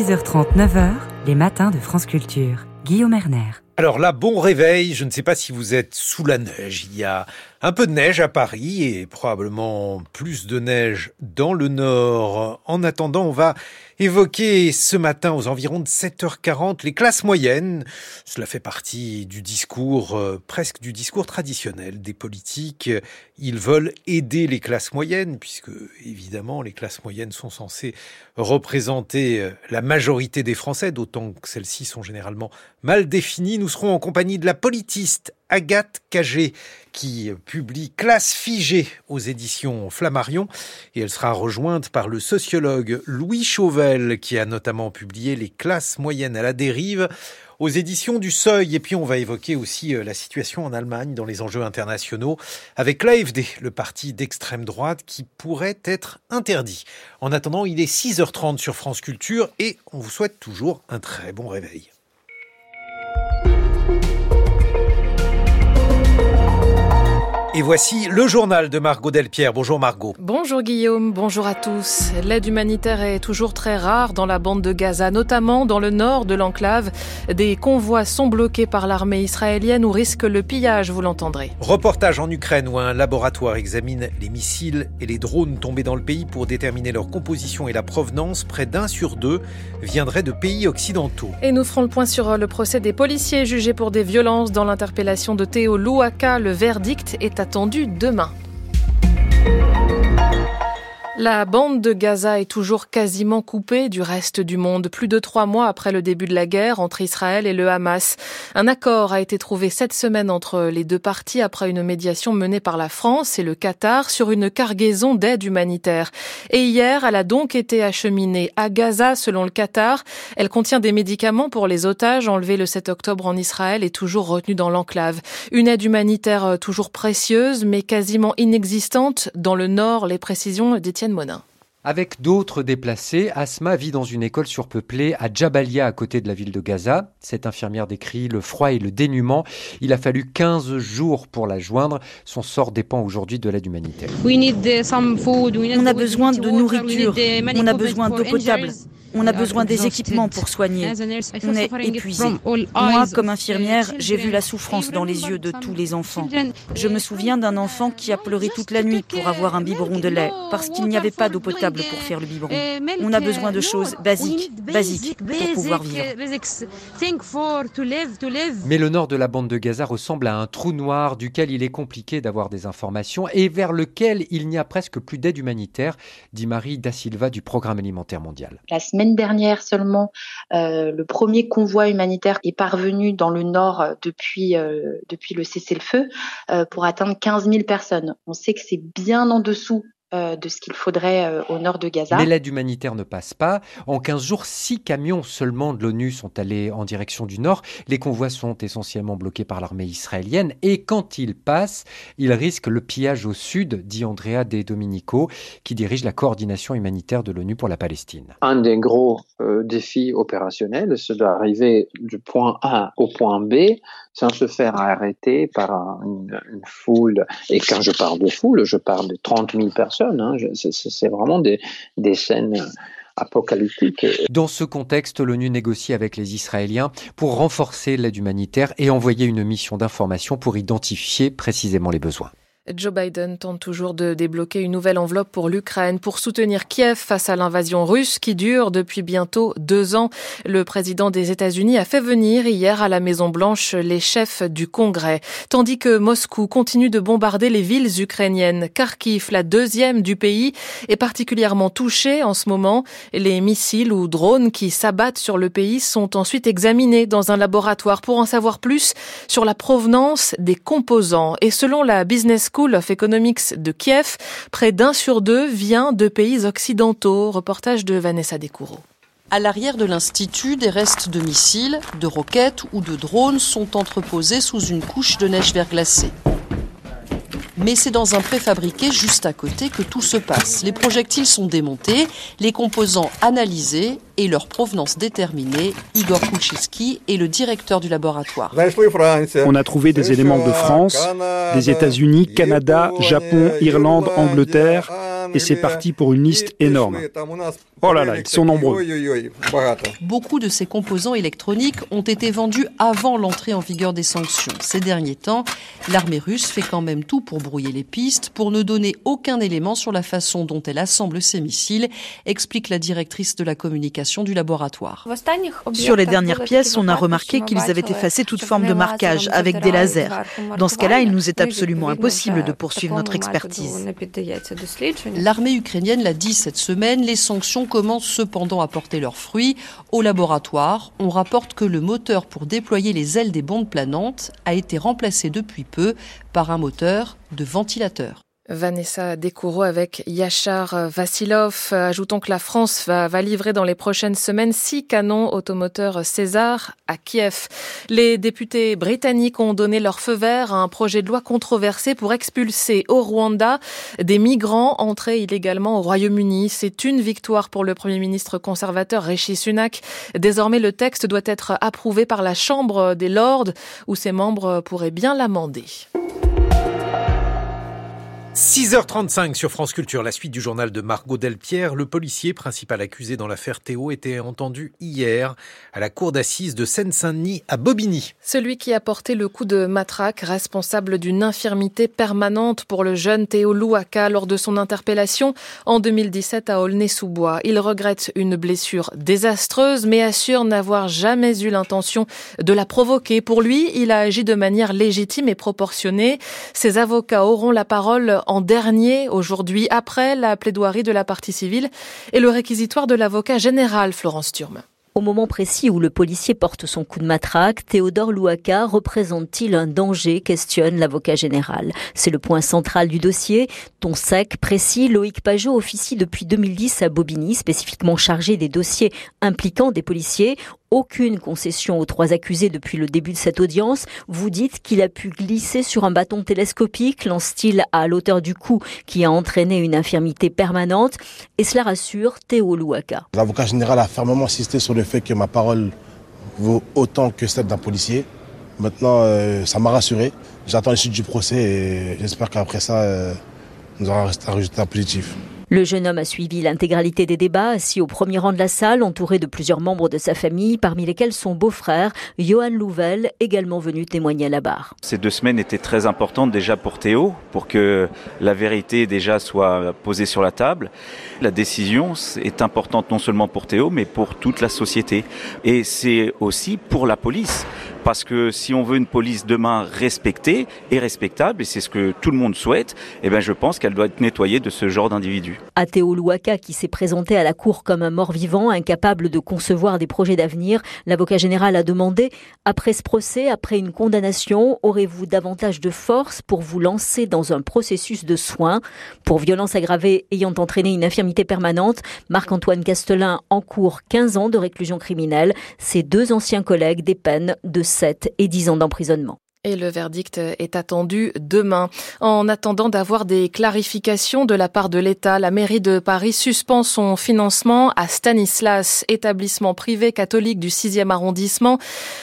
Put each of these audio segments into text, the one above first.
6h30, 9h, les matins de France Culture. Guillaume Erner. Alors là, bon réveil, je ne sais pas si vous êtes sous la neige. Il y a un peu de neige à Paris et probablement plus de neige dans le nord. En attendant, on va évoquer ce matin aux environs de 7h40 les classes moyennes. Cela fait partie du discours, euh, presque du discours traditionnel des politiques. Ils veulent aider les classes moyennes puisque évidemment les classes moyennes sont censées représenter euh, la majorité des Français, d'autant que celles-ci sont généralement mal définies. Nous serons en compagnie de la politiste Agathe Cagé qui publie Classe figée aux éditions Flammarion et elle sera rejointe par le sociologue Louis Chauvel qui a notamment publié Les classes moyennes à la dérive aux éditions du Seuil. Et puis on va évoquer aussi euh, la situation en Allemagne dans les enjeux internationaux avec l'AFD, le parti d'extrême droite qui pourrait être interdit. En attendant, il est 6h30 sur France Culture et on vous souhaite toujours un très bon réveil. Et voici le journal de Margot Delpierre. Bonjour Margot. Bonjour Guillaume, bonjour à tous. L'aide humanitaire est toujours très rare dans la bande de Gaza, notamment dans le nord de l'enclave. Des convois sont bloqués par l'armée israélienne ou risquent le pillage, vous l'entendrez. Reportage en Ukraine où un laboratoire examine les missiles et les drones tombés dans le pays pour déterminer leur composition et la provenance. Près d'un sur deux viendrait de pays occidentaux. Et nous ferons le point sur le procès des policiers jugés pour des violences dans l'interpellation de Théo Louaka. Le verdict est attendu demain. La bande de Gaza est toujours quasiment coupée du reste du monde, plus de trois mois après le début de la guerre entre Israël et le Hamas. Un accord a été trouvé cette semaine entre les deux parties après une médiation menée par la France et le Qatar sur une cargaison d'aide humanitaire. Et hier, elle a donc été acheminée à Gaza selon le Qatar. Elle contient des médicaments pour les otages enlevés le 7 octobre en Israël et toujours retenus dans l'enclave. Une aide humanitaire toujours précieuse mais quasiment inexistante dans le nord, les précisions d'Étienne Monin. Avec d'autres déplacés, Asma vit dans une école surpeuplée à Jabalia, à côté de la ville de Gaza. Cette infirmière décrit le froid et le dénuement. Il a fallu 15 jours pour la joindre. Son sort dépend aujourd'hui de l'aide humanitaire. On a besoin de nourriture, on a besoin d'eau potable. On a besoin des équipements pour soigner. On est épuisé. Moi, comme infirmière, j'ai vu la souffrance dans les yeux de tous les enfants. Je me souviens d'un enfant qui a pleuré toute la nuit pour avoir un biberon de lait, parce qu'il n'y avait pas d'eau potable pour faire le biberon. On a besoin de choses basiques, basiques, pour pouvoir vivre. Mais le nord de la bande de Gaza ressemble à un trou noir duquel il est compliqué d'avoir des informations et vers lequel il n'y a presque plus d'aide humanitaire, dit Marie Da Silva du Programme alimentaire mondial semaine dernière seulement, euh, le premier convoi humanitaire est parvenu dans le nord euh, depuis, euh, depuis le cessez-le-feu euh, pour atteindre 15 000 personnes. On sait que c'est bien en dessous euh, de ce qu'il faudrait euh, au nord de Gaza. Mais l'aide humanitaire ne passe pas. En 15 jours, six camions seulement de l'ONU sont allés en direction du nord. Les convois sont essentiellement bloqués par l'armée israélienne et quand ils passent, ils risquent le pillage au sud, dit Andrea De Dominico, qui dirige la coordination humanitaire de l'ONU pour la Palestine. Un des gros euh, défis opérationnels, c'est d'arriver du point A au point B sans se faire arrêter par une, foule. Et quand je parle de foule, je parle de 30 000 personnes. Hein. C'est vraiment des, des scènes apocalyptiques. Dans ce contexte, l'ONU négocie avec les Israéliens pour renforcer l'aide humanitaire et envoyer une mission d'information pour identifier précisément les besoins. Joe Biden tente toujours de débloquer une nouvelle enveloppe pour l'Ukraine pour soutenir Kiev face à l'invasion russe qui dure depuis bientôt deux ans. Le président des États-Unis a fait venir hier à la Maison Blanche les chefs du Congrès, tandis que Moscou continue de bombarder les villes ukrainiennes. Kharkiv, la deuxième du pays, est particulièrement touchée en ce moment. Les missiles ou drones qui s'abattent sur le pays sont ensuite examinés dans un laboratoire pour en savoir plus sur la provenance des composants. Et selon la Business Of Economics de Kiev, près d'un sur deux vient de pays occidentaux. Reportage de Vanessa Descoureaux. À l'arrière de l'Institut, des restes de missiles, de roquettes ou de drones sont entreposés sous une couche de neige verglacée. Mais c'est dans un préfabriqué juste à côté que tout se passe. Les projectiles sont démontés, les composants analysés et leur provenance déterminée. Igor Kuczynski est le directeur du laboratoire. On a trouvé des éléments de France, des États-Unis, Canada, Japon, Irlande, Angleterre, et c'est parti pour une liste énorme. Oh là là, ils sont nombreux. Beaucoup de ces composants électroniques ont été vendus avant l'entrée en vigueur des sanctions. Ces derniers temps, l'armée russe fait quand même tout pour brouiller les pistes, pour ne donner aucun élément sur la façon dont elle assemble ses missiles, explique la directrice de la communication du laboratoire. Sur les dernières pièces, on a remarqué qu'ils avaient effacé toute forme de marquage avec des lasers. Dans ce cas-là, il nous est absolument impossible de poursuivre notre expertise. L'armée ukrainienne l'a dit cette semaine, les sanctions commencent cependant à porter leurs fruits. Au laboratoire, on rapporte que le moteur pour déployer les ailes des bombes planantes a été remplacé depuis peu par un moteur de ventilateur. Vanessa Dekouro avec Yachar Vassilov. Ajoutons que la France va, livrer dans les prochaines semaines six canons automoteurs César à Kiev. Les députés britanniques ont donné leur feu vert à un projet de loi controversé pour expulser au Rwanda des migrants entrés illégalement au Royaume-Uni. C'est une victoire pour le Premier ministre conservateur Rishi Sunak. Désormais, le texte doit être approuvé par la Chambre des Lords où ses membres pourraient bien l'amender. 6h35 sur France Culture, la suite du journal de Margot Delpierre. Le policier principal accusé dans l'affaire Théo était entendu hier à la cour d'assises de Seine-Saint-Denis à Bobigny. Celui qui a porté le coup de matraque, responsable d'une infirmité permanente pour le jeune Théo Louaka lors de son interpellation en 2017 à Aulnay-sous-Bois. Il regrette une blessure désastreuse mais assure n'avoir jamais eu l'intention de la provoquer. Pour lui, il a agi de manière légitime et proportionnée. Ses avocats auront la parole en dernier aujourd'hui après la plaidoirie de la partie civile et le réquisitoire de l'avocat général Florence Turme. Au moment précis où le policier porte son coup de matraque, Théodore Louaka représente-t-il un danger questionne l'avocat général. C'est le point central du dossier. Ton sec, précis, Loïc Pajot officie depuis 2010 à Bobigny, spécifiquement chargé des dossiers impliquant des policiers aucune concession aux trois accusés depuis le début de cette audience. Vous dites qu'il a pu glisser sur un bâton télescopique, lance-t-il à l'auteur du coup qui a entraîné une infirmité permanente. Et cela rassure Théo Louaka. L'avocat général a fermement insisté sur le fait que ma parole vaut autant que celle d'un policier. Maintenant, euh, ça m'a rassuré. J'attends la suite du procès et j'espère qu'après ça, euh, nous aurons un résultat positif. Le jeune homme a suivi l'intégralité des débats, assis au premier rang de la salle, entouré de plusieurs membres de sa famille, parmi lesquels son beau-frère, Johan Louvel, également venu témoigner à la barre. Ces deux semaines étaient très importantes déjà pour Théo, pour que la vérité déjà soit posée sur la table. La décision est importante non seulement pour Théo, mais pour toute la société. Et c'est aussi pour la police. Parce que si on veut une police demain respectée et respectable, et c'est ce que tout le monde souhaite, eh ben je pense qu'elle doit être nettoyée de ce genre d'individus. Athéo Louaka, qui s'est présenté à la cour comme un mort-vivant, incapable de concevoir des projets d'avenir, l'avocat général a demandé, après ce procès, après une condamnation, aurez-vous davantage de force pour vous lancer dans un processus de soins? Pour violence aggravée ayant entraîné une infirmité permanente, Marc-Antoine Castelin encourt 15 ans de réclusion criminelle. Ses deux anciens collègues des de 7 et 10 ans d'emprisonnement. Le verdict est attendu demain. En attendant d'avoir des clarifications de la part de l'État, la mairie de Paris suspend son financement à Stanislas, établissement privé catholique du 6e arrondissement,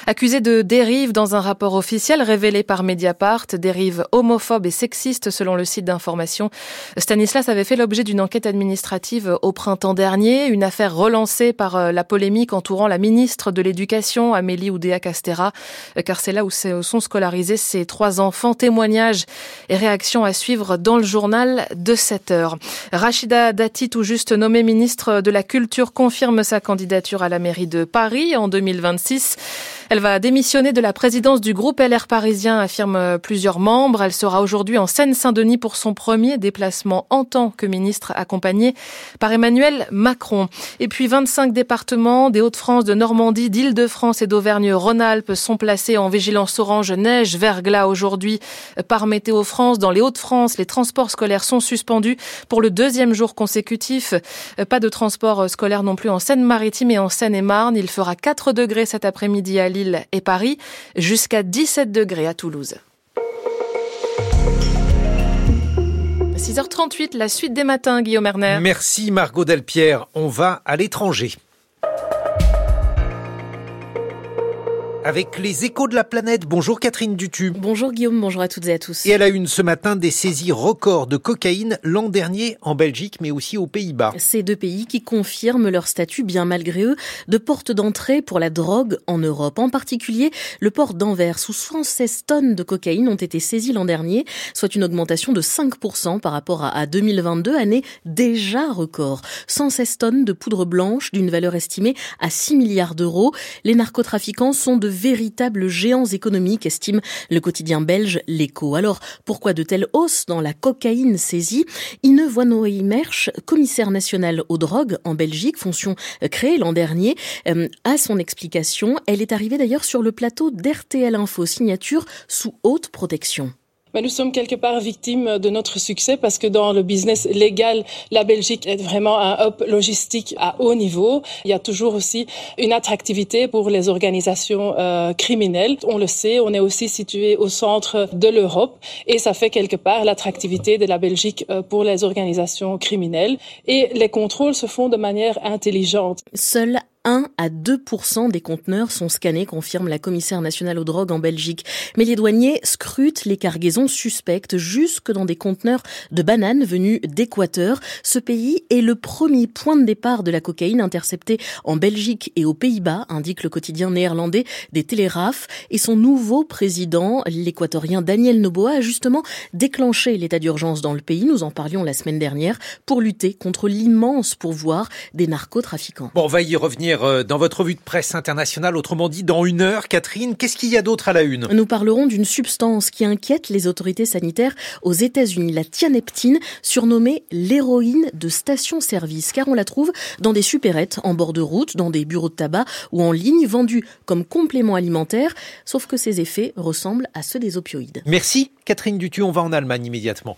accusé de dérive dans un rapport officiel révélé par Mediapart, dérive homophobe et sexiste selon le site d'information. Stanislas avait fait l'objet d'une enquête administrative au printemps dernier, une affaire relancée par euh, la polémique entourant la ministre de l'Éducation, Amélie Oudéa-Castera, car c'est là où sont scolarisés ses trois enfants. Témoignages et réactions à suivre dans le journal de 7 heures. Rachida Dati, tout juste nommée ministre de la Culture, confirme sa candidature à la mairie de Paris en 2026. Elle va démissionner de la présidence du groupe LR parisien, affirment plusieurs membres. Elle sera aujourd'hui en Seine-Saint-Denis pour son premier déplacement en tant que ministre accompagnée par Emmanuel Macron. Et puis 25 départements des Hauts-de-France, de Normandie, d'Île-de-France et d'Auvergne-Rhône-Alpes sont placés en vigilance orange neige verglas aujourd'hui par Météo France. Dans les Hauts-de-France, les transports scolaires sont suspendus pour le deuxième jour consécutif. Pas de transport scolaire non plus en Seine-Maritime et en Seine-et-Marne. Il fera 4 degrés cet après-midi à Lille et Paris, jusqu'à 17 degrés à Toulouse. 6h38, la suite des matins, Guillaume Erner. Merci Margot Delpierre. On va à l'étranger. Avec les échos de la planète. Bonjour Catherine Dutu. Bonjour Guillaume, bonjour à toutes et à tous. Et elle a une ce matin des saisies records de cocaïne l'an dernier en Belgique mais aussi aux Pays-Bas. Ces deux pays qui confirment leur statut bien malgré eux de porte d'entrée pour la drogue en Europe. En particulier le port d'Anvers où 116 tonnes de cocaïne ont été saisies l'an dernier, soit une augmentation de 5% par rapport à 2022, année déjà record. 116 tonnes de poudre blanche d'une valeur estimée à 6 milliards d'euros. Les narcotrafiquants sont de véritables géants économiques, estime le quotidien belge L'Echo. Alors, pourquoi de telles hausses dans la cocaïne saisie? Ine Voinoy-Mersch, commissaire national aux drogues en Belgique, fonction créée l'an dernier, euh, a son explication. Elle est arrivée d'ailleurs sur le plateau d'RTL Info Signature sous haute protection nous sommes quelque part victimes de notre succès parce que dans le business légal, la Belgique est vraiment un hub logistique à haut niveau. Il y a toujours aussi une attractivité pour les organisations euh, criminelles. On le sait, on est aussi situé au centre de l'Europe et ça fait quelque part l'attractivité de la Belgique euh, pour les organisations criminelles. Et les contrôles se font de manière intelligente. 1 à 2% des conteneurs sont scannés, confirme la commissaire nationale aux drogues en Belgique. Mais les douaniers scrutent les cargaisons suspectes jusque dans des conteneurs de bananes venus d'Équateur. Ce pays est le premier point de départ de la cocaïne interceptée en Belgique et aux Pays-Bas, indique le quotidien néerlandais des Télégraphes. Et son nouveau président, l'équatorien Daniel Noboa, a justement déclenché l'état d'urgence dans le pays. Nous en parlions la semaine dernière pour lutter contre l'immense pourvoir des narcotrafiquants. Euh, dans votre revue de presse internationale, autrement dit dans une heure. Catherine, qu'est-ce qu'il y a d'autre à la une? Nous parlerons d'une substance qui inquiète les autorités sanitaires aux États-Unis, la tianeptine, surnommée l'héroïne de station-service, car on la trouve dans des supérettes en bord de route, dans des bureaux de tabac ou en ligne, vendue comme complément alimentaire, sauf que ses effets ressemblent à ceux des opioïdes. Merci Catherine Dutu, on va en Allemagne immédiatement.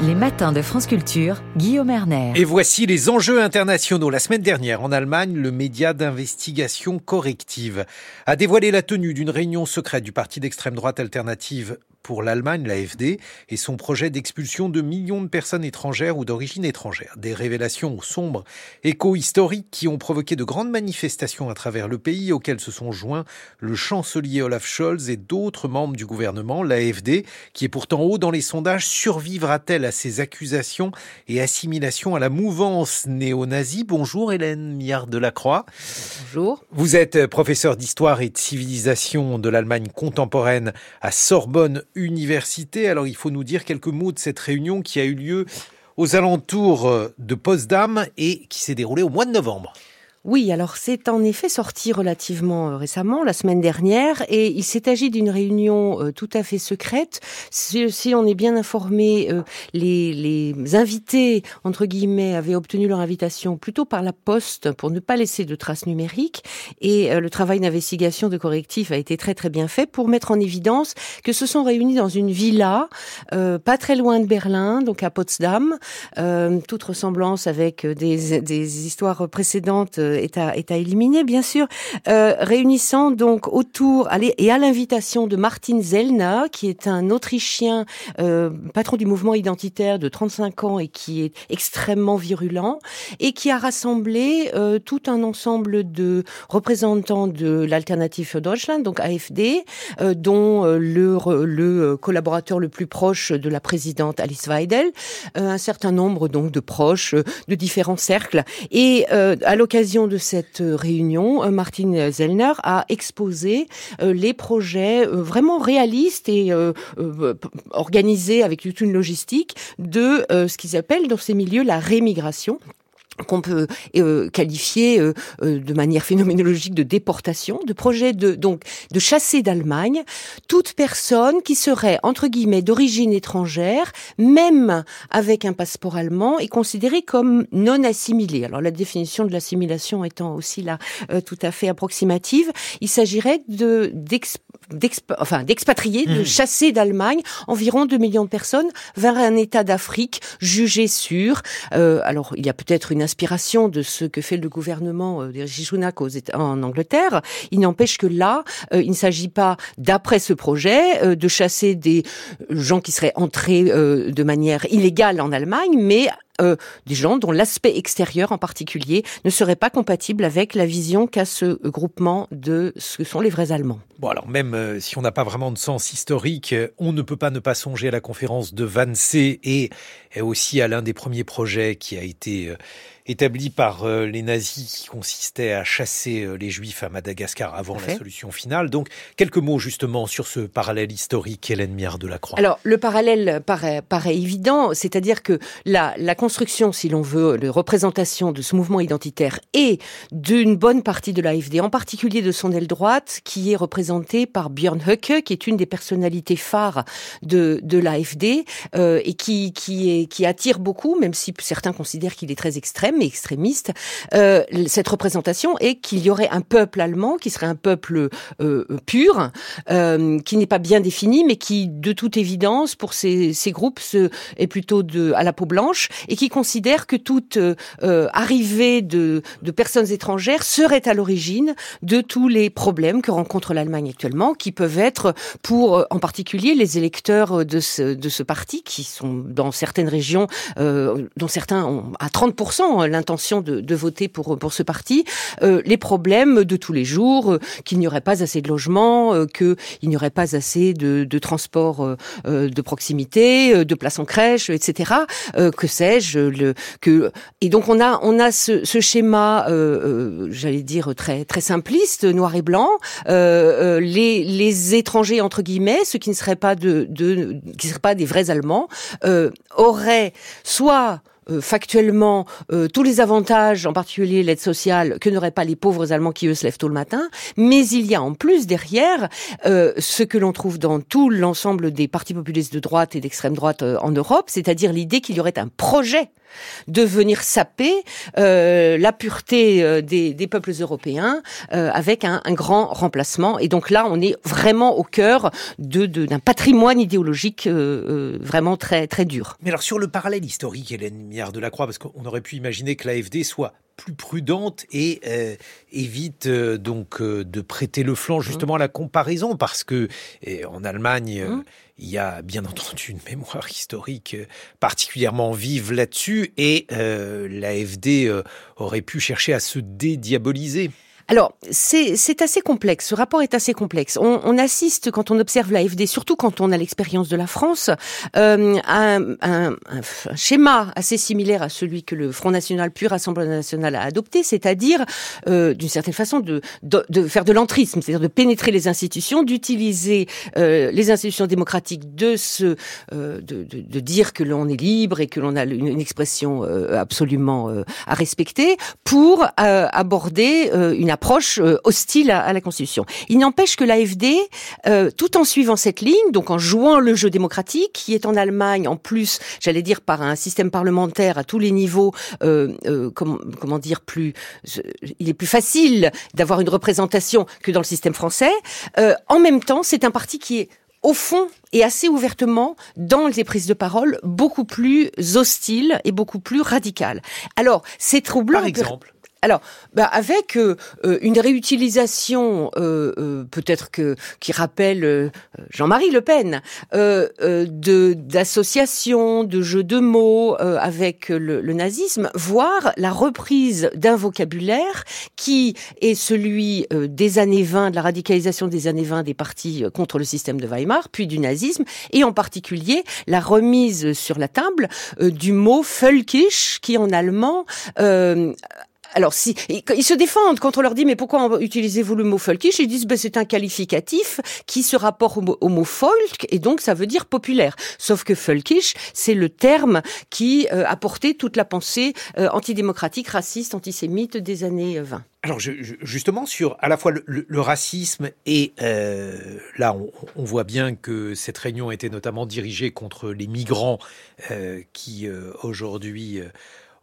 Les matins de France Culture, Guillaume Erner. Et voici les enjeux internationaux. La semaine dernière, en Allemagne, le média d'investigation corrective a dévoilé la tenue d'une réunion secrète du parti d'extrême droite alternative pour l'Allemagne, l'AFD, et son projet d'expulsion de millions de personnes étrangères ou d'origine étrangère. Des révélations sombres, éco-historiques qui ont provoqué de grandes manifestations à travers le pays auxquelles se sont joints le chancelier Olaf Scholz et d'autres membres du gouvernement. L'AFD, qui est pourtant haut dans les sondages, survivra-t-elle à ces accusations et assimilation à la mouvance néo-nazie? Bonjour Hélène Miard de la Croix. Bonjour. Vous êtes professeur d'histoire et de civilisation de l'Allemagne contemporaine à Sorbonne université. Alors il faut nous dire quelques mots de cette réunion qui a eu lieu aux alentours de Potsdam et qui s'est déroulée au mois de novembre. Oui, alors c'est en effet sorti relativement euh, récemment, la semaine dernière, et il s'est agi d'une réunion euh, tout à fait secrète. Si, on est bien informé, euh, les, invités, entre guillemets, avaient obtenu leur invitation plutôt par la poste pour ne pas laisser de traces numériques, et le travail d'investigation de correctif a été très très bien fait pour mettre en évidence que se sont réunis dans une villa pas très loin de Berlin, donc à Potsdam, toute ressemblance avec des histoires précédentes est à, est à éliminer, bien sûr, euh, réunissant donc autour et à l'invitation de Martin Zellner, qui est un Autrichien euh, patron du mouvement identitaire de 35 ans et qui est extrêmement virulent, et qui a rassemblé euh, tout un ensemble de représentants de l'Alternative Deutschland, donc AFD, euh, dont euh, le, le collaborateur le plus proche de la présidente Alice Weidel, un certain nombre donc de proches de différents cercles, et à l'occasion de cette euh, réunion, euh, Martin Zellner a exposé euh, les projets vraiment réalistes et organisés avec toute une logistique de ce qu'ils appellent dans ces milieux la rémigration qu'on peut euh, qualifier euh, euh, de manière phénoménologique de déportation, de projet de donc de chasser d'Allemagne toute personne qui serait entre guillemets d'origine étrangère, même avec un passeport allemand, est considérée comme non assimilée. Alors la définition de l'assimilation étant aussi là tout à fait approximative, il s'agirait de enfin d'expatrier, de mmh. chasser d'Allemagne environ 2 millions de personnes vers un État d'Afrique jugé sûr. alors il y a peut-être une inspiration de ce que fait le gouvernement euh, des en Angleterre. Il n'empêche que là, euh, il ne s'agit pas, d'après ce projet, euh, de chasser des gens qui seraient entrés de manière illégale en Allemagne, mais des gens dont l'aspect extérieur en particulier ne serait pas compatible avec la vision qu'a ce groupement de ce que sont les vrais Allemands. Bon alors même si on n'a pas vraiment de sens historique, on ne peut pas ne pas songer à la conférence de Wannsee et aussi à l'un des premiers projets qui a été établi par euh, les nazis qui consistait à chasser euh, les juifs à Madagascar avant la solution finale. Donc, quelques mots justement sur ce parallèle historique, Hélène Miard de la Croix. Alors, le parallèle paraît, paraît évident, c'est-à-dire que la, la construction, si l'on veut, de représentation de ce mouvement identitaire et d'une bonne partie de l'AFD, en particulier de son aile droite, qui est représentée par Björn Höcke, qui est une des personnalités phares de, de l'AFD euh, et qui, qui, est, qui attire beaucoup, même si certains considèrent qu'il est très extrême extrémiste, euh, cette représentation est qu'il y aurait un peuple allemand qui serait un peuple euh, pur, euh, qui n'est pas bien défini, mais qui, de toute évidence, pour ces, ces groupes, se, est plutôt de, à la peau blanche et qui considère que toute arrivée de, de personnes étrangères serait à l'origine de tous les problèmes que rencontre l'Allemagne actuellement, qui peuvent être pour, en particulier, les électeurs de ce, de ce parti, qui sont dans certaines régions, dont certains ont à 30% l'intention de, de, voter pour pour ce parti, euh, les problèmes de tous les jours, euh, qu'il n'y aurait pas assez de logements, euh, qu'il n'y aurait pas assez de, de transports euh, de proximité, de places en crèche, etc. que sais-je, le que et donc on a on a ce, ce schéma, j'allais dire très très simpliste, noir et blanc. les les étrangers entre guillemets, ceux qui ne seraient pas de, de qui ne seraient pas des vrais Allemands, auraient soit euh, factuellement euh, tous les avantages, en particulier l'aide sociale, que n'auraient pas les pauvres Allemands qui eux se lèvent tôt le matin. Mais il y a en plus derrière euh, ce que l'on trouve dans tout l'ensemble des partis populistes de droite et d'extrême droite en Europe, c'est-à-dire l'idée qu'il y aurait un projet de venir saper euh, la pureté euh, des, des, peuples européens euh, avec un, un, grand remplacement. Et donc là, on est vraiment au cœur de, d'un patrimoine idéologique euh, vraiment très très dur. Mais alors sur le parallèle historique, Hélène Miard de la Croix, parce qu'on aurait pu imaginer que l'AFD soit plus prudente et euh, évite euh, donc euh, de prêter le flanc justement à la comparaison parce que en Allemagne mmh. Il y a bien entendu une mémoire historique particulièrement vive là-dessus et l'AFD aurait pu chercher à se dédiaboliser. Alors, c'est assez complexe. Ce rapport est assez complexe. On, on assiste, quand on observe l'AFD, surtout quand on a l'expérience de la France, euh, à un, un, un, schéma assez similaire à celui que le Front National puis Rassemblement National a adopté, c'est-à-dire, euh, d'une certaine façon, de, de, de faire de l'entrisme, c'est-à-dire de pénétrer les institutions, d'utiliser euh, les institutions démocratiques, de se, euh, de, de, de, dire que l'on est libre et que l'on a une, une expression euh, absolument à respecter, pour aborder une approche euh, hostile à, la Constitution. Il n'empêche que l'AFD, euh, tout en suivant cette ligne, donc en jouant le jeu démocratique, qui est en Allemagne en plus, j'allais dire par un système parlementaire à tous les niveaux, euh, euh comment, comment dire plus, il est plus facile d'avoir une représentation que dans le système français. en même temps, c'est un parti qui est au fond et assez ouvertement dans les prises de parole beaucoup plus hostile et beaucoup plus radical. Alors, c'est troublant. Par exemple alors, bah avec euh, euh, une réutilisation euh, peut-être que qui rappelle Jean-Marie Le Pen de d'associations, de jeux de mots avec le, le, nazisme, voire la reprise d'un vocabulaire qui est celui des années 20, de la radicalisation des années 20 des partis contre le système de Weimar, puis du nazisme, et en particulier la remise sur la table du mot völkisch, qui en allemand alors si ils se défendent quand on leur dit mais pourquoi utilisez-vous le mot folkish? Ils disent ben, c'est un qualificatif qui se rapporte au mot, folk et donc ça veut dire populaire. Sauf que folkish c'est le terme qui euh, a porté toute la pensée euh, antidémocratique, raciste, antisémite des années 20. Euh, Alors je, justement sur à la fois le, racisme et là on, on, voit bien que cette réunion était notamment dirigée contre les migrants qui aujourd'hui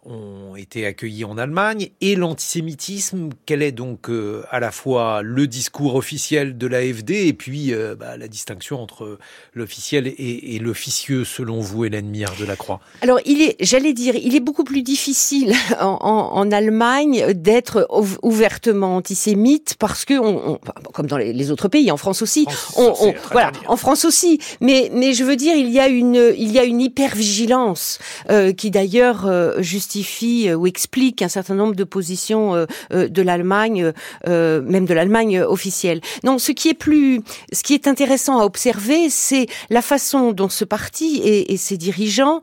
ont été accueillis en Allemagne et l'antisémitisme. Quel est donc euh, à la fois le discours officiel de l'AFD et puis euh, bah, la distinction entre l'officiel et, l'officieux selon vous, Hélène Mire de la Croix Alors, il est, j'allais dire, il est beaucoup plus difficile en, Allemagne d'être ouvertement antisémite parce que, on, comme dans les, autres pays, en France aussi, on, voilà, en France aussi. Mais, mais je veux dire, il y a une, il y a une hypervigilance euh, qui d'ailleurs euh, justifie euh, ou explique un certain nombre de positions euh, de l'Allemagne, même de l'Allemagne officielle. Non, ce qui est plus, ce qui est intéressant à observer, c'est la façon dont ce parti et, ses dirigeants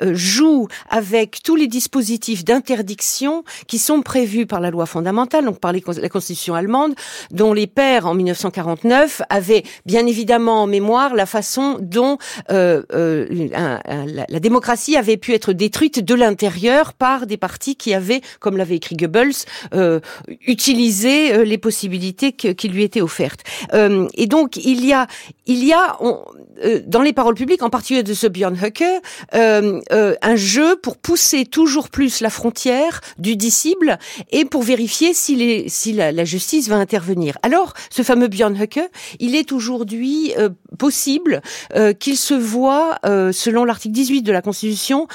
jouent avec tous les dispositifs d'interdiction qui sont prévus par la loi fondamentale, donc par la Constitution allemande, dont les pères en 1949 avaient bien évidemment en mémoire la façon dont euh, la, la, démocratie avait pu être détruite de l'intérieur par des partis qui avaient, comme l'avait écrit Goebbels, euh, utilisé euh, les possibilités qui lui étaient offertes. Euh, et donc il y a, il y a dans les paroles publiques, en particulier de ce Björn Höcke, un jeu pour pousser toujours plus la frontière du disciple et pour vérifier si, la, justice va intervenir. Alors, ce fameux Björn Höcke, il est aujourd'hui possible qu'il se voit, selon l'article 18 de la Constitution,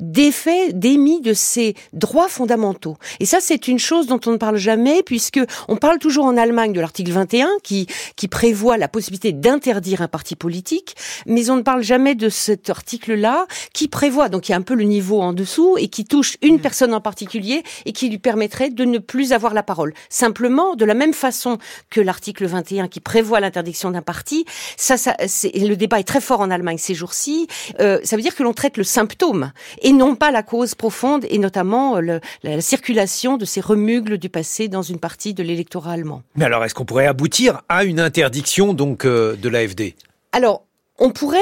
défait, démis de ses droits fondamentaux. Et ça, c'est une chose dont on ne parle jamais, puisque on parle toujours en Allemagne de l'article 21 qui qui prévoit la possibilité d'interdire un parti politique, mais on ne parle jamais de cet article-là qui prévoit, donc il y a un peu le niveau en dessous et qui touche une personne en particulier et qui lui permettrait de ne plus avoir la parole. Simplement, de la même façon que l'article 21 qui prévoit l'interdiction d'un parti, ça, ça le débat est très fort en Allemagne ces jours-ci. Euh, ça veut dire que l'on traite le symptôme et non pas la cause profonde et notamment euh, la, circulation de ces remugles du passé dans une partie de l'électorat allemand. Mais alors, est-ce qu'on pourrait aboutir à une interdiction donc euh, de l'AFD Alors, on pourrait,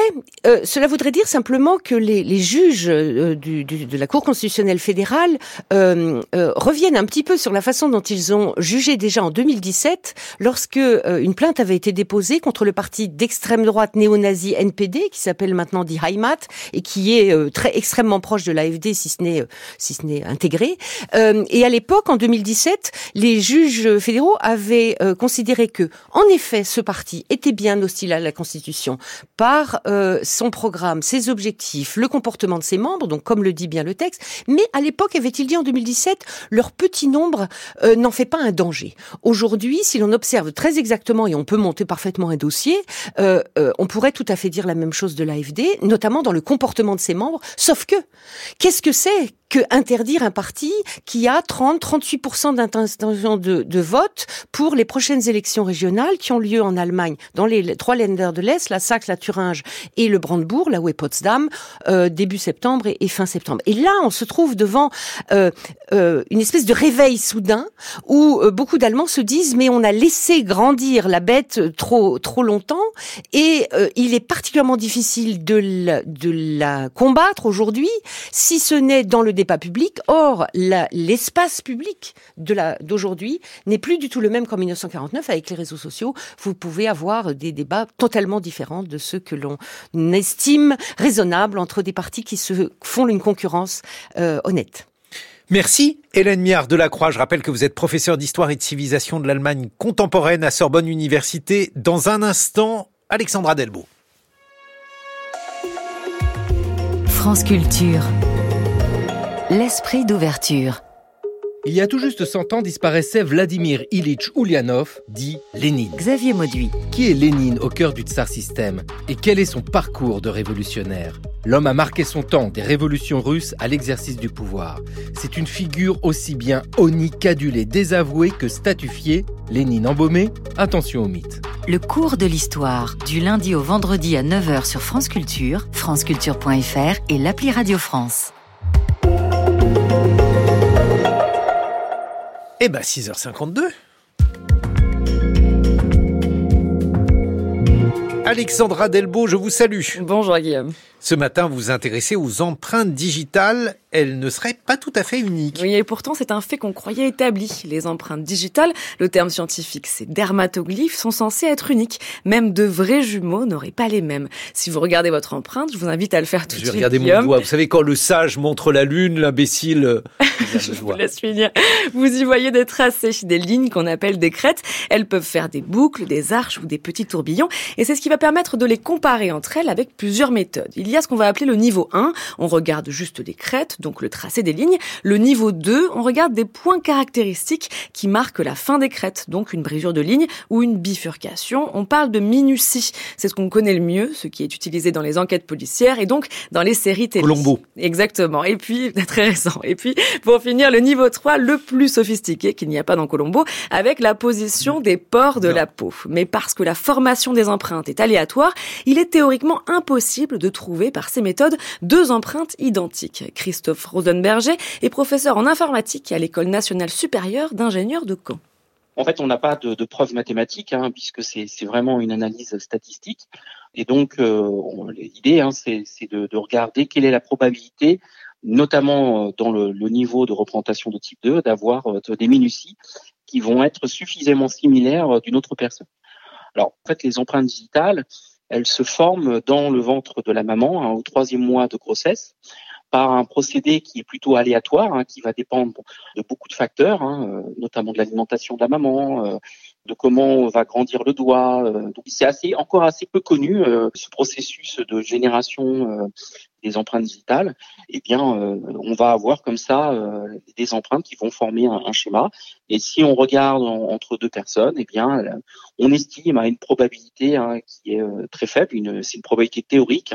euh, cela voudrait dire simplement que les, les juges euh, du, du, de la Cour constitutionnelle fédérale euh, euh, reviennent un petit peu sur la façon dont ils ont jugé déjà en 2017, lorsque une plainte avait été déposée contre le parti d'extrême droite néo-nazi NPD, qui s'appelle maintenant Die Heimat et qui est très extrêmement proche de l'AFD, si ce n'est si ce n'est intégré. et à l'époque, en 2017, les juges fédéraux avaient considéré que, en effet, ce parti était bien hostile à la Constitution par euh, son programme, ses objectifs, le comportement de ses membres, donc comme le dit bien le texte. Mais à l'époque, avait-il dit en 2017, leur petit nombre euh, n'en fait pas un danger. Aujourd'hui, si l'on observe très exactement, et on peut monter parfaitement un dossier, euh, on pourrait tout à fait dire la même chose de l'AFD, notamment dans le comportement de ses membres. Sauf que, qu'est-ce que c'est que interdire un parti qui a 30-38% d'intention de, de, vote pour les prochaines élections régionales qui ont lieu en Allemagne, dans les trois Länder de l'Est, la Saxe, la Thuringe et le Brandebourg, là où est Potsdam, euh, début septembre et, fin septembre. Et là, on se trouve devant euh, euh, une espèce de réveil soudain où euh, beaucoup d'Allemands se disent mais on a laissé grandir la bête trop trop longtemps et euh, il est particulièrement difficile de la, de la combattre aujourd'hui si ce n'est dans le pas public. Or, l'espace public de la d'aujourd'hui n'est plus du tout le même qu'en 1949 avec les réseaux sociaux. Vous pouvez avoir des débats totalement différents de ceux que l'on estime raisonnables entre des partis qui se font une concurrence euh, honnête. Merci Hélène Miard de la Croix. Je rappelle que vous êtes professeur d'histoire et de civilisation de l'Allemagne contemporaine à Sorbonne Université. Dans un instant, Alexandra Delbo. France Culture. L'esprit d'ouverture. Il y a tout juste 100 ans disparaissait Vladimir Ilitch Ulyanov, dit Lénine. Xavier Mauduit. Qui est Lénine au cœur du tsar système? Et quel est son parcours de révolutionnaire? L'homme a marqué son temps des révolutions russes à l'exercice du pouvoir. C'est une figure aussi bien honnie qu'adulée, désavouée que statufiée. Lénine embaumé, attention au mythe. Le cours de l'histoire, du lundi au vendredi à 9h sur France Culture, franceculture.fr et l'appli Radio France. Eh ben 6h52. Alexandra Delbo, je vous salue. Bonjour Guillaume. Ce matin, vous vous intéressez aux empreintes digitales. Elles ne seraient pas tout à fait uniques. Oui, et pourtant, c'est un fait qu'on croyait établi. Les empreintes digitales, le terme scientifique, c'est dermatoglyphes, sont censées être uniques. Même de vrais jumeaux n'auraient pas les mêmes. Si vous regardez votre empreinte, je vous invite à le faire tout de suite. Je vais regarder mon doigt. Vous savez, quand le sage montre la lune, l'imbécile... Euh, je vous laisse finir. Vous y voyez des tracés, des lignes qu'on appelle des crêtes. Elles peuvent faire des boucles, des arches ou des petits tourbillons. Et c'est ce qui va permettre de les comparer entre elles avec plusieurs méthodes. Il y a ce qu'on va appeler le niveau 1. On regarde juste des crêtes, donc le tracé des lignes. Le niveau 2, on regarde des points caractéristiques qui marquent la fin des crêtes, donc une brisure de ligne ou une bifurcation. On parle de minutie. C'est ce qu'on connaît le mieux, ce qui est utilisé dans les enquêtes policières et donc dans les séries télé. Colombo. Exactement. Et puis, très récent. Et puis, pour finir, le niveau 3, le plus sophistiqué qu'il n'y a pas dans Colombo, avec la position des pores de la peau. Mais parce que la formation des empreintes est aléatoire, il est théoriquement impossible de trouver par ces méthodes deux empreintes identiques. Christophe Rosenberger est professeur en informatique à l'École nationale supérieure d'ingénieurs de Caen. En fait, on n'a pas de, preuves mathématiques, hein, puisque c'est vraiment une analyse statistique. Et donc, euh, l'idée, hein, c'est de, de, regarder quelle est la probabilité, notamment euh, dans le, le niveau de représentation de type 2, d'avoir euh, des minuties qui vont être suffisamment similaires d'une autre personne. Alors, en fait, les empreintes digitales, elles se forment dans le ventre de la maman hein, au troisième mois de grossesse par un procédé qui est plutôt aléatoire, hein, qui va dépendre de beaucoup de facteurs, hein, euh, notamment de l'alimentation de la maman, euh, de comment va grandir le doigt. Euh, donc c'est assez encore assez peu connu ce processus de génération des empreintes digitales. Eh bien, on va avoir comme ça des empreintes qui vont former un, schéma. Et si on regarde entre deux personnes, eh bien, on estime à une probabilité hein, qui est très faible. C'est une probabilité théorique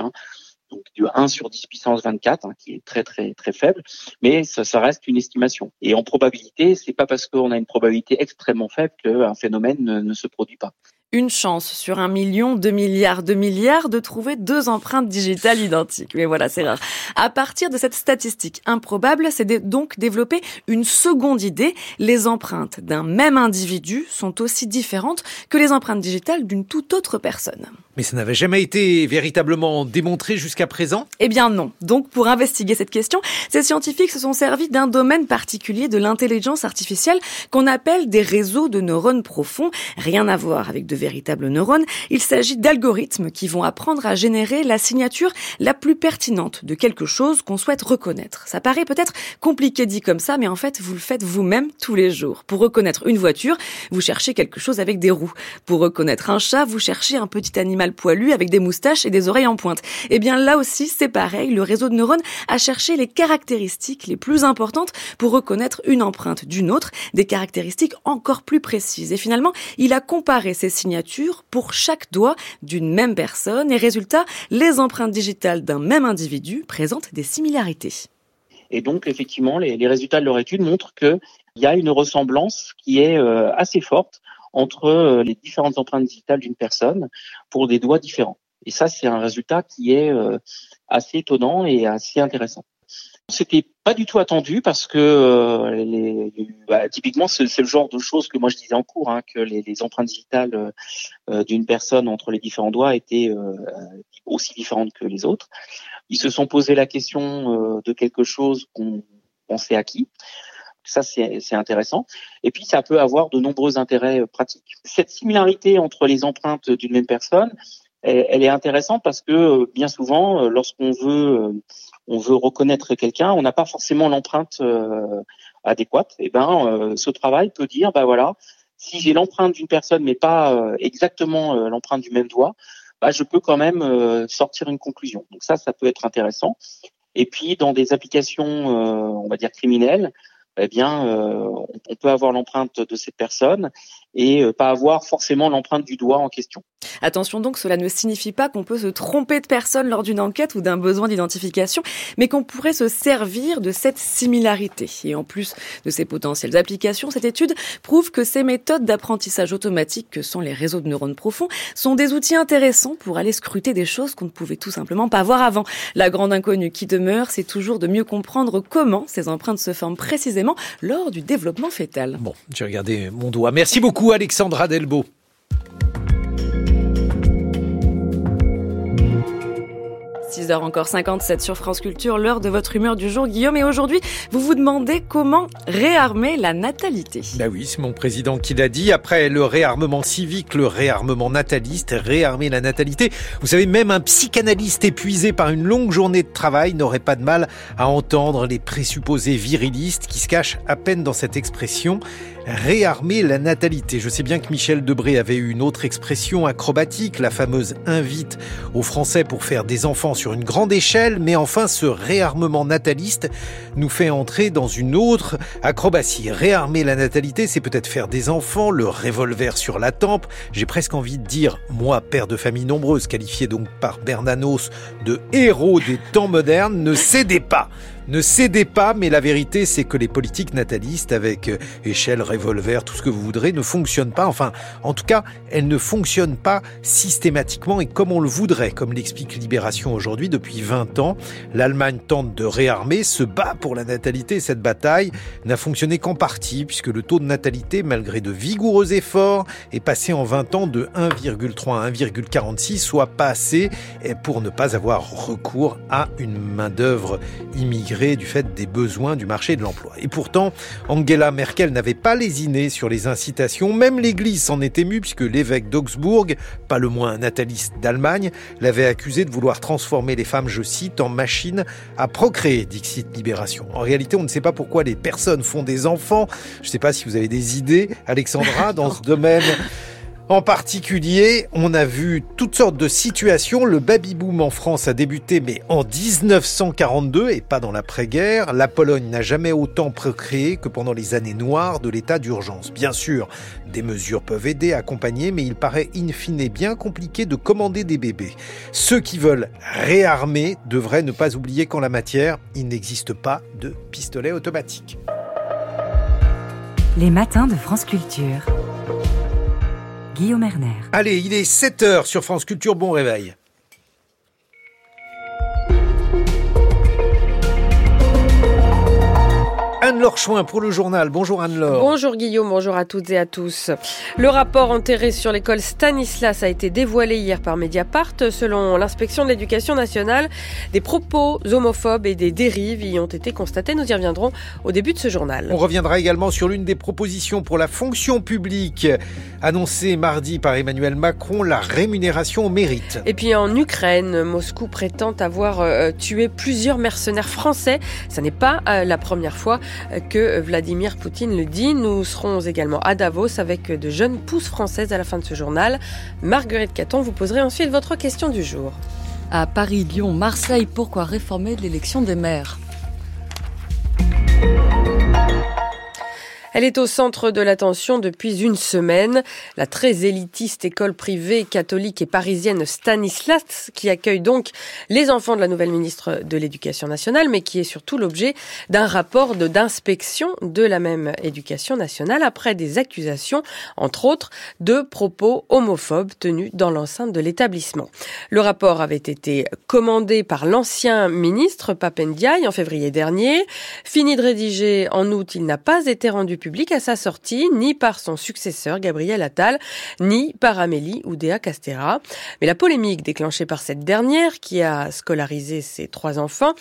donc du 1 sur 10 puissance 24, hein, qui est très très très faible, mais ça, ça reste une estimation. Et en probabilité, c'est pas parce qu'on a une probabilité extrêmement faible qu'un phénomène ne se produit pas une chance sur un million, deux milliards, deux milliards de trouver deux empreintes digitales identiques. Mais voilà, c'est rare. À partir de cette statistique improbable, c'est donc développer une seconde idée. Les empreintes d'un même individu sont aussi différentes que les empreintes digitales d'une toute autre personne. Mais ça n'avait jamais été véritablement démontré jusqu'à présent? Eh bien non. Donc pour investiguer cette question, ces scientifiques se sont servis d'un domaine particulier de l'intelligence artificielle qu'on appelle des réseaux de neurones profonds. Rien à voir avec de véritables neurones. Il s'agit d'algorithmes qui vont apprendre à générer la signature la plus pertinente de quelque chose qu'on souhaite reconnaître. Ça paraît peut-être compliqué dit comme ça, mais en fait vous le faites vous-même tous les jours. Pour reconnaître une voiture, vous cherchez quelque chose avec des roues. Pour reconnaître un chat, vous cherchez un petit animal poilu avec des moustaches et des oreilles en pointe. Eh bien là aussi, c'est pareil, le réseau de neurones a cherché les caractéristiques les plus importantes pour reconnaître une empreinte d'une autre, des caractéristiques encore plus précises. Et finalement, il a comparé ces pour chaque doigt d'une même personne et résultat, les empreintes digitales d'un même individu présentent des similarités. Et donc, effectivement, les, résultats de leur étude montrent qu'il y a une ressemblance qui est euh, assez forte entre euh, les différentes empreintes digitales d'une personne pour des doigts différents. Et ça, c'est un résultat qui est euh, assez étonnant et assez intéressant. C'était pas du tout attendu parce que euh, les, bah, typiquement c'est le genre de choses que moi je disais en cours, hein, que les, les, empreintes digitales d'une personne entre les différents doigts étaient aussi différentes que les autres. Ils se sont posé la question de quelque chose qu'on pensait acquis. Ça, c'est intéressant. Et puis, ça peut avoir de nombreux intérêts euh, pratiques. Cette similarité entre les empreintes d'une même personne, elle, est intéressante parce que euh, bien souvent, euh, lorsqu'on veut, on veut reconnaître quelqu'un, on n'a pas forcément l'empreinte adéquate. Et ben, ce travail peut dire, bah voilà, si j'ai l'empreinte d'une personne mais pas exactement l'empreinte du même doigt, bah, je peux quand même sortir une conclusion. Donc ça, ça peut être intéressant. Et puis dans des applications, on va dire criminelles, eh bien, euh, on peut avoir l'empreinte de cette personne et euh, pas avoir forcément l'empreinte du doigt en question. Attention donc, cela ne signifie pas qu'on peut se tromper de personne lors d'une enquête ou d'un besoin d'identification, mais qu'on pourrait se servir de cette similarité. Et en plus de ces potentielles applications, cette étude prouve que ces méthodes d'apprentissage automatique que sont les réseaux de neurones profonds sont des outils intéressants pour aller scruter des choses qu'on ne pouvait tout simplement pas voir avant. La grande inconnue qui demeure, c'est toujours de mieux comprendre comment ces empreintes se forment précisément lors du développement fœtal. Bon, j'ai regardé mon doigt. Merci beaucoup Alexandra Delbo. 6h encore 57 sur France Culture, l'heure de votre humeur du jour, Guillaume. Et aujourd'hui, vous vous demandez comment réarmer la natalité. Ben oui, c'est mon président qui l'a dit. Après le réarmement civique, le réarmement nataliste, réarmer la natalité. Vous savez, même un psychanalyste épuisé par une longue journée de travail n'aurait pas de mal à entendre les présupposés virilistes qui se cachent à peine dans cette expression réarmer la natalité. Je sais bien que Michel Debré avait eu une autre expression acrobatique, la fameuse invite aux Français pour faire des enfants sur une grande échelle, mais enfin ce réarmement nataliste nous fait entrer dans une autre acrobatie. Réarmer la natalité, c'est peut-être faire des enfants, le revolver sur la tempe. J'ai presque envie de dire, moi, père de famille nombreuse, qualifié donc par Bernanos de héros des temps modernes, ne cédez pas ne cédez pas, mais la vérité, c'est que les politiques natalistes, avec euh, échelle, revolver, tout ce que vous voudrez, ne fonctionnent pas. Enfin, en tout cas, elles ne fonctionnent pas systématiquement et comme on le voudrait, comme l'explique Libération aujourd'hui depuis 20 ans. L'Allemagne tente de réarmer, se bat pour la natalité. Cette bataille n'a fonctionné qu'en partie, puisque le taux de natalité, malgré de vigoureux efforts, est passé en 20 ans de 1,3 à 1,46, soit pas assez pour ne pas avoir recours à une main-d'œuvre immigrée du fait des besoins du marché de l'emploi. Et pourtant, Angela Merkel n'avait pas lésiné sur les incitations, même l'Église s'en était émue puisque l'évêque d'Augsbourg, pas le moins nataliste d'Allemagne, l'avait accusé de vouloir transformer les femmes, je cite, en machines à procréer, dixit Libération. En réalité, on ne sait pas pourquoi les personnes font des enfants. Je ne sais pas si vous avez des idées, Alexandra, dans ce domaine. En particulier, on a vu toutes sortes de situations. Le baby-boom en France a débuté, mais en 1942 et pas dans l'après-guerre. La Pologne n'a jamais autant procréé que pendant les années noires de l'état d'urgence. Bien sûr, des mesures peuvent aider, accompagner, mais il paraît in fine bien compliqué de commander des bébés. Ceux qui veulent réarmer devraient ne pas oublier qu'en la matière, il n'existe pas de pistolet automatique. Les matins de France Culture. Guillaume Erner. Allez, il est 7h sur France Culture, bon réveil. Anne-Laure Chouin pour le journal. Bonjour Anne-Laure. Bonjour Guillaume, bonjour à toutes et à tous. Le rapport enterré sur l'école Stanislas a été dévoilé hier par Mediapart. Selon l'inspection de l'éducation nationale, des propos homophobes et des dérives y ont été constatés. Nous y reviendrons au début de ce journal. On reviendra également sur l'une des propositions pour la fonction publique annoncée mardi par Emmanuel Macron, la rémunération au mérite. Et puis en Ukraine, Moscou prétend avoir euh, tué plusieurs mercenaires français. Ce n'est pas euh, la première fois que Vladimir Poutine le dit. Nous serons également à Davos avec de jeunes pousses françaises à la fin de ce journal. Marguerite Caton, vous poserez ensuite votre question du jour. À Paris, Lyon, Marseille, pourquoi réformer l'élection des maires? Elle est au centre de l'attention depuis une semaine. La très élitiste école privée catholique et parisienne Stanislas, qui accueille donc les enfants de la nouvelle ministre de l'Éducation nationale, mais qui est surtout l'objet d'un rapport d'inspection de la même éducation nationale après des accusations, entre autres, de propos homophobes tenus dans l'enceinte de l'établissement. Le rapport avait été commandé par l'ancien ministre Papendiaï en février dernier. Fini de rédiger en août, il n'a pas été rendu public à sa sortie, ni par son successeur Gabriel Attal, ni par Amélie Oudéa Castera. Mais la polémique déclenchée par cette dernière, qui a scolarisé ses trois enfants,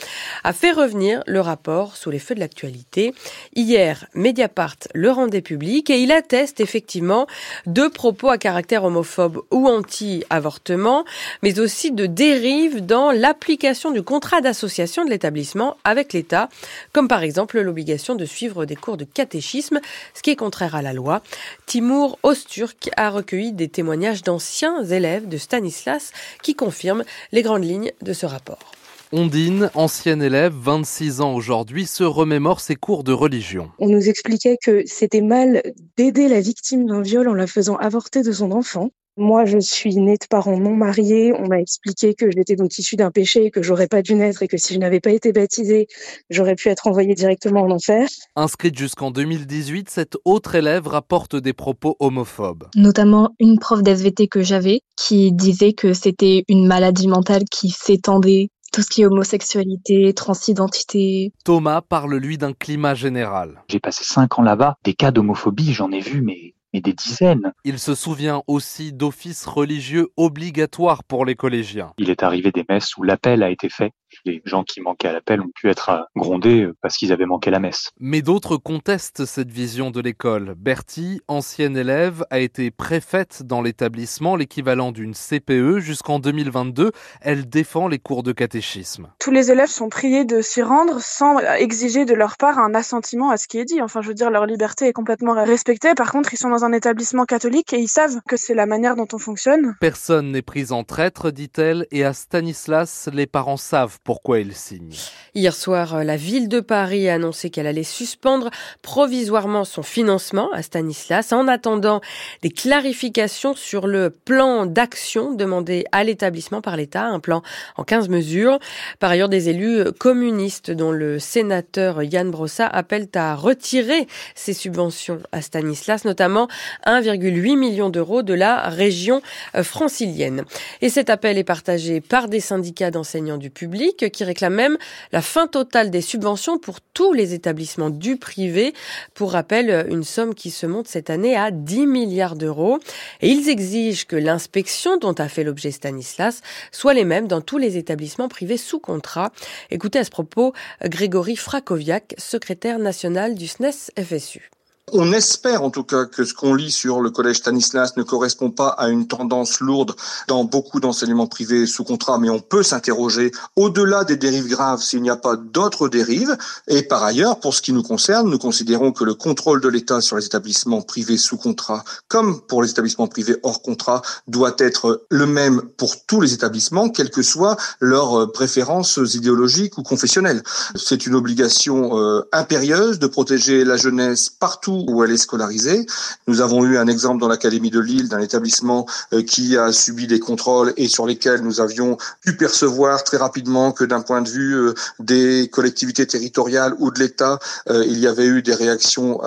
a fait revenir le rapport sous les feux de l'actualité. Hier, Mediapart le rendait public et il atteste effectivement de propos à caractère homophobe ou anti-avortement, mais aussi de dérives dans l'application du contrat d'association de l'établissement avec l'État, comme par exemple l'obligation de suivre des cours de catéchisme ce qui est contraire à la loi. Timur Osturk a recueilli des témoignages d'anciens élèves de Stanislas qui confirment les grandes lignes de ce rapport. Ondine, ancienne élève, 26 ans aujourd'hui, se remémore ses cours de religion. On nous expliquait que c'était mal d'aider la victime d'un viol en la faisant avorter de son enfant. Moi, je suis née de parents non mariés. On m'a expliqué que j'étais donc issue d'un péché, que j'aurais pas dû naître et que si je n'avais pas été baptisée, j'aurais pu être envoyée directement en enfer. Inscrite jusqu'en 2018, cette autre élève rapporte des propos homophobes. Notamment une prof d'SVT que j'avais qui disait que c'était une maladie mentale qui s'étendait tout ce qui est homosexualité, transidentité. Thomas parle lui d'un climat général. J'ai passé cinq ans là-bas. Des cas d'homophobie, j'en ai vu, mais mais des dizaines. Il se souvient aussi d'offices religieux obligatoires pour les collégiens. Il est arrivé des messes où l'appel a été fait. Les gens qui manquaient à l'appel ont pu être grondés parce qu'ils avaient manqué la messe. Mais d'autres contestent cette vision de l'école. Bertie, ancienne élève, a été préfète dans l'établissement, l'équivalent d'une CPE jusqu'en 2022. Elle défend les cours de catéchisme. Tous les élèves sont priés de s'y rendre sans exiger de leur part un assentiment à ce qui est dit. Enfin, je veux dire, leur liberté est complètement respectée. Par contre, ils sont dans un établissement catholique et ils savent que c'est la manière dont on fonctionne. Personne n'est pris en traître, dit-elle, et à Stanislas, les parents savent pourquoi ils signent. Hier soir, la ville de Paris a annoncé qu'elle allait suspendre provisoirement son financement à Stanislas en attendant des clarifications sur le plan d'action demandé à l'établissement par l'État, un plan en 15 mesures. Par ailleurs, des élus communistes, dont le sénateur Yann Brossa, appellent à retirer ces subventions à Stanislas, notamment 1,8 million d'euros de la région francilienne. Et cet appel est partagé par des syndicats d'enseignants du public qui réclament même la fin totale des subventions pour tous les établissements du privé. Pour rappel, une somme qui se monte cette année à 10 milliards d'euros. Et ils exigent que l'inspection dont a fait l'objet Stanislas soit les mêmes dans tous les établissements privés sous contrat. Écoutez à ce propos Grégory Frakoviak, secrétaire national du SNES FSU. On espère en tout cas que ce qu'on lit sur le collège Stanislas ne correspond pas à une tendance lourde dans beaucoup d'enseignements privés sous contrat, mais on peut s'interroger au-delà des dérives graves s'il n'y a pas d'autres dérives. Et par ailleurs, pour ce qui nous concerne, nous considérons que le contrôle de l'État sur les établissements privés sous contrat, comme pour les établissements privés hors contrat, doit être le même pour tous les établissements, quelles que soient leurs préférences idéologiques ou confessionnelles. C'est une obligation euh, impérieuse de protéger la jeunesse partout où elle est scolarisée. Nous avons eu un exemple dans l'Académie de Lille d'un établissement qui a subi des contrôles et sur lesquels nous avions pu percevoir très rapidement que d'un point de vue des collectivités territoriales ou de l'État, il y avait eu des réactions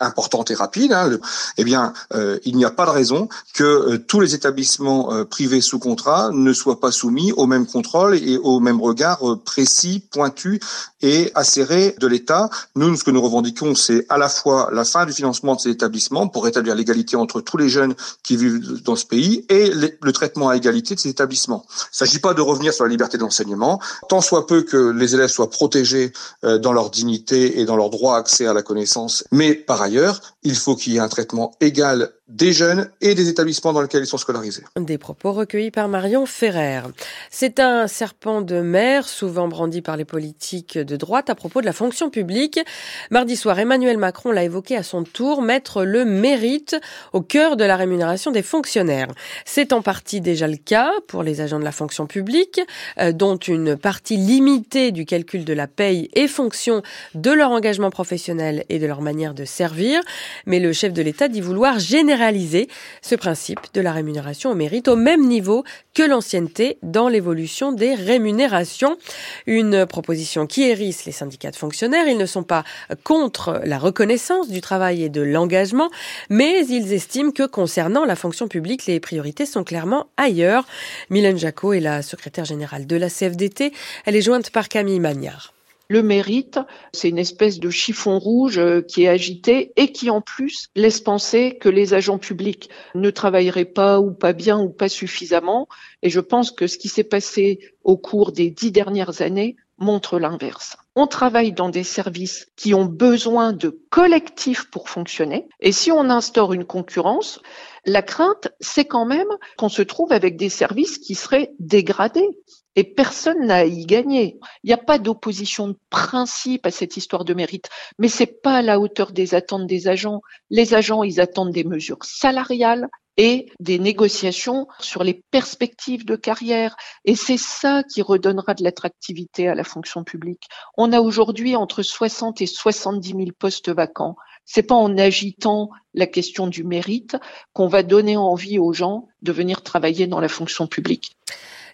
importante et rapide, hein, eh bien, euh, il n'y a pas de raison que euh, tous les établissements euh, privés sous contrat ne soient pas soumis au même contrôle et au même regard précis, pointu et acéré de l'État. Nous, ce que nous revendiquons, c'est à la fois la fin du financement de ces établissements pour rétablir l'égalité entre tous les jeunes qui vivent dans ce pays et le traitement à égalité de ces établissements. Il ne s'agit pas de revenir sur la liberté d'enseignement, tant soit peu que les élèves soient protégés dans leur dignité et dans leur droit à accès à la connaissance, mais par ailleurs, il faut qu'il y ait un traitement égal des jeunes et des établissements dans lesquels ils sont scolarisés. Des propos recueillis par Marion Ferrer. C'est un serpent de mer, souvent brandi par les politiques de droite à propos de la fonction publique. Mardi soir, Emmanuel Macron l'a évoqué à son tour, mettre le mérite au cœur de la rémunération des fonctionnaires. C'est en partie déjà le cas pour les agents de la fonction publique, dont une partie limitée du calcul de la paye est fonction de leur engagement professionnel et de leur manière de servir. Mais le chef de l'État dit vouloir générer réaliser ce principe de la rémunération au mérite au même niveau que l'ancienneté dans l'évolution des rémunérations. Une proposition qui hérisse les syndicats de fonctionnaires. Ils ne sont pas contre la reconnaissance du travail et de l'engagement, mais ils estiment que concernant la fonction publique, les priorités sont clairement ailleurs. Mylène Jacot est la secrétaire générale de la CFDT. Elle est jointe par Camille Magnard. Le mérite, c'est une espèce de chiffon rouge qui est agité et qui en plus laisse penser que les agents publics ne travailleraient pas ou pas bien ou pas suffisamment. Et je pense que ce qui s'est passé au cours des dix dernières années montre l'inverse. On travaille dans des services qui ont besoin de collectifs pour fonctionner. Et si on instaure une concurrence, la crainte, c'est quand même qu'on se trouve avec des services qui seraient dégradés et personne n'a y gagner. Il n'y a pas d'opposition de principe à cette histoire de mérite, mais c'est pas à la hauteur des attentes des agents. Les agents, ils attendent des mesures salariales et des négociations sur les perspectives de carrière. Et c'est ça qui redonnera de l'attractivité à la fonction publique. On a aujourd'hui entre 60 et 70 000 postes vacants. C'est pas en agitant la question du mérite qu'on va donner envie aux gens de venir travailler dans la fonction publique.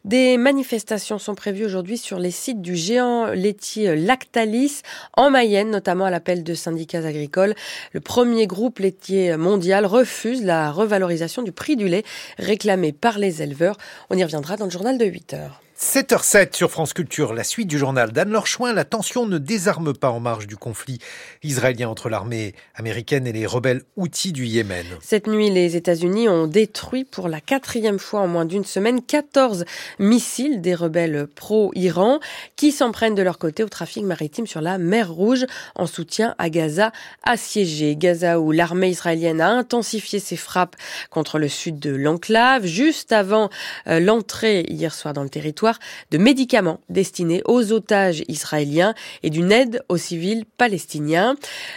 Des manifestations sont prévues aujourd'hui sur les sites du géant laitier Lactalis en Mayenne, notamment à l'appel de syndicats agricoles. Le premier groupe laitier mondial refuse la revalorisation du prix du lait réclamé par les éleveurs. On y reviendra dans le journal de 8 heures. 7h07 sur France Culture, la suite du journal d'Anne-Laure Chouin. La tension ne désarme pas en marge du conflit israélien entre l'armée américaine et les rebelles outils du Yémen. Cette nuit, les États-Unis ont détruit pour la quatrième fois en moins d'une semaine 14 missiles des rebelles pro-Iran qui s'en prennent de leur côté au trafic maritime sur la mer Rouge en soutien à Gaza assiégée. Gaza où l'armée israélienne a intensifié ses frappes contre le sud de l'enclave juste avant euh, l'entrée hier soir dans le territoire de médicaments destinés aux otages israéliens et d'une aide aux civils palestiniens.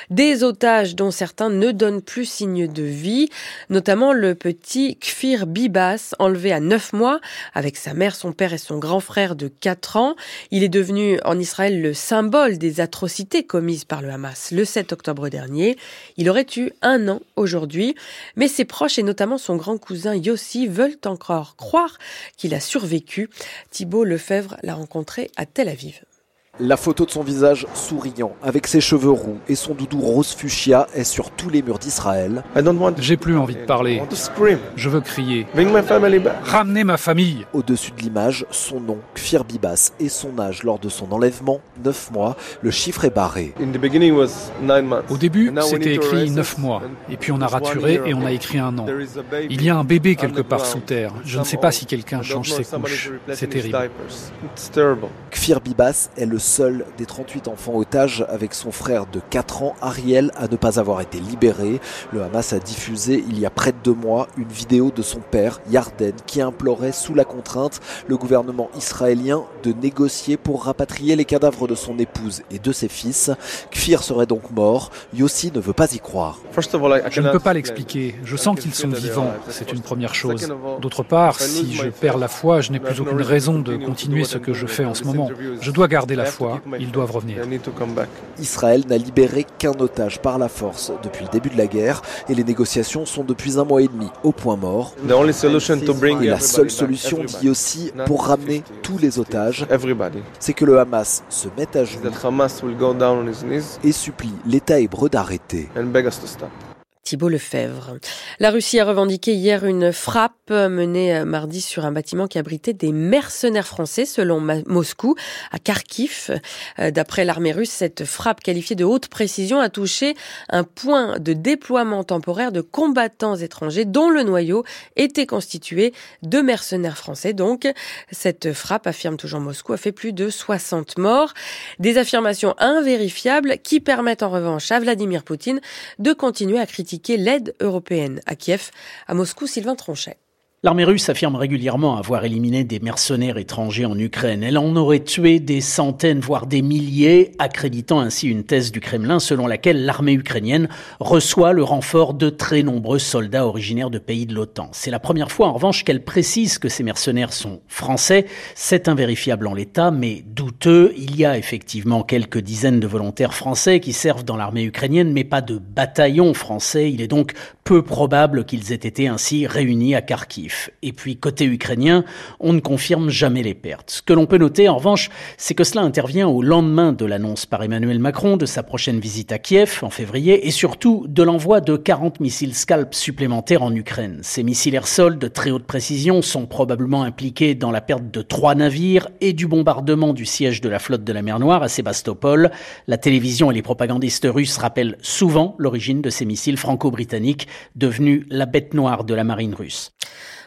Des otages dont certains ne donnent plus signe de vie, notamment le petit Kfir Bibas, enlevé à 9 mois avec sa mère, son père et son grand frère de 4 ans. Il est devenu en Israël le symbole des atrocités commises par le Hamas le 7 octobre dernier. Il aurait eu un an aujourd'hui, mais ses proches et notamment son grand cousin Yossi veulent encore croire qu'il a survécu. Thibault Lefebvre l'a rencontré à Tel Aviv. La photo de son visage souriant, avec ses cheveux roux et son doudou rose fuchsia est sur tous les murs d'Israël. J'ai plus envie de parler. Je veux crier. Ramenez ma famille. Au-dessus de l'image, son nom, Kfir Bibas, et son âge lors de son enlèvement, 9 mois. Le chiffre est barré. Au début, c'était écrit 9 mois. Et puis on a raturé et on a écrit un an. Il y a un bébé quelque part sous terre. Je ne sais pas si quelqu'un change ses couches. C'est terrible. Kfir Bibas est le seul des 38 enfants otages avec son frère de 4 ans, Ariel, à ne pas avoir été libéré. Le Hamas a diffusé il y a près de deux mois une vidéo de son père, Yarden, qui implorait sous la contrainte le gouvernement israélien de négocier pour rapatrier les cadavres de son épouse et de ses fils. Kfir serait donc mort. Yossi ne veut pas y croire. Je ne peux pas l'expliquer. Je sens qu'ils sont vivants. C'est une première chose. D'autre part, si je perds la foi, je n'ai plus aucune raison de continuer ce que je fais en ce moment. Je dois garder la foi ils doivent revenir. Israël n'a libéré qu'un otage par la force depuis le début de la guerre et les négociations sont depuis un mois et demi au point mort. Et la seule solution, dit aussi, pour ramener tous les otages, c'est que le Hamas se mette à genoux et supplie l'État hébreu d'arrêter. La Russie a revendiqué hier une frappe menée mardi sur un bâtiment qui abritait des mercenaires français selon Moscou à Kharkiv. Euh, d'après l'armée russe, cette frappe qualifiée de haute précision a touché un point de déploiement temporaire de combattants étrangers dont le noyau était constitué de mercenaires français. Donc, cette frappe, affirme toujours Moscou, a fait plus de 60 morts. Des affirmations invérifiables qui permettent en revanche à Vladimir Poutine de continuer à critiquer l'aide européenne à Kiev. À Moscou, Sylvain Tronchet. L'armée russe affirme régulièrement avoir éliminé des mercenaires étrangers en Ukraine. Elle en aurait tué des centaines, voire des milliers, accréditant ainsi une thèse du Kremlin selon laquelle l'armée ukrainienne reçoit le renfort de très nombreux soldats originaires de pays de l'OTAN. C'est la première fois en revanche qu'elle précise que ces mercenaires sont français. C'est invérifiable en l'état, mais douteux. Il y a effectivement quelques dizaines de volontaires français qui servent dans l'armée ukrainienne, mais pas de bataillon français. Il est donc peu probable qu'ils aient été ainsi réunis à Kharkiv. Et puis côté ukrainien, on ne confirme jamais les pertes. Ce que l'on peut noter en revanche, c'est que cela intervient au lendemain de l'annonce par Emmanuel Macron de sa prochaine visite à Kiev en février et surtout de l'envoi de 40 missiles Scalp supplémentaires en Ukraine. Ces missiles air-sol de très haute précision sont probablement impliqués dans la perte de trois navires et du bombardement du siège de la flotte de la mer Noire à Sébastopol. La télévision et les propagandistes russes rappellent souvent l'origine de ces missiles franco-britanniques devenue la bête noire de la marine russe.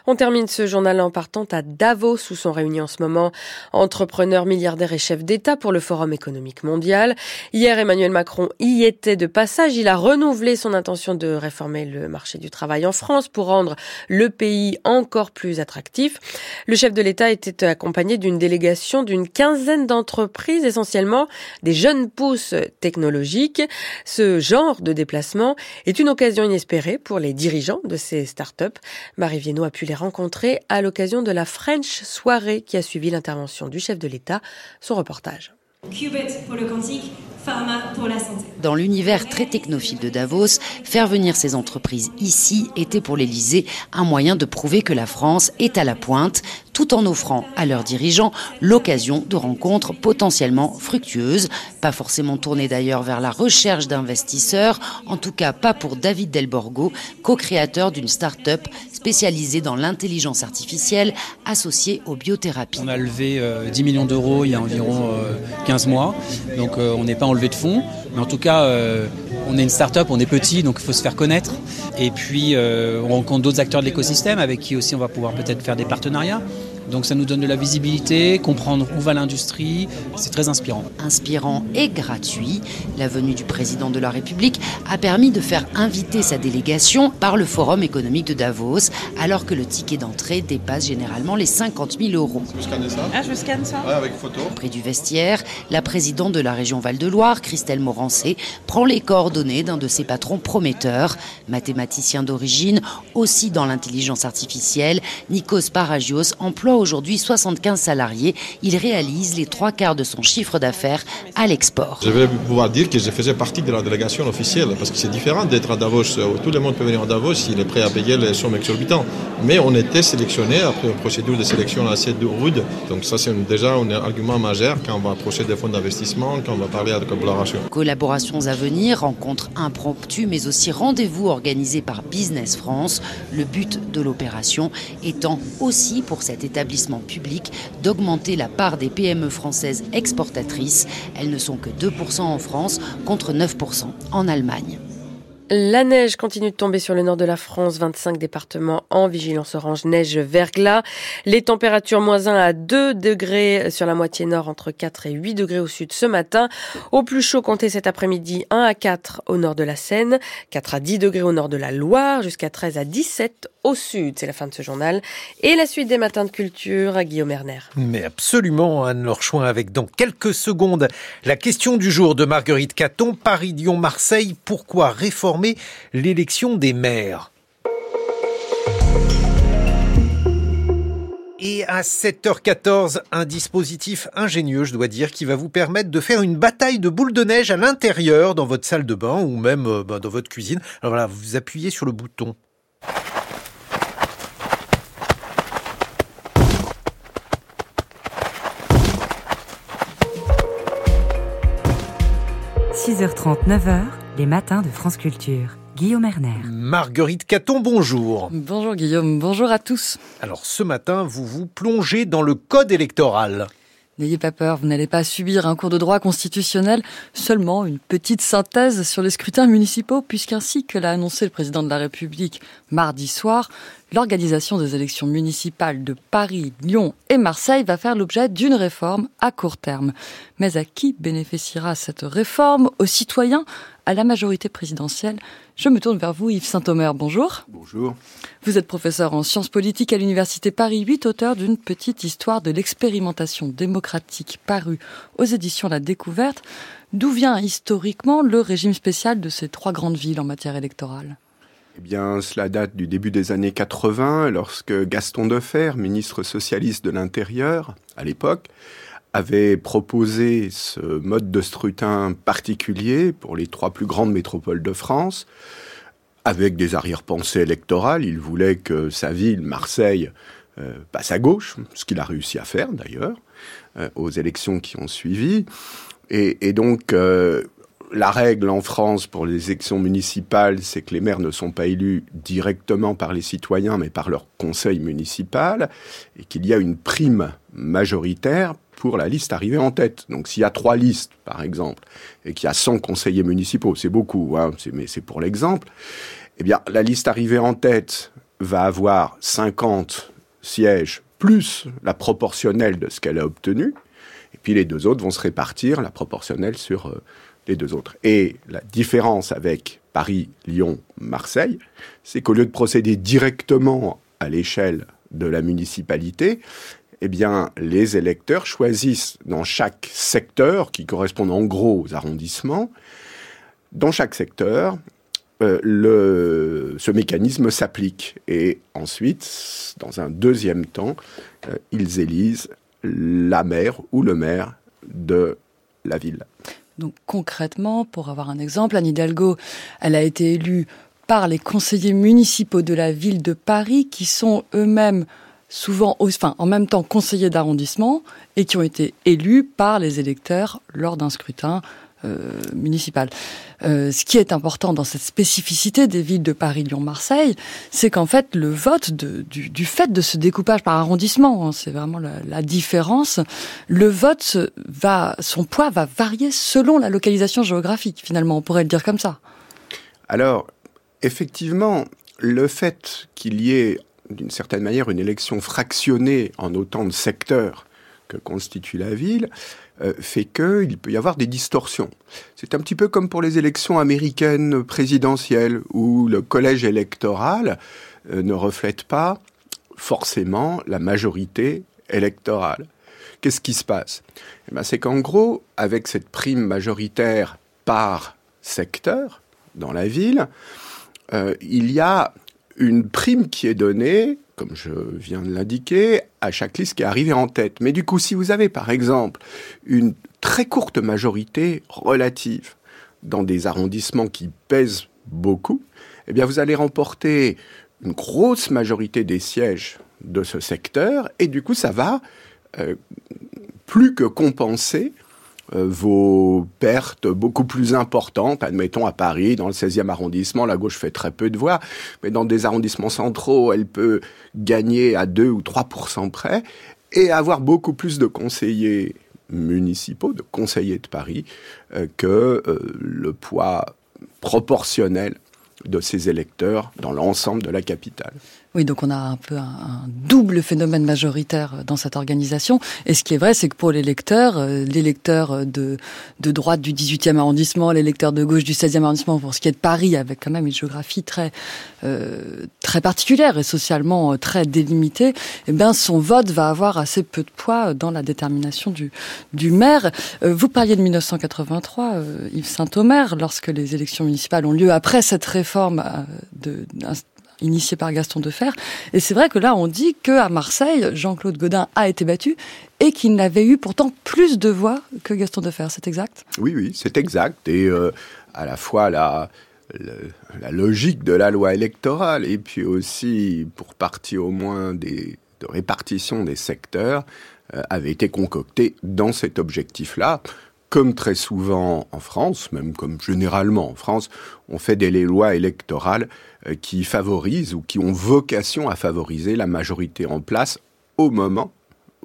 On termine ce journal en partant à Davos où sont réunis en ce moment entrepreneurs, milliardaires et chefs d'État pour le Forum économique mondial. Hier, Emmanuel Macron y était de passage. Il a renouvelé son intention de réformer le marché du travail en France pour rendre le pays encore plus attractif. Le chef de l'État était accompagné d'une délégation d'une quinzaine d'entreprises, essentiellement des jeunes pousses technologiques. Ce genre de déplacement est une occasion inespérée pour les dirigeants de ces startups. Marie a pu rencontré à l'occasion de la French soirée qui a suivi l'intervention du chef de l'État. Son reportage. pour le quantique, pharma pour la santé. Dans l'univers très technophile de Davos, faire venir ces entreprises ici était pour l'Élysée un moyen de prouver que la France est à la pointe tout en offrant à leurs dirigeants l'occasion de rencontres potentiellement fructueuses, pas forcément tournées d'ailleurs vers la recherche d'investisseurs, en tout cas pas pour David Delborgo, co-créateur d'une start-up spécialisée dans l'intelligence artificielle associée aux biothérapies. On a levé 10 millions d'euros il y a environ 15 mois, donc on n'est pas en levée de fonds, mais en tout cas on est une start-up, on est petit, donc il faut se faire connaître. Et puis, euh, on rencontre d'autres acteurs de l'écosystème avec qui aussi on va pouvoir peut-être faire des partenariats. Donc ça nous donne de la visibilité, comprendre où va l'industrie, c'est très inspirant. Inspirant et gratuit, la venue du président de la République a permis de faire inviter sa délégation par le Forum économique de Davos, alors que le ticket d'entrée dépasse généralement les 50 000 euros. Vous scannez ça Ah, je scanne ça Ouais, avec photo. Près du vestiaire, la présidente de la région Val-de-Loire, Christelle Morancé, prend les coordonnées d'un de ses patrons prometteurs, mathématicien d'origine, aussi dans l'intelligence artificielle, Nikos Paragios emploie aujourd'hui 75 salariés. Il réalise les trois quarts de son chiffre d'affaires à l'export. Je vais pouvoir dire que je faisais partie de la délégation officielle parce que c'est différent d'être à Davos. Tout le monde peut venir à Davos s'il est prêt à payer les sommes exorbitantes. Mais on était sélectionné après une procédure de sélection assez rude. Donc ça, c'est déjà un argument majeur quand on va approcher des fonds d'investissement, quand on va parler de collaboration. Collaborations à venir, rencontres impromptues, mais aussi rendez-vous organisés par Business France. Le but de l'opération étant aussi pour cet établissement public d'augmenter la part des PME françaises exportatrices. Elles ne sont que 2% en France contre 9% en Allemagne. La neige continue de tomber sur le nord de la France, 25 départements en vigilance orange neige verglas. Les températures moins 1 à 2 degrés sur la moitié nord, entre 4 et 8 degrés au sud ce matin. Au plus chaud, comptez cet après-midi 1 à 4 au nord de la Seine, 4 à 10 degrés au nord de la Loire, jusqu'à 13 à 17 au sud. C'est la fin de ce journal. Et la suite des matins de culture à Guillaume Erner. Mais absolument, Anne-Laure Chouin, avec dans quelques secondes la question du jour de Marguerite Caton, Paris-Lyon-Marseille, pourquoi réformer l'élection des maires Et à 7h14, un dispositif ingénieux, je dois dire, qui va vous permettre de faire une bataille de boules de neige à l'intérieur, dans votre salle de bain ou même euh, bah, dans votre cuisine. Alors voilà, vous appuyez sur le bouton. 6h30, 9h, les matins de France Culture. Guillaume Erner. Marguerite Caton, bonjour. Bonjour Guillaume, bonjour à tous. Alors ce matin, vous vous plongez dans le code électoral. N'ayez pas peur, vous n'allez pas subir un cours de droit constitutionnel, seulement une petite synthèse sur les scrutins municipaux, puisqu'ainsi que l'a annoncé le président de la République mardi soir, l'organisation des élections municipales de Paris, Lyon et Marseille va faire l'objet d'une réforme à court terme. Mais à qui bénéficiera cette réforme? Aux citoyens? À la majorité présidentielle Je me tourne vers vous, Yves Saint-Omer. Bonjour. Bonjour. Vous êtes professeur en sciences politiques à l'Université Paris 8, auteur d'une petite histoire de l'expérimentation démocratique parue aux éditions La Découverte. D'où vient historiquement le régime spécial de ces trois grandes villes en matière électorale? Eh bien, cela date du début des années 80, lorsque Gaston Defer, ministre socialiste de l'Intérieur, à l'époque, avait proposé ce mode de scrutin particulier pour les trois plus grandes métropoles de France, avec des arrière-pensées électorales. Il voulait que sa ville, Marseille, euh, passe à gauche, ce qu'il a réussi à faire d'ailleurs, euh, aux élections qui ont suivi. Et, donc, euh, la règle en France pour les élections municipales, c'est que les maires ne sont pas élus directement par les citoyens, mais par leur conseil municipal, et qu'il y a une prime majoritaire pour la liste arrivée en tête. Donc s'il y a trois listes, par exemple, et qu'il y a 100 conseillers municipaux, c'est beaucoup, hein, mais c'est pour l'exemple, eh bien la liste arrivée en tête va avoir 50 sièges plus la proportionnelle de ce qu'elle a obtenu, et puis les deux autres vont se répartir la proportionnelle sur euh, les deux autres. Et la différence avec Paris, Lyon, Marseille, c'est qu'au lieu de procéder directement à l'échelle de la municipalité, eh bien, les électeurs choisissent dans chaque secteur, qui correspond en gros aux arrondissements, dans chaque secteur, euh, ce mécanisme s'applique. Et ensuite, dans un deuxième temps, euh, ils élisent la maire ou le maire de la ville. Donc concrètement, pour avoir un exemple, Anne Hidalgo, elle a été élue par les conseillers municipaux de la ville de Paris qui sont eux-mêmes souvent, enfin, en même temps conseillers d'arrondissement et qui ont été élus par les électeurs lors d'un scrutin euh, municipal. Euh, ce qui est important dans cette spécificité des villes de Paris, Lyon, Marseille, c'est qu'en fait le vote de, du, du, fait de ce découpage par arrondissement, hein, c'est vraiment la, la, différence. Le vote va, son poids va varier selon la localisation géographique. Finalement, on pourrait le dire comme ça. Alors, effectivement, le fait qu'il y ait d'une certaine manière une élection fractionnée en autant de secteurs que constitue la ville, euh, fait qu'il peut y avoir des distorsions. C'est un petit peu comme pour les élections américaines présidentielles, où le collège électoral euh, ne reflète pas forcément la majorité électorale. Qu'est-ce qui se passe? Eh ben, C'est qu'en gros, avec cette prime majoritaire par secteur dans la ville, euh, il y a une prime qui est donnée comme je viens de l'indiquer, à chaque liste qui est arrivée en tête. Mais du coup, si vous avez par exemple une très courte majorité relative dans des arrondissements qui pèsent beaucoup, eh bien vous allez remporter une grosse majorité des sièges de ce secteur et du coup ça va euh, plus que compenser vos pertes beaucoup plus importantes. Admettons à Paris, dans le 16e arrondissement, la gauche fait très peu de voix, mais dans des arrondissements centraux, elle peut gagner à 2 ou 3% près et avoir beaucoup plus de conseillers municipaux, de conseillers de Paris, euh, que euh, le poids proportionnel de ses électeurs dans l'ensemble de la capitale. Oui, donc on a un peu un, double phénomène majoritaire dans cette organisation. Et ce qui est vrai, c'est que pour l'électeur, euh, l'électeur de, de droite du 18e arrondissement, l'électeur de gauche du 16e arrondissement, pour ce qui est de Paris, avec quand même une géographie très euh, très particulière et socialement euh, très délimitée, eh bien son vote va avoir assez peu de poids dans la détermination du, du maire. vous parliez de 1983, Yves Saint-Omer, lorsque les élections municipales ont lieu après cette réforme de, initié par Gaston Defer. Et c'est vrai que là, on dit que à Marseille, Jean-Claude Godin a été battu et qu'il n'avait eu pourtant plus de voix que Gaston Defer. C'est exact? Oui, oui, c'est exact. Et euh, à la fois la, logique de la loi électorale et puis aussi, pour partie au moins des, de répartition des secteurs, euh, avait été concoctée dans cet objectif-là comme très souvent en France, même comme généralement en France, on fait des lois électorales qui favorisent ou qui ont vocation à favoriser la majorité en place au moment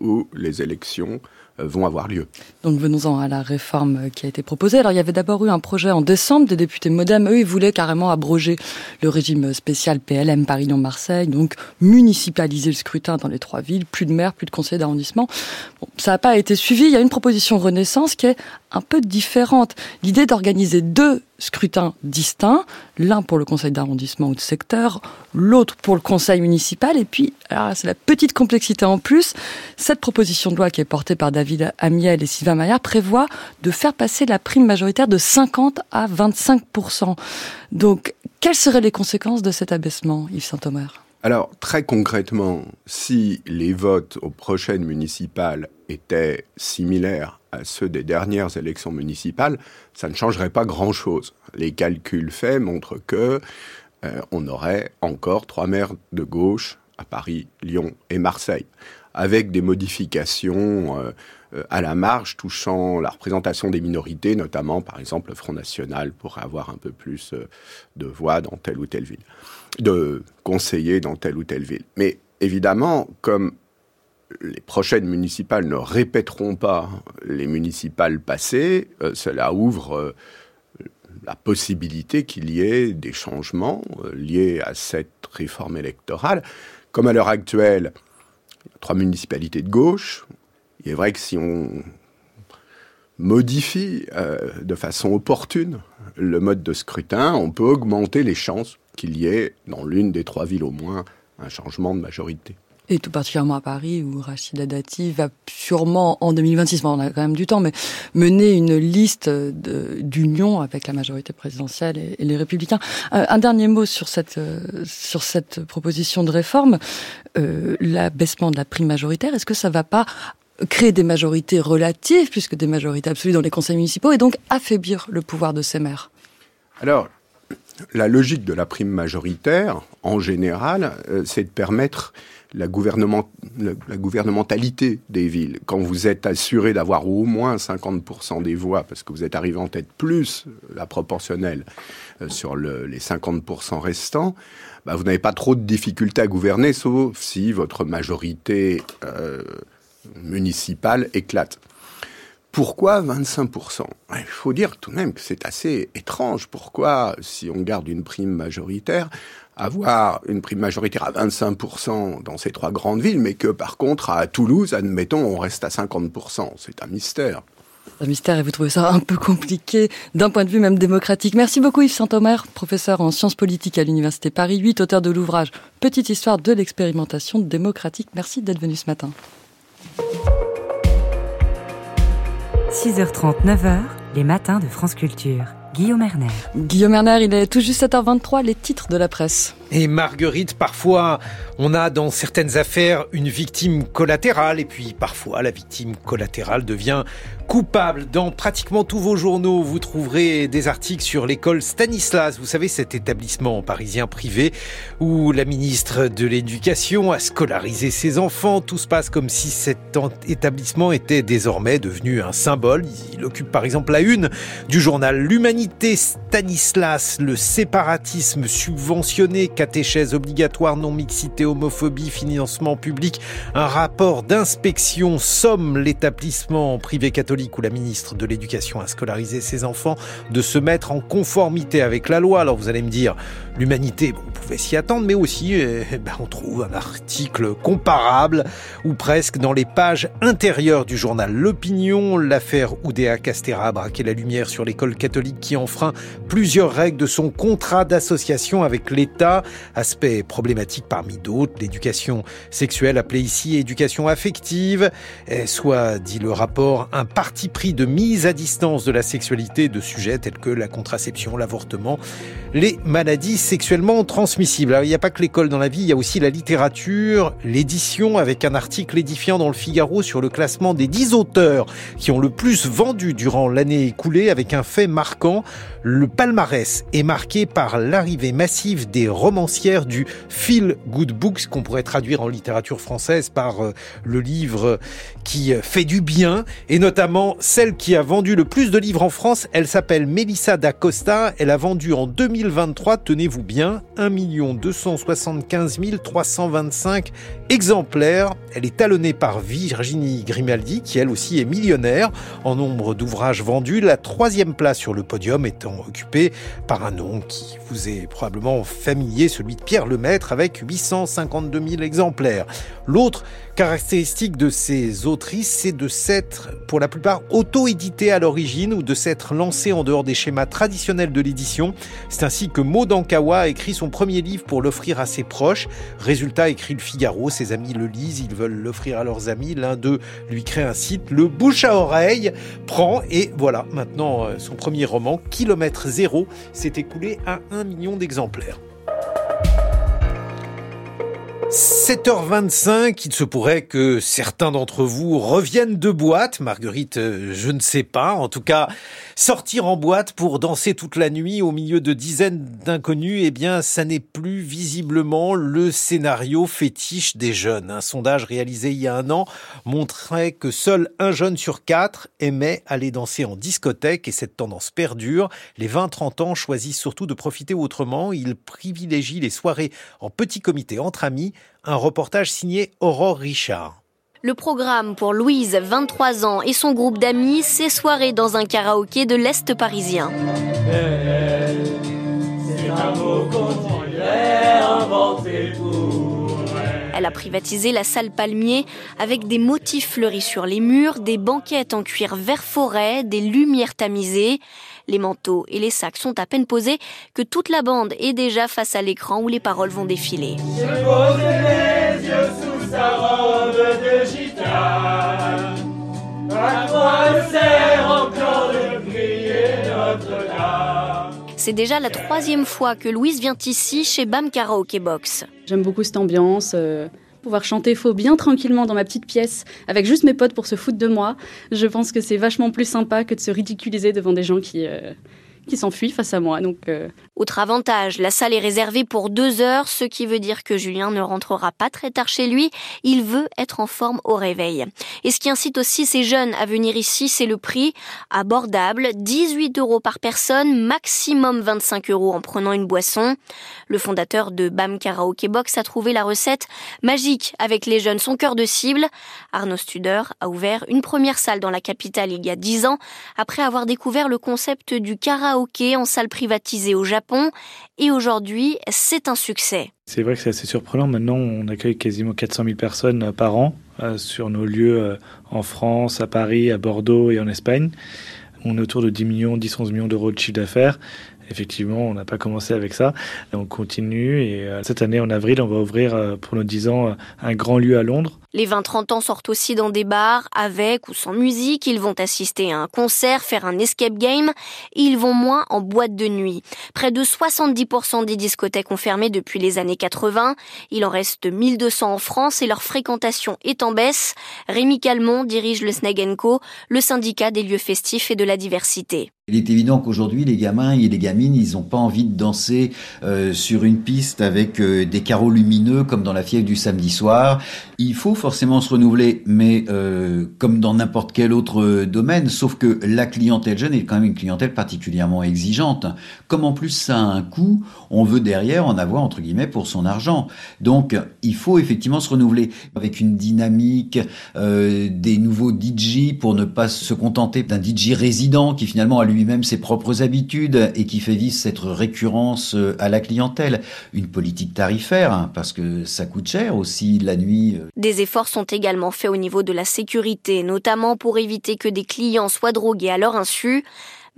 où les élections euh, vont avoir lieu. Donc venons-en à la réforme qui a été proposée. Alors il y avait d'abord eu un projet en décembre des députés Modem. Eux, ils voulaient carrément abroger le régime spécial PLM Paris-Lyon-Marseille, donc municipaliser le scrutin dans les trois villes, plus de maires, plus de conseillers d'arrondissement. Bon, ça n'a pas été suivi. Il y a une proposition Renaissance qui est un peu différente. L'idée d'organiser deux scrutins distincts, l'un pour le conseil d'arrondissement ou de secteur, l'autre pour le conseil municipal, et puis, c'est la petite complexité en plus, cette proposition de loi qui est portée par David Amiel et Sylvain Maillard prévoit de faire passer la prime majoritaire de 50 à 25%. Donc, quelles seraient les conséquences de cet abaissement, Yves Saint-Omer? Alors, très concrètement, si les votes aux prochaines municipales étaient similaires à ceux des dernières élections municipales, ça ne changerait pas grand-chose. Les calculs faits montrent que euh, on aurait encore trois maires de gauche à Paris, Lyon et Marseille, avec des modifications euh, à la marge touchant la représentation des minorités, notamment par exemple le Front National pourrait avoir un peu plus de voix dans telle ou telle ville, de conseillers dans telle ou telle ville. Mais évidemment, comme les prochaines municipales ne répéteront pas les municipales passées, euh, cela ouvre euh, la possibilité qu'il y ait des changements euh, liés à cette réforme électorale. Comme à l'heure actuelle, trois municipalités de gauche. Il est vrai que si on modifie de façon opportune le mode de scrutin, on peut augmenter les chances qu'il y ait, dans l'une des trois villes au moins, un changement de majorité. Et tout particulièrement à Paris, où Rachida Dati va sûrement, en 2026, on a quand même du temps, mais mener une liste d'union avec la majorité présidentielle et, les républicains. Euh, un dernier mot sur cette, euh, sur cette proposition de réforme. Euh, L'abaissement de la prime majoritaire, est-ce que ça va pas créer des majorités relatives, puisque des majorités absolues dans les conseils municipaux, et donc affaiblir le pouvoir de ces maires Alors, la logique de la prime majoritaire, en général, c'est de permettre la, gouvernement, la, gouvernementalité des villes. Quand vous êtes assuré d'avoir au moins 50% des voix, parce que vous êtes arrivé en tête plus la proportionnelle euh, sur les 50% restants, bah, vous n'avez pas trop de difficultés à gouverner, sauf si votre majorité euh, municipale éclate. Pourquoi 25% Il faut dire tout de même que c'est assez étrange. Pourquoi, si on garde une prime majoritaire, avoir une prime majoritaire à 25% dans ces trois grandes villes, mais que par contre à Toulouse, admettons, on reste à 50%. C'est un mystère. Un mystère et vous trouvez ça un peu compliqué d'un point de vue même démocratique. Merci beaucoup Yves Saint-Omer, professeur en sciences politiques à l'Université Paris 8, auteur de l'ouvrage Petite histoire de l'expérimentation démocratique. Merci d'être venu ce matin. 6h30, 9h, les matins de France Culture. Guillaume Erner. Guillaume Erner, il est tout juste 7h23, les titres de la presse. Et Marguerite, parfois, on a dans certaines affaires une victime collatérale, et puis parfois la victime collatérale devient coupable. Dans pratiquement tous vos journaux, vous trouverez des articles sur l'école Stanislas. Vous savez, cet établissement parisien privé où la ministre de l'Éducation a scolarisé ses enfants. Tout se passe comme si cet établissement était désormais devenu un symbole. Il occupe par exemple la une du journal L'Humanité Stanislas, le séparatisme subventionné catéchèse obligatoire, non-mixité, homophobie, financement public. Un rapport d'inspection somme l'établissement privé catholique où la ministre de l'Éducation a scolarisé ses enfants de se mettre en conformité avec la loi. Alors vous allez me dire, l'humanité, bon, on pouvait s'y attendre, mais aussi, eh, ben, on trouve un article comparable ou presque dans les pages intérieures du journal L'Opinion. L'affaire Oudéa Castera a braqué la lumière sur l'école catholique qui enfreint plusieurs règles de son contrat d'association avec l'État. Aspect problématique parmi d'autres, l'éducation sexuelle appelée ici éducation affective, soit, dit le rapport, un parti pris de mise à distance de la sexualité de sujets tels que la contraception, l'avortement, les maladies sexuellement transmissibles. Alors, il n'y a pas que l'école dans la vie, il y a aussi la littérature, l'édition avec un article édifiant dans le Figaro sur le classement des 10 auteurs qui ont le plus vendu durant l'année écoulée avec un fait marquant. Le palmarès est marqué par l'arrivée massive des romancières du Feel Good Books qu'on pourrait traduire en littérature française par euh, le livre qui fait du bien et notamment celle qui a vendu le plus de livres en France. Elle s'appelle Melissa d'Acosta. Elle a vendu en 2023, tenez-vous bien, 1 275 325 exemplaires. Elle est talonnée par Virginie Grimaldi qui elle aussi est millionnaire en nombre d'ouvrages vendus. La troisième place sur le podium étant occupée par un nom qui vous est probablement familier, celui de Pierre Lemaître, avec 852 000 exemplaires. L'autre caractéristique de ces autrices, c'est de s'être, pour la plupart, auto-éditées à l'origine ou de s'être lancées en dehors des schémas traditionnels de l'édition. C'est ainsi que Maud Ankawa a écrit son premier livre pour l'offrir à ses proches. Résultat, écrit le Figaro, ses amis le lisent, ils veulent l'offrir à leurs amis. L'un d'eux lui crée un site, le bouche à oreille prend et voilà, maintenant euh, son premier roman, Kilomètre Zéro, s'est écoulé à un million d'exemplaires. 7h25, il se pourrait que certains d'entre vous reviennent de boîte. Marguerite, euh, je ne sais pas. En tout cas, sortir en boîte pour danser toute la nuit au milieu de dizaines d'inconnus, eh bien, ça n'est plus visiblement le scénario fétiche des jeunes. Un sondage réalisé il y a un an montrait que seul un jeune sur quatre aimait aller danser en discothèque et cette tendance perdure. Les 20-30 ans choisissent surtout de profiter autrement. Ils privilégient les soirées en petit comité entre amis un reportage signé Aurore Richard. Le programme pour Louise, 23 ans, et son groupe d'amis, c'est soirée dans un karaoké de l'Est parisien. Elle a privatisé la salle Palmier avec des motifs fleuris sur les murs, des banquettes en cuir vert forêt, des lumières tamisées. Les manteaux et les sacs sont à peine posés que toute la bande est déjà face à l'écran où les paroles vont défiler. C'est déjà la troisième fois que Louise vient ici chez Bam Karaoke Box. J'aime beaucoup cette ambiance. Euh, pouvoir chanter faux bien tranquillement dans ma petite pièce avec juste mes potes pour se foutre de moi, je pense que c'est vachement plus sympa que de se ridiculiser devant des gens qui, euh, qui s'enfuit face à moi. Euh, Autre avantage, la salle est réservée pour deux heures, ce qui veut dire que Julien ne rentrera pas très tard chez lui. Il veut être en forme au réveil. Et ce qui incite aussi ces jeunes à venir ici, c'est le prix abordable, 18 euros par personne, maximum 25 euros en prenant une boisson. Le fondateur de BAM Karaoke Box a trouvé la recette magique avec les jeunes, son cœur de cible. Arnaud Studer a ouvert une première salle dans la capitale il y a 10 ans, après avoir découvert le concept du karaoké en salle privatisée au Japon et aujourd'hui, c'est un succès. C'est vrai que c'est assez surprenant. Maintenant, on accueille quasiment 400 000 personnes euh, par an euh, sur nos lieux euh, en France, à Paris, à Bordeaux et en Espagne. On est autour de 10 millions, 10-11 millions d'euros de chiffre d'affaires. Effectivement, on n'a pas commencé avec ça. On continue et cette année, en avril, on va ouvrir pour nos 10 ans un grand lieu à Londres. Les 20-30 ans sortent aussi dans des bars, avec ou sans musique. Ils vont assister à un concert, faire un escape game. Ils vont moins en boîte de nuit. Près de 70% des discothèques ont fermé depuis les années 80. Il en reste 1200 en France et leur fréquentation est en baisse. Rémi Calmont dirige le Snag Co, le syndicat des lieux festifs et de la diversité. Il est évident qu'aujourd'hui, les gamins et les gamines, ils n'ont pas envie de danser euh, sur une piste avec euh, des carreaux lumineux comme dans la fièvre du samedi soir. Il faut forcément se renouveler, mais euh, comme dans n'importe quel autre domaine, sauf que la clientèle jeune est quand même une clientèle particulièrement exigeante. Comme en plus ça a un coût, on veut derrière en avoir entre guillemets pour son argent. Donc il faut effectivement se renouveler avec une dynamique, des nouveaux DJ pour ne pas se contenter d'un DJ résident qui finalement a lui-même ses propres habitudes et qui fait vivre cette récurrence euh, à la clientèle. Une politique tarifaire, hein, parce que ça coûte cher aussi la nuit. Euh. Des efforts sont également faits au niveau de la sécurité, notamment pour éviter que des clients soient drogués à leur insu.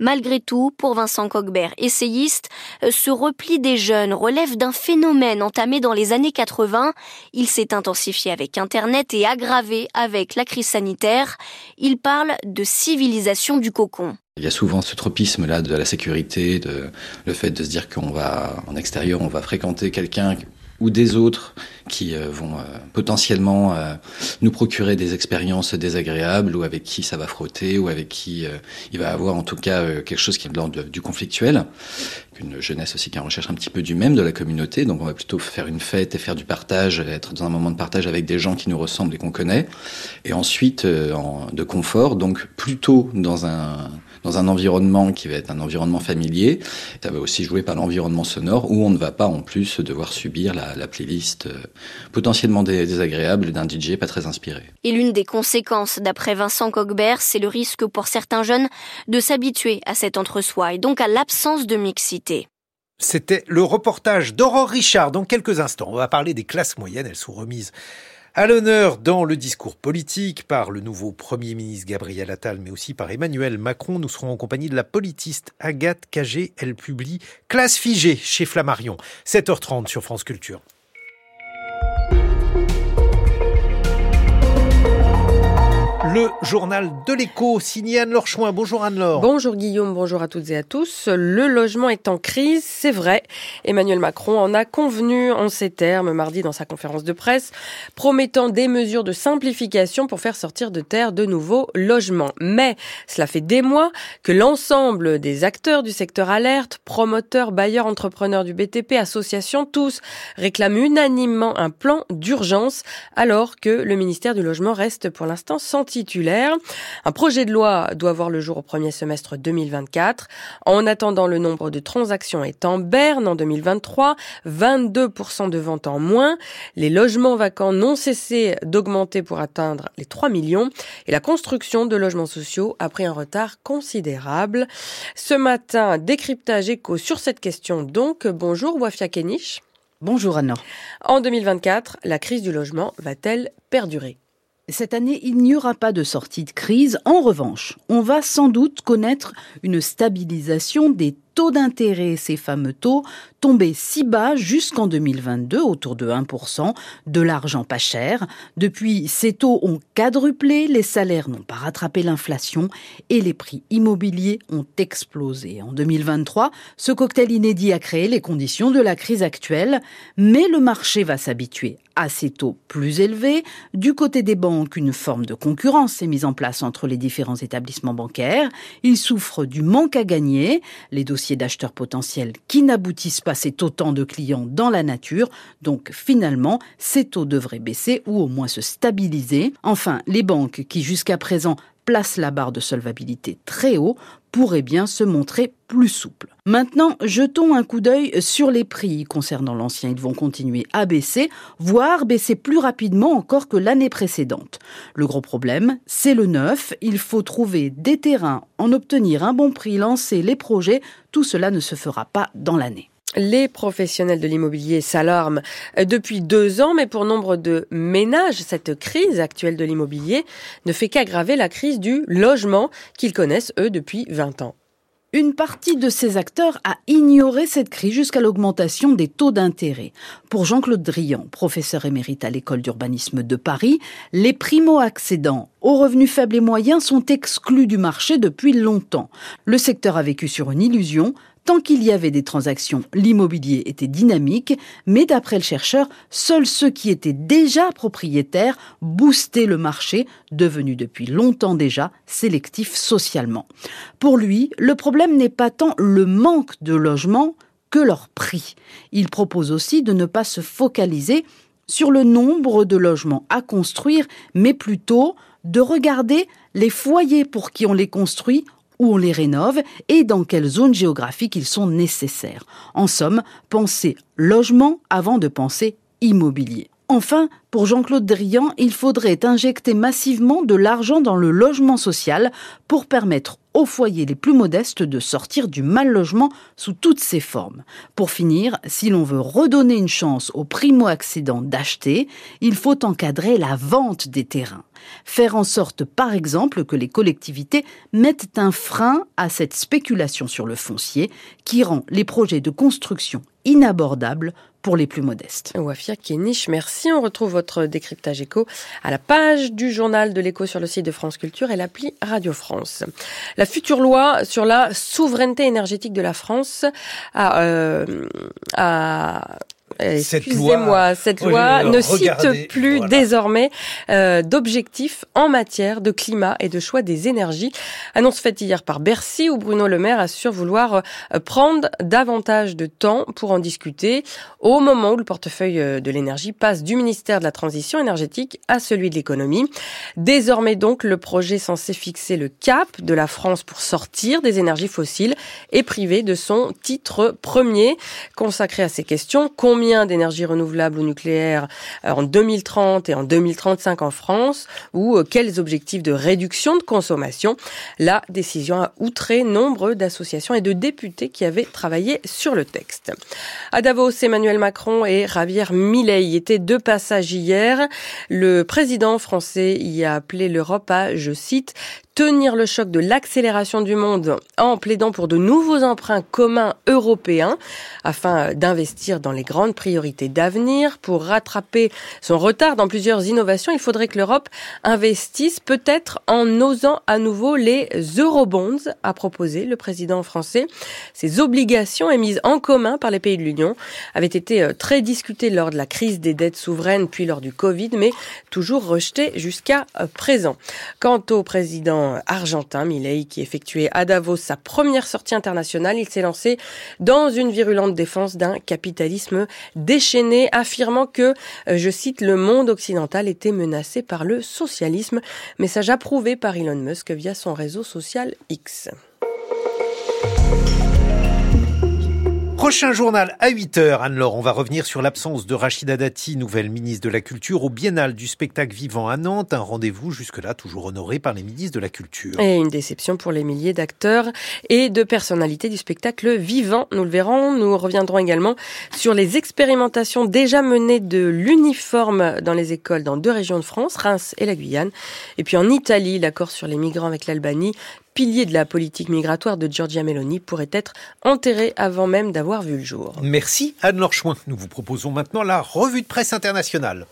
Malgré tout, pour Vincent Cogbert, essayiste, euh, ce repli des jeunes relève d'un phénomène entamé dans les années 80. Il s'est intensifié avec Internet et aggravé avec la crise sanitaire. Il parle de civilisation du cocon. Il y a souvent ce tropisme-là de la sécurité, de le fait de se dire qu'on va, en extérieur, on va fréquenter quelqu'un ou des autres qui euh, vont euh, potentiellement euh, nous procurer des expériences désagréables ou avec qui ça va frotter ou avec qui il va avoir en tout cas quelque chose qui est de l'ordre du conflictuel. Une jeunesse aussi qui recherche un petit peu du même de la communauté, donc on va plutôt faire une fête et faire du partage, être dans un moment de partage avec des gens qui nous ressemblent et qu'on connaît. Et ensuite, en, de confort, donc plutôt dans un dans un environnement qui va être un environnement familier. Ça va aussi jouer par l'environnement sonore où on ne va pas en plus devoir subir la, la playlist potentiellement désagréable d'un DJ pas très inspiré. Et l'une des conséquences, d'après Vincent Cogbert, c'est le risque pour certains jeunes de s'habituer à cet entre-soi et donc à l'absence de mixité. C'était le reportage d'Aurore Richard. Dans quelques instants, on va parler des classes moyennes. Elles sont remises à l'honneur dans le discours politique par le nouveau Premier ministre Gabriel Attal, mais aussi par Emmanuel Macron. Nous serons en compagnie de la politiste Agathe Cagé. Elle publie Classe figée chez Flammarion. 7h30 sur France Culture. Le journal de l'écho, signé Anne-Laure Chouin. Bonjour Anne-Laure. Bonjour Guillaume, bonjour à toutes et à tous. Le logement est en crise, c'est vrai. Emmanuel Macron en a convenu en ces termes mardi dans sa conférence de presse, promettant des mesures de simplification pour faire sortir de terre de nouveaux logements. Mais cela fait des mois que l'ensemble des acteurs du secteur alerte, promoteurs, bailleurs, entrepreneurs du BTP, associations, tous réclament unanimement un plan d'urgence alors que le ministère du Logement reste pour l'instant sans Un projet de loi doit voir le jour au premier semestre 2024. En attendant, le nombre de transactions est en berne en 2023, 22% de ventes en moins. Les logements vacants n'ont cessé d'augmenter pour atteindre les 3 millions et la construction de logements sociaux a pris un retard considérable. Ce matin, décryptage écho sur cette question donc. Bonjour Wafia Kenich. Bonjour Anna. En 2024, la crise du logement va-t-elle perdurer? Cette année, il n'y aura pas de sortie de crise. En revanche, on va sans doute connaître une stabilisation des taux d'intérêt, ces fameux taux, tombaient si bas jusqu'en 2022, autour de 1%, de l'argent pas cher. Depuis, ces taux ont quadruplé, les salaires n'ont pas rattrapé l'inflation et les prix immobiliers ont explosé. En 2023, ce cocktail inédit a créé les conditions de la crise actuelle, mais le marché va s'habituer à ces taux plus élevés. Du côté des banques, une forme de concurrence s'est mise en place entre les différents établissements bancaires. Ils souffrent du manque à gagner. Les dossiers d'acheteurs potentiels qui n'aboutissent pas, c'est autant de clients dans la nature. Donc finalement, ces taux devraient baisser ou au moins se stabiliser. Enfin, les banques qui jusqu'à présent place la barre de solvabilité très haut pourrait bien se montrer plus souple. Maintenant, jetons un coup d'œil sur les prix. Concernant l'ancien, ils vont continuer à baisser, voire baisser plus rapidement encore que l'année précédente. Le gros problème, c'est le neuf. Il faut trouver des terrains, en obtenir un bon prix, lancer les projets. Tout cela ne se fera pas dans l'année. Les professionnels de l'immobilier s'alarment depuis deux ans, mais pour nombre de ménages, cette crise actuelle de l'immobilier ne fait qu'aggraver la crise du logement qu'ils connaissent, eux, depuis 20 ans. Une partie de ces acteurs a ignoré cette crise jusqu'à l'augmentation des taux d'intérêt. Pour Jean-Claude Drian, professeur émérite à l'école d'urbanisme de Paris, les primo-accédants aux revenus faibles et moyens sont exclus du marché depuis longtemps. Le secteur a vécu sur une illusion, Tant qu'il y avait des transactions, l'immobilier était dynamique, mais d'après le chercheur, seuls ceux qui étaient déjà propriétaires boostaient le marché, devenu depuis longtemps déjà sélectif socialement. Pour lui, le problème n'est pas tant le manque de logements que leur prix. Il propose aussi de ne pas se focaliser sur le nombre de logements à construire, mais plutôt de regarder les foyers pour qui on les construit où on les rénove et dans quelle zone géographique ils sont nécessaires. En somme, penser logement avant de penser immobilier. Enfin, pour Jean-Claude Drian, il faudrait injecter massivement de l'argent dans le logement social pour permettre aux foyers les plus modestes de sortir du mal logement sous toutes ses formes. Pour finir, si l'on veut redonner une chance aux primo-accédants d'acheter, il faut encadrer la vente des terrains. Faire en sorte, par exemple, que les collectivités mettent un frein à cette spéculation sur le foncier qui rend les projets de construction inabordables pour les plus modestes. Wafia Kéniche, merci. On retrouve votre décryptage éco à la page du journal de l'écho sur le site de France Culture et l'appli Radio France. La future loi sur la souveraineté énergétique de la France a, euh, a Excusez-moi, cette loi, ne cite plus désormais euh, d'objectifs en matière de climat et de choix des énergies. Annonce faite hier par Bercy où Bruno Le Maire assure vouloir euh, prendre davantage de temps pour en discuter au moment où le portefeuille euh, de l'énergie passe du ministère de la Transition énergétique à celui de l'économie. Désormais donc, le projet censé fixer le cap de la France pour sortir des énergies fossiles est privé de son titre premier consacré à ces questions. Combien d'énergie renouvelable ou nucléaire euh, en 2030 et en 2035 en France ou euh, quels objectifs de réduction de consommation? La décision a outré nombre d'associations et de députés qui avaient travaillé sur le texte. À Davos, Emmanuel Macron et Javier Milei étaient de passage hier. Le président français y a appelé l'Europe à, je cite, tenir le choc de l'accélération du monde en plaidant pour de nouveaux emprunts communs européens afin d'investir dans les grandes priorités d'avenir. Pour rattraper son retard dans plusieurs innovations, il faudrait que l'Europe investisse peut-être en osant à nouveau les eurobonds, a proposé le président français. Ces obligations émises en commun par les pays de l'Union avaient été euh, très discutées lors de la crise des dettes souveraines puis lors du Covid, mais toujours rejetées jusqu'à euh, présent. Quant au président argentin, Milei, qui effectuait à Davos sa première sortie internationale. Il s'est lancé dans une virulente défense d'un capitalisme déchaîné, affirmant que, euh, je cite, le monde occidental était menacé par le socialisme. Message approuvé par Elon Musk via son réseau social X. Prochain journal à 8h. Anne-Laure, on va revenir sur l'absence de Rachida Dati, nouvelle ministre de la Culture, au Biennale du spectacle vivant à Nantes. Un rendez-vous jusque-là toujours honoré par les ministres de la Culture. Et une déception pour les milliers d'acteurs et de personnalités du spectacle vivant. Nous le verrons. Nous reviendrons également sur les expérimentations déjà menées de l'uniforme dans les écoles dans deux régions de France, Reims et la Guyane. Et puis en Italie, l'accord sur les migrants avec l'Albanie pilier de la politique migratoire de Giorgia Meloni, pourrait être enterré avant même d'avoir vu le jour. Merci Anne-Laure Chouin. Nous vous proposons maintenant la revue de presse internationale.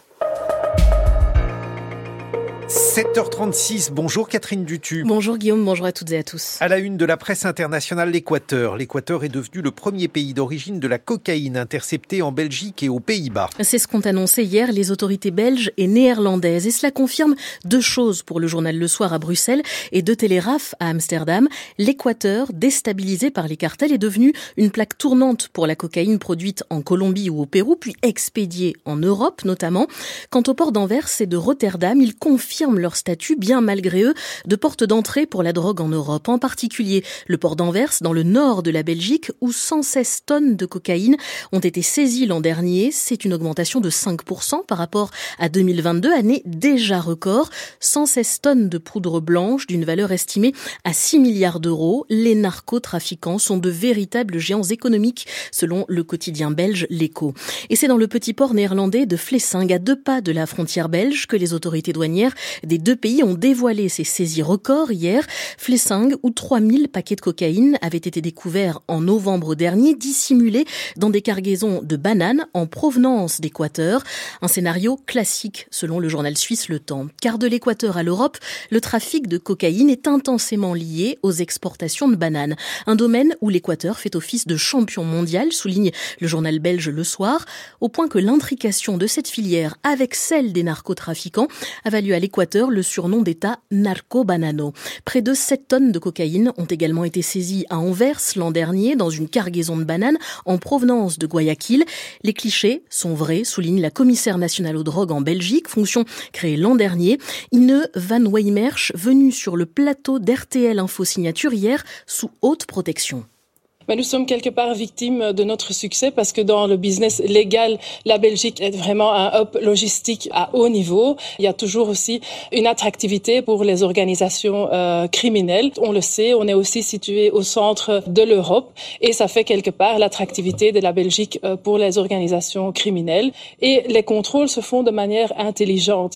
7h36, bonjour Catherine Dutu. Bonjour Guillaume, bonjour à toutes et à tous. À la une de la presse internationale, l'Équateur. L'Équateur est devenu le premier pays d'origine de la cocaïne interceptée en Belgique et aux Pays-Bas. C'est ce qu'ont annoncé hier les autorités belges et néerlandaises. Et cela confirme deux choses pour le journal Le Soir à Bruxelles et deux Télégraphes à Amsterdam. L'Équateur, déstabilisé par les cartels, est devenu une plaque tournante pour la cocaïne produite en Colombie ou au Pérou, puis expédiée en Europe notamment. Quant au port d'Anvers et de Rotterdam, il confirme leur statut, bien malgré eux, de porte d'entrée pour la drogue en Europe, en particulier le port d'Anvers, dans le nord de la Belgique, où 116 tonnes de cocaïne ont été saisies l'an dernier. C'est une augmentation de 5% par rapport à 2022, année déjà record. 116 tonnes de poudre blanche d'une valeur estimée à 6 milliards d'euros. Les narcotrafiquants sont de véritables géants économiques, selon le quotidien belge L'Echo. Et c'est dans le petit port néerlandais de Flessing, à deux pas de la frontière belge, que les autorités douanières des deux pays ont dévoilé ces saisies records hier. Flessing, où 3000 paquets de cocaïne avaient été découverts en novembre dernier, dissimulés dans des cargaisons de bananes en provenance d'Équateur. Un scénario classique, selon le journal suisse Le Temps. Car de l'Équateur à l'Europe, le trafic de cocaïne est intensément lié aux exportations de bananes. Un domaine où l'Équateur fait office de champion mondial, souligne le journal belge Le Soir, au point que l'intrication de cette filière avec celle des narcotrafiquants a valu à l'Équateur le surnom d'État narco-banano. Près de 7 tonnes de cocaïne ont également été saisies à Anvers l'an dernier dans une cargaison de bananes en provenance de Guayaquil. Les clichés sont vrais, souligne la commissaire nationale aux drogues en Belgique, fonction créée l'an dernier. Ine Van Weimersch, venue sur le plateau d'RTL Info Signature hier sous haute protection. Mais nous sommes quelque part victimes de notre succès parce que dans le business légal, la Belgique est vraiment un hub logistique à haut niveau. Il y a toujours aussi une attractivité pour les organisations euh, criminelles. On le sait, on est aussi situé au centre de l'Europe et ça fait quelque part l'attractivité de la Belgique euh, pour les organisations criminelles. Et les contrôles se font de manière intelligente.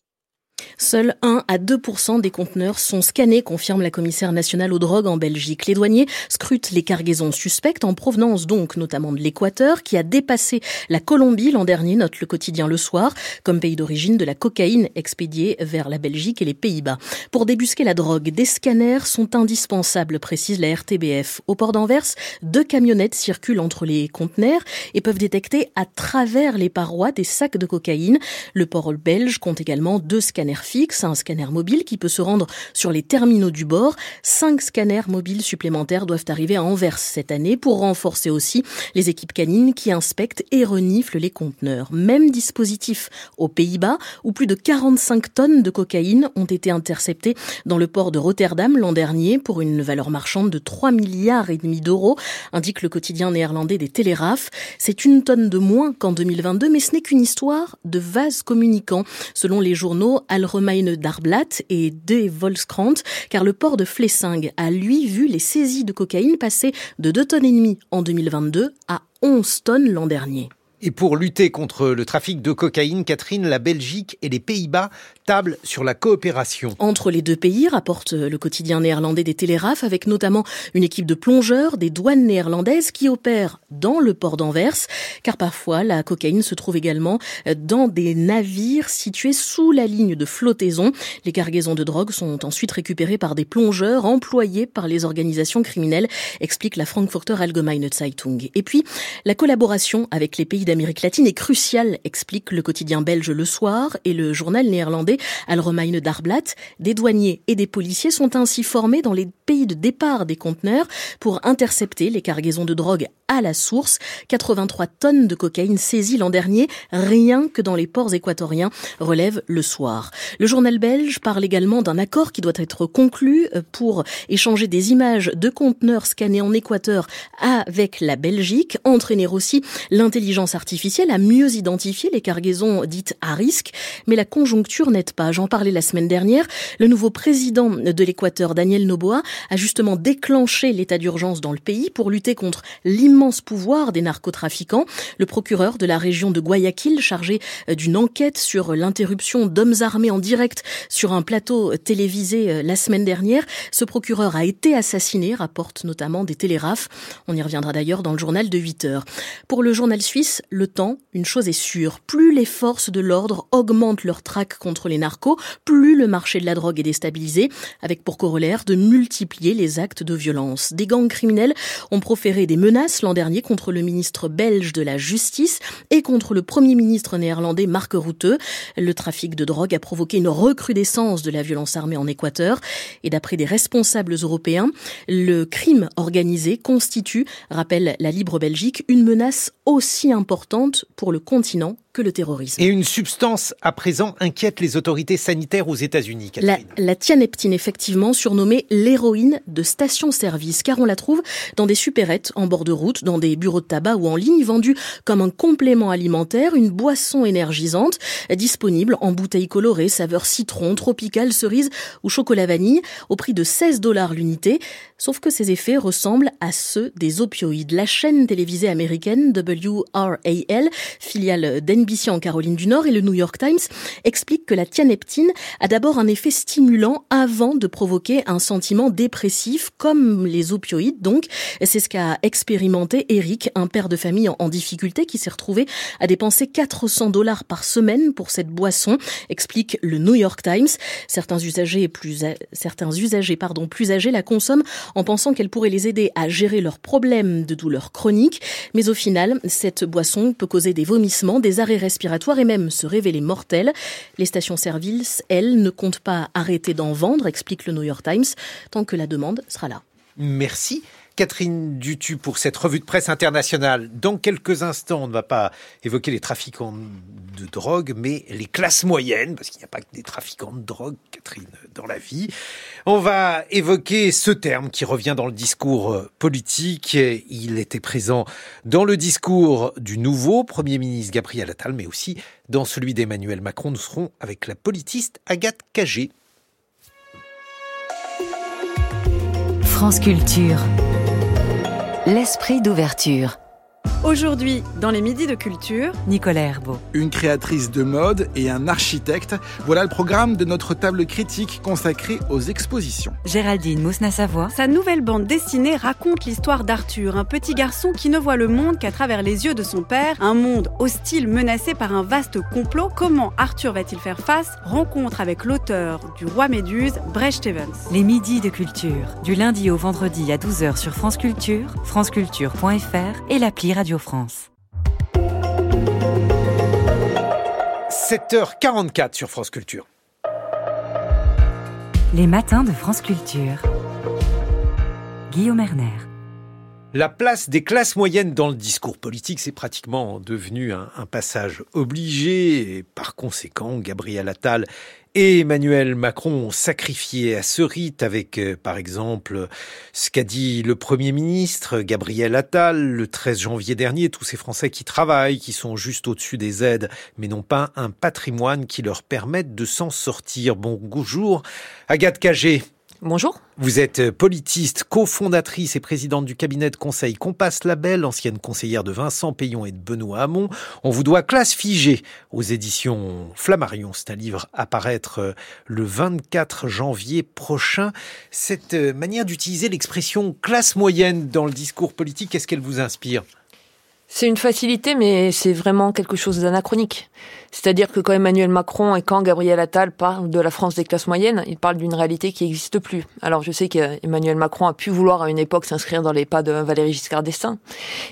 Seuls 1 à 2 des conteneurs sont scannés, confirme la commissaire nationale aux drogues en Belgique. Les douaniers scrutent les cargaisons suspectes en provenance donc notamment de l'Équateur qui a dépassé la Colombie l'an dernier, note le quotidien Le Soir, comme pays d'origine de la cocaïne expédiée vers la Belgique et les Pays-Bas. Pour débusquer la drogue, des scanners sont indispensables, précise la RTBF. Au port d'Anvers, deux camionnettes circulent entre les conteneurs et peuvent détecter à travers les parois des sacs de cocaïne. Le port belge compte également deux scanners fixe, un scanner mobile qui peut se rendre sur les terminaux du bord. Cinq scanners mobiles supplémentaires doivent arriver à Anvers cette année pour renforcer aussi les équipes canines qui inspectent et reniflent les conteneurs. Même dispositif aux Pays-Bas où plus de 45 tonnes de cocaïne ont été interceptées dans le port de Rotterdam l'an dernier pour une valeur marchande de 3 milliards et demi d'euros, indique le quotidien néerlandais des Télégraphes. C'est une tonne de moins qu'en 2022, mais ce n'est qu'une histoire de vase communicants, selon les journaux Romeine Darblatt et De Volkskrant, car le port de Flessing a lui vu les saisies de cocaïne passer de 2 tonnes et demie en 2022 à 11 tonnes l'an dernier. Et pour lutter contre le trafic de cocaïne, Catherine, la Belgique et les Pays-Bas tablent sur la coopération. Entre les deux pays, rapporte le quotidien néerlandais des Télégraphes, avec notamment une équipe de plongeurs des douanes néerlandaises qui opèrent dans le port d'Anvers, car parfois la cocaïne se trouve également dans des navires situés sous la ligne de flottaison. Les cargaisons de drogue sont ensuite récupérées par des plongeurs employés par les organisations criminelles, explique la Frankfurter Allgemeine Zeitung. Et puis, la collaboration avec les pays d'Amérique latine est cruciale, explique le quotidien belge Le Soir et le journal néerlandais Allgemeine Darblatt. Des douaniers et des policiers sont ainsi formés dans les pays de départ des conteneurs pour intercepter les cargaisons de drogue à la source. 83 tonnes de cocaïne saisies l'an dernier, rien que dans les ports équatoriens, relève le soir. Le journal belge parle également d'un accord qui doit être conclu pour échanger des images de conteneurs scannés en Équateur avec la Belgique, entraîner aussi l'intelligence artificielle à mieux identifier les cargaisons dites à risque, mais la conjoncture n'aide pas. J'en parlais la semaine dernière. Le nouveau président de l'Équateur, Daniel Noboa, a justement déclenché l'état d'urgence dans le pays pour lutter contre l'immense pouvoir des narcotrafiquants. Le procureur de la région de Guayaquil, chargé d'une enquête sur l'interruption d'hommes armés en direct sur un plateau télévisé euh, la semaine dernière, ce procureur a été assassiné, rapporte notamment des télérafs. On y reviendra d'ailleurs dans le journal de 8 heures. Pour le journal suisse, le temps, une chose est sûre, plus les forces de l'ordre augmentent leur traque contre les narcos, plus le marché de la drogue est déstabilisé, avec pour corollaire de multiplier les actes de violence. Des gangs criminels ont proféré des menaces l'an dernier contre le ministre belge de la Justice et contre le premier ministre néerlandais Marc Rutte. Le trafic de drogue a provoqué une recrudescence de la violence armée en Équateur et d'après des responsables européens, le crime organisé constitue, rappelle la Libre Belgique, une menace aussi importante pour le continent que le terrorisme. Et une substance à présent inquiète les autorités sanitaires aux États-Unis. La, la tianeptine, effectivement, surnommée l'héroïne de station-service, car on la trouve dans des supérettes en bord de route, dans des bureaux de tabac ou en ligne, vendue comme un complément alimentaire, une boisson énergisante, disponible en bouteilles colorées, saveur citron, tropicale, cerise ou chocolat vanille, au prix de 16 dollars l'unité. Sauf que ces effets ressemblent à ceux des opioïdes. La chaîne télévisée américaine WRAL, filiale en Caroline du Nord et le New York Times expliquent que la tianeptine a d'abord un effet stimulant avant de provoquer un sentiment dépressif comme les opioïdes. Donc, c'est ce qu'a expérimenté Eric, un père de famille en difficulté qui s'est retrouvé à dépenser 400 dollars par semaine pour cette boisson, explique le New York Times. Certains usagers plus, certains usagers, pardon, plus âgés la consomment en pensant qu'elle pourrait les aider à gérer leurs problèmes de douleur chronique. Mais au final, cette boisson peut causer des vomissements, des arrêts respiratoires et même se révéler mortelle. Les stations-service, elles, ne comptent pas arrêter d'en vendre, explique le New York Times, tant que la demande sera là. Merci. Catherine Dutu pour cette revue de presse internationale. Dans quelques instants, on ne va pas évoquer les trafiquants de drogue, mais les classes moyennes, parce qu'il n'y a pas que des trafiquants de drogue, Catherine, dans la vie. On va évoquer ce terme qui revient dans le discours politique. Il était présent dans le discours du nouveau Premier ministre Gabriel Attal, mais aussi dans celui d'Emmanuel Macron. Nous serons avec la politiste Agathe Cagé. France Culture. L'esprit d'ouverture. Aujourd'hui, dans les Midis de Culture, Nicolas Herbeau. Une créatrice de mode et un architecte. Voilà le programme de notre table critique consacrée aux expositions. Géraldine Mousna-Savoie. Sa nouvelle bande dessinée raconte l'histoire d'Arthur, un petit garçon qui ne voit le monde qu'à travers les yeux de son père, un monde hostile menacé par un vaste complot. Comment Arthur va-t-il faire face? Rencontre avec l'auteur du Roi Méduse, Brecht Evans. Les Midis de Culture, du lundi au vendredi à 12h sur France Culture, franceculture.fr et l'appli Radio France. 7h44 sur France Culture. Les matins de France Culture. Guillaume Erner. La place des classes moyennes dans le discours politique, c'est pratiquement devenu un, un, passage obligé et par conséquent, Gabriel Attal et Emmanuel Macron sacrifié à ce rite avec, euh, par exemple, ce qu'a dit le Premier ministre Gabriel Attal le 13 janvier dernier, tous ces Français qui travaillent, qui sont juste au-dessus des aides, mais n'ont pas un patrimoine qui leur permette de s'en sortir. Bonjour, Agathe Cagé. Bonjour. Vous êtes politiste, cofondatrice et présidente du cabinet de conseil Compass Label, ancienne conseillère de Vincent Payon et de Benoît Hamon. On vous doit Classe figée aux éditions Flammarion. C'est un livre à paraître le 24 janvier prochain. Cette manière d'utiliser l'expression classe moyenne dans le discours politique, est-ce qu'elle vous inspire? C'est une facilité, mais c'est vraiment quelque chose d'anachronique. C'est-à-dire que quand Emmanuel Macron et quand Gabriel Attal parlent de la France des classes moyennes, ils parlent d'une réalité qui n'existe plus. Alors je sais qu'Emmanuel Macron a pu vouloir à une époque s'inscrire dans les pas de Valéry Giscard d'Estaing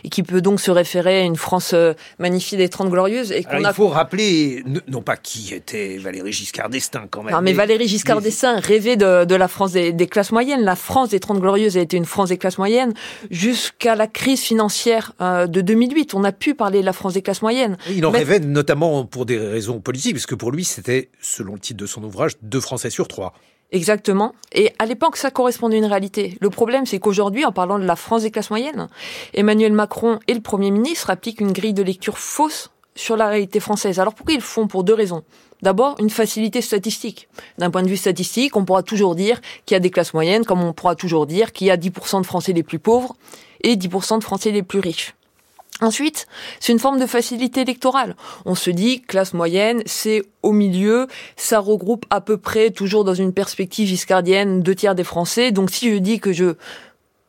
et qui peut donc se référer à une France euh, magnifique des Trente Glorieuses. Et Alors, a... il faut rappeler, non pas qui était Valéry Giscard d'Estaing quand même. Non, mais, mais Valéry Giscard d'Estaing rêvait de, de, la France des, des, classes moyennes. La France des Trente Glorieuses a été une France des classes moyennes jusqu'à la crise financière euh, de 2008. On a pu parler de la France des classes moyennes. Il en mais... rêvait notamment pour des raisons politiques, parce que pour lui, c'était, selon le titre de son ouvrage, deux Français sur trois. Exactement. Et à l'époque, ça correspondait à une réalité. Le problème, c'est qu'aujourd'hui, en parlant de la France des classes moyennes, Emmanuel Macron et le Premier ministre appliquent une grille de lecture fausse sur la réalité française. Alors pourquoi ils le font Pour deux raisons? D'abord, une facilité statistique. D'un point de vue statistique, on pourra toujours dire qu'il y a des classes moyennes, comme on pourra toujours dire qu'il y a 10% de Français les plus pauvres et 10% de Français les plus riches. Ensuite, c'est une forme de facilité électorale. On se dit, classe moyenne, c'est au milieu, ça regroupe à peu près, toujours dans une perspective giscardienne, deux tiers des Français. Donc si je dis que je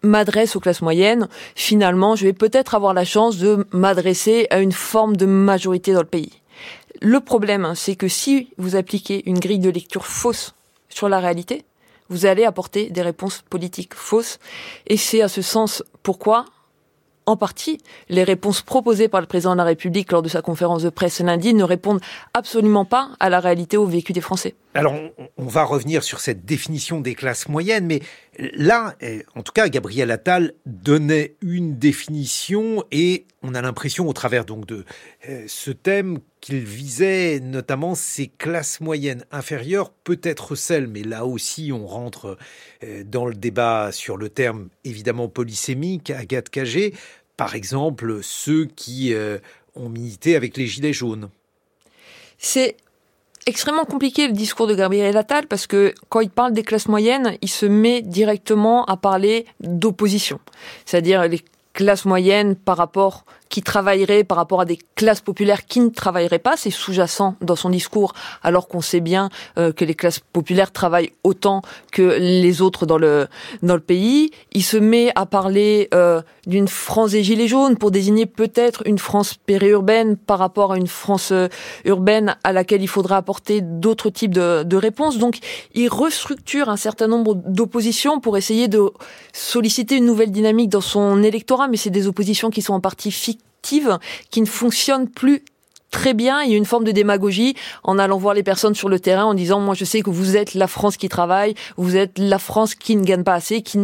m'adresse aux classes moyennes, finalement, je vais peut-être avoir la chance de m'adresser à une forme de majorité dans le pays. Le problème, hein, c'est que si vous appliquez une grille de lecture fausse sur la réalité, vous allez apporter des réponses politiques fausses. Et c'est à ce sens pourquoi en partie, les réponses proposées par le président de la République lors de sa conférence de presse lundi ne répondent absolument pas à la réalité au vécu des Français. Alors, on, va revenir sur cette définition des classes moyennes, mais là, eh, en tout cas, Gabriel Attal donnait une définition et on a l'impression, au travers donc de eh, ce thème, qu'il visait notamment ces classes moyennes inférieures, peut-être celles, mais là aussi on rentre eh, dans le débat sur le terme évidemment polysémique, Agathe Cagé, par exemple ceux qui ont milité avec les Gilets jaunes. C'est extrêmement compliqué le discours de Gabriel Attal parce que quand il parle des classes moyennes, il se met directement à parler d'opposition. C'est-à-dire les classes moyennes par rapport qui travaillerait par rapport à des classes populaires qui ne travailleraient pas. C'est sous-jacent dans son discours, alors qu'on sait bien euh, que les classes populaires travaillent autant que les autres dans le dans le pays. Il se met à parler euh, d'une France des gilets jaunes pour désigner peut-être une France périurbaine par rapport à une France euh, urbaine à laquelle il faudra apporter d'autres types de, de réponses. Donc, il restructure un certain nombre d'oppositions pour essayer de solliciter une nouvelle dynamique dans son électorat, mais c'est des oppositions qui sont en partie fictives qui ne fonctionne plus très bien. Il y a une forme de démagogie en allant voir les personnes sur le terrain en disant moi je sais que vous êtes la France qui travaille, vous êtes la France qui ne gagne pas assez, qui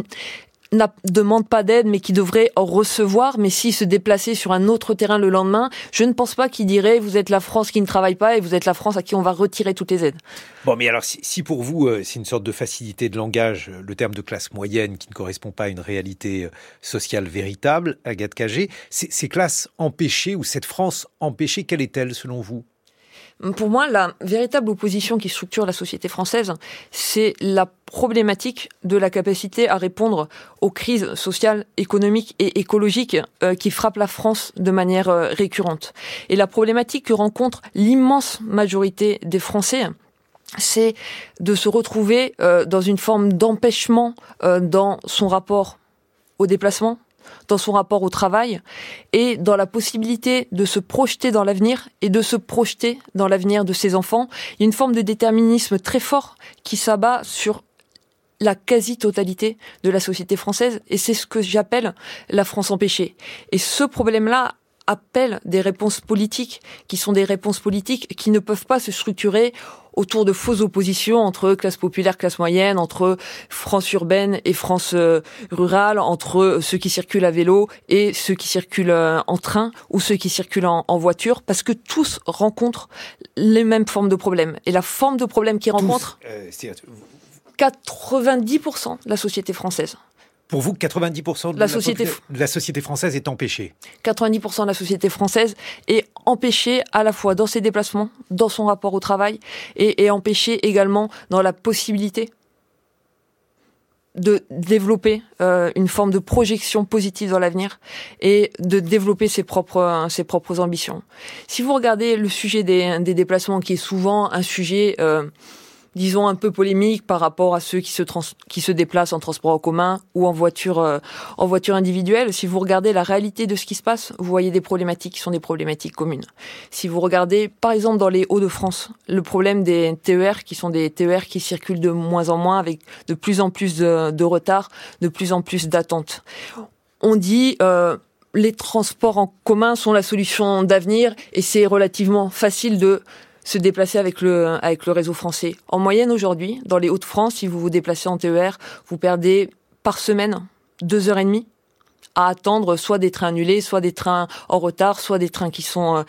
ne demande pas d'aide mais qui devrait en recevoir. Mais s'il se déplaçait sur un autre terrain le lendemain, je ne pense pas qu'il dirait vous êtes la France qui ne travaille pas et vous êtes la France à qui on va retirer toutes les aides. Bon, mais alors si, pour vous euh, c'est une sorte de facilité de langage, euh, le terme de classe moyenne qui ne correspond pas à une réalité euh, sociale véritable, Agathe Cagé, ces classes empêchées ou cette France empêchée, quelle est-elle selon vous? Pour moi, la véritable opposition qui structure la société française, c'est la problématique de la capacité à répondre aux crises sociales, économiques et écologiques euh, qui frappent la France de manière euh, récurrente. Et la problématique que rencontre l'immense majorité des Français, c'est de se retrouver euh, dans une forme d'empêchement dans son rapport au déplacement, dans son rapport au travail et dans la possibilité de se projeter dans l'avenir et de se projeter dans l'avenir de ses enfants. Il y a une forme de déterminisme très fort qui s'abat sur la quasi-totalité de la société française et c'est ce que j'appelle la France empêchée. Et ce problème-là appelle des réponses politiques qui sont des réponses politiques qui ne peuvent pas se structurer autour de fausses oppositions entre classe populaire, classe moyenne, entre France urbaine et France euh, rurale, entre ceux qui circulent à vélo et ceux qui circulent euh, en train ou ceux qui circulent en, voiture, parce que tous rencontrent les mêmes formes de problèmes. Et la forme de problème qu'ils rencontrent, 90% euh, de la société française. Pour vous, 90% de la, société... de la société française est empêchée 90% de la société française est empêchée à la fois dans ses déplacements, dans son rapport au travail, et est empêchée également dans la possibilité de développer euh, une forme de projection positive dans l'avenir et de développer ses propres ses propres ambitions. Si vous regardez le sujet des, des déplacements, qui est souvent un sujet euh, disons, un peu polémique par rapport à ceux qui se, qui se déplacent en transport en commun ou en voiture, euh, en voiture individuelle. Si vous regardez la réalité de ce qui se passe, vous voyez des problématiques qui sont des problématiques communes. Si vous regardez, par exemple, dans les Hauts-de-France, le problème des TER, qui sont des TER qui circulent de moins en moins avec de plus en plus de, de retard, de plus en plus d'attentes. On dit, euh, les transports en commun sont la solution d'avenir et c'est relativement facile de se déplacer avec le, avec le réseau français. En moyenne aujourd'hui, dans les Hauts-de-France, si vous vous déplacez en TER, vous perdez par semaine deux heures et demie à attendre soit des trains annulés, soit des trains en retard, soit des trains qui sont euh,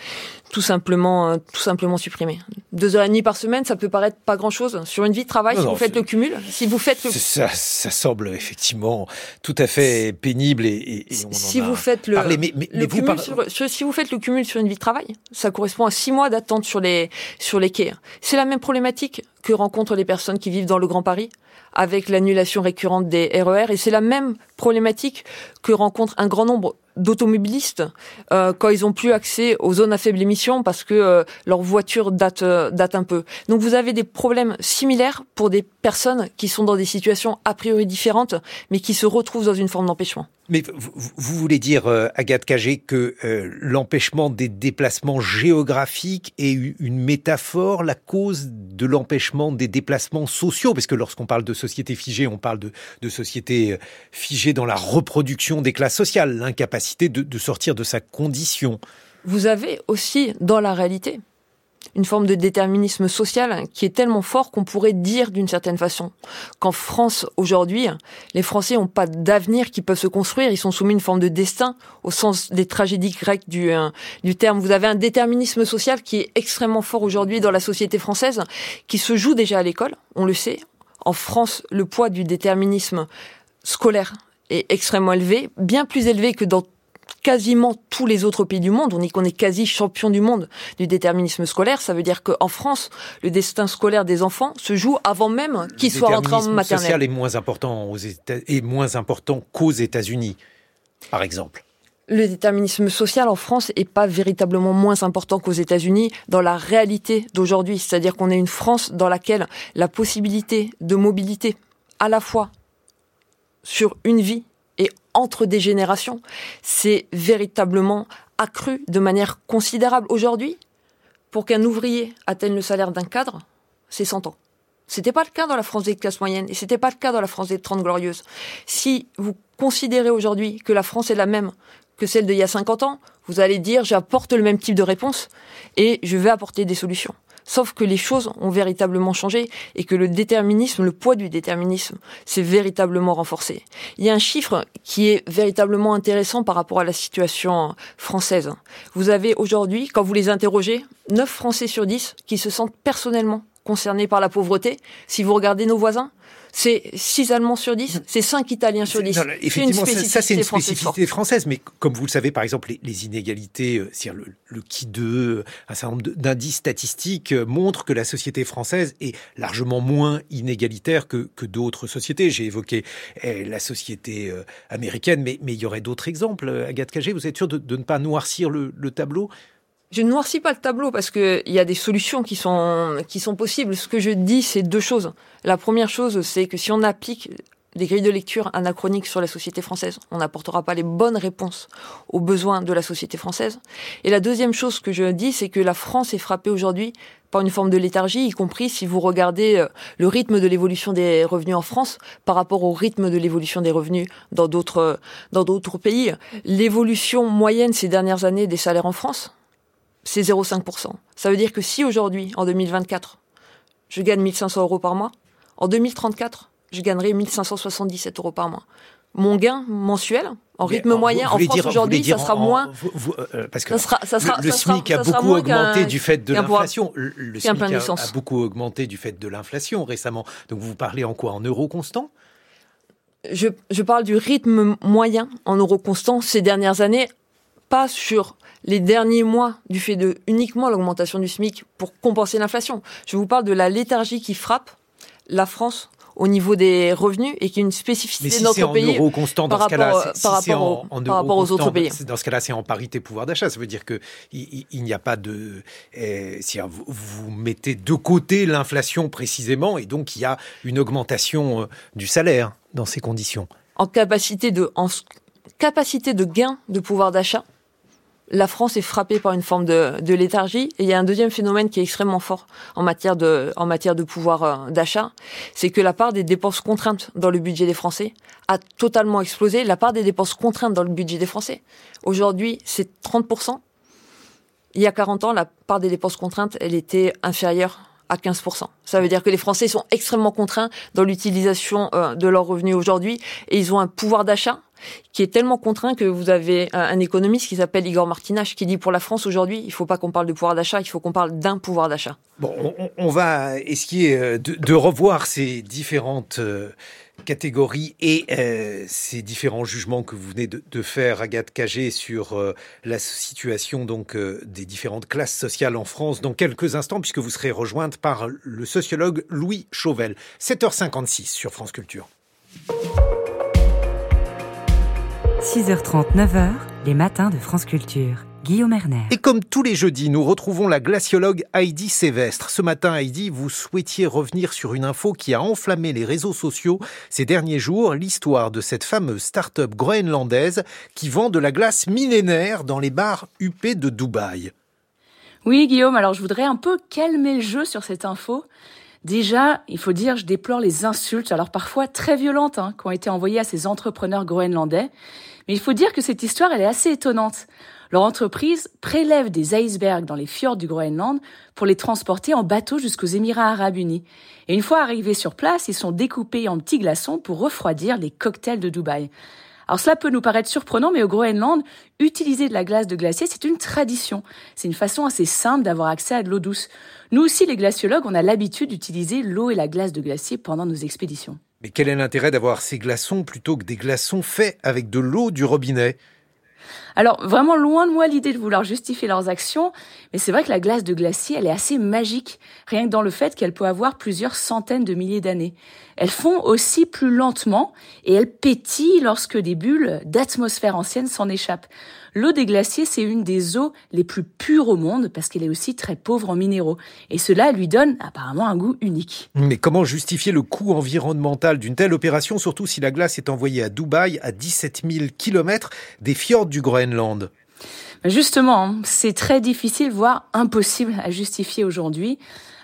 tout simplement, euh, tout simplement supprimer. Deux heures et demie par semaine, ça peut paraître pas grand-chose sur une vie de travail. Non, si non, vous faites le cumul, si vous faites le, Ça, ça semble effectivement tout à fait pénible et, et- et on en si a vous faites le, parlé. Mais, mais- le mais vous cumul par- sur, sur- si vous faites le cumul sur une vie de travail, ça correspond à six mois d'attente sur les sur les quais. C'est la même problématique que rencontrent les personnes qui vivent dans le Grand Paris avec l'annulation récurrente des RER et c'est la même problématique que rencontre un grand nombre d'automobilistes euh, quand ils ont plus accès aux zones à faible émission parce que euh, leur voiture date euh, date un peu. Donc vous avez des problèmes similaires pour des personnes qui sont dans des situations a priori différentes mais qui se retrouvent dans une forme d'empêchement. Mais vous, voulez dire, euh, Agathe Cagé, que euh, l'empêchement des déplacements géographiques est une métaphore, la cause de l'empêchement des déplacements sociaux? Parce que lorsqu'on parle de société figée, on parle de, de société euh, figée dans la reproduction des classes sociales, l'incapacité de, de sortir de sa condition. vous avez aussi dans la réalité une forme de déterminisme social qui est tellement fort qu'on pourrait dire d'une certaine façon qu'en France aujourd'hui, les Français n'ont pas d'avenir qui peuvent se construire, ils sont soumis à une forme de destin au sens des tragédies grecques du, euh, du terme. Vous avez un déterminisme social qui est extrêmement fort aujourd'hui dans la société française, qui se joue déjà à l'école, on le sait. En France, le poids du déterminisme scolaire est extrêmement élevé, bien plus élevé que dans quasiment tous les autres pays du monde. On dit qu'on est quasi champion du monde du déterminisme scolaire. Ça veut dire qu'en France, le destin scolaire des enfants se joue avant même qu'ils soient rentrés en Le déterminisme maternelle. social est moins important aux est moins important qu'aux États-Unis, par exemple. le déterminisme social en France est pas véritablement moins important qu'aux États-Unis dans la réalité d'aujourd'hui. C'est-à-dire qu'on est une France dans laquelle la possibilité de mobilité, à la fois sur une vie et entre des générations, c'est véritablement accru de manière considérable. Aujourd'hui, pour qu'un ouvrier atteigne le salaire d'un cadre, c'est 100 ans. C'était pas le cas dans la France des classes moyennes et c'était pas le cas dans la France des Trente Glorieuses. Si vous considérez aujourd'hui que la France est la même que celle d'il y a 50 ans, vous allez dire j'apporte le même type de réponse et je vais apporter des solutions. Sauf que les choses ont véritablement changé et que le déterminisme, le poids du déterminisme, s'est véritablement renforcé. Il y a un chiffre qui est véritablement intéressant par rapport à la situation française. Vous avez aujourd'hui, quand vous les interrogez, 9 Français sur 10 qui se sentent personnellement concernés par la pauvreté. Si vous regardez nos voisins, c'est 6 Allemands sur 10, c'est 5 Italiens sur 10. Non, là, effectivement, ça, ça, c'est une spécificité française, mais comme vous le savez, par exemple, les, les inégalités, euh, c'est-à-dire le, le qui de, un certain nombre d'indices statistiques euh, montrent que la société française est largement moins inégalitaire que, que d'autres sociétés. J'ai évoqué eh, la société euh, américaine, mais, mais il y aurait d'autres exemples. Euh, Agathe Cagé, vous êtes sûr de, de ne pas noircir le, le tableau? Je ne noircis pas le tableau parce qu'il y a des solutions qui sont, qui sont possibles. Ce que je dis, c'est deux choses. La première chose, c'est que si on applique des grilles de lecture anachroniques sur la société française, on n'apportera pas les bonnes réponses aux besoins de la société française. Et la deuxième chose que je dis, c'est que la France est frappée aujourd'hui par une forme de léthargie, y compris si vous regardez euh, le rythme de l'évolution des revenus en France par rapport au rythme de l'évolution des revenus dans d'autres, euh, dans d'autres pays. L'évolution moyenne ces dernières années des salaires en France, c'est 0,5%. Ça veut dire que si aujourd'hui, en 2024, je gagne 1500 euros par mois, en 2034, je gagnerai 1577 euros par mois. Mon gain mensuel, en rythme moyen, vous en France aujourd'hui, ça sera en- moins. vous- euh, parce que Ça sera- ça sera- le, le ça sera- SMIC a beaucoup augmenté du fait de l'inflation. Le, SMIC a beaucoup augmenté du fait de l'inflation récemment. Donc vous parlez en quoi? En euros constants? Je, je parle du rythme moyen en euros constants ces dernières années, pas sur les derniers mois du fait de uniquement l'augmentation du SMIC pour compenser l'inflation. Je vous parle de la léthargie qui frappe la France au niveau des revenus et qui est une spécificité si de notre en pays euros constants, dans par ce cas-là, rapport, c'est- si par rapport, en, en par aux autres pays. dans ce cas-là, c'est en parité pouvoir d'achat. Ça veut dire que il, il- il n'y a pas de, eh, si vous, vous mettez de côté l'inflation précisément, et donc il y a une augmentation euh, du salaire dans ces conditions. en capacité de, en capacité de gain de pouvoir d'achat, la France est frappée par une forme de, de léthargie. Et il y a un deuxième phénomène qui est extrêmement fort en matière de, en matière de pouvoir euh, d'achat, c'est que la part des dépenses contraintes dans le budget des Français a totalement explosé. La part des dépenses contraintes dans le budget des Français, aujourd'hui, c'est 30%. Il y a 40 ans, la part des dépenses contraintes, elle était inférieure à 15%. Ça veut dire que les Français sont extrêmement contraints dans l'utilisation euh, de leurs revenus aujourd'hui et ils ont un pouvoir d'achat qui est tellement contraint que vous avez un, économiste qui s'appelle Igor Martinache qui dit pour la France aujourd'hui, il ne faut pas qu'on parle de pouvoir d'achat, il faut qu'on parle d'un pouvoir d'achat. Bon, on, va essayer de, de, revoir ces différentes catégories et euh, ces différents jugements que vous venez de, faire, Agathe Cagé, sur euh, la situation donc euh, des différentes classes sociales en France dans quelques instants, puisque vous serez rejointe par le sociologue Louis Chauvel. 7h56 sur France Culture. 6h30, 9h, les matins de France Culture. Guillaume Erner. Et comme tous les jeudis, nous retrouvons la glaciologue Heidi Sévestre. Ce matin, Heidi, vous souhaitiez revenir sur une info qui a enflammé les réseaux sociaux ces derniers jours, l'histoire de cette fameuse start-up groenlandaise qui vend de la glace millénaire dans les bars UP de Dubaï. Oui, Guillaume, alors je voudrais un peu calmer le jeu sur cette info. Déjà, il faut dire, je déplore les insultes, alors parfois très violentes, hein, qui ont été envoyées à ces entrepreneurs groenlandais. Mais il faut dire que cette histoire, elle est assez étonnante. Leur entreprise prélève des icebergs dans les fjords du Groenland pour les transporter en bateau jusqu'aux Émirats arabes unis. Et une fois arrivés sur place, ils sont découpés en petits glaçons pour refroidir les cocktails de Dubaï. Alors cela peut nous paraître surprenant, mais au Groenland, utiliser de la glace de glacier, c'est une tradition. C'est une façon assez simple d'avoir accès à de l'eau douce. Nous aussi, les glaciologues, on a l'habitude d'utiliser l'eau et la glace de glacier pendant nos expéditions. Mais quel est l'intérêt d'avoir ces glaçons plutôt que des glaçons faits avec de l'eau du robinet? Alors, vraiment loin de moi l'idée de vouloir justifier leurs actions, mais c'est vrai que la glace de glacier, elle est assez magique, rien que dans le fait qu'elle peut avoir plusieurs centaines de milliers d'années. Elles font aussi plus lentement et elles pétillent lorsque des bulles d'atmosphère ancienne s'en échappent. L'eau des glaciers, c'est une des eaux les plus pures au monde parce qu'elle est aussi très pauvre en minéraux. Et cela lui donne apparemment un goût unique. Mais comment justifier le coût environnemental d'une telle opération, surtout si la glace est envoyée à Dubaï, à 17 000 km des fjords du Groenland? Justement, hein, c'est très difficile, voire impossible à justifier aujourd'hui.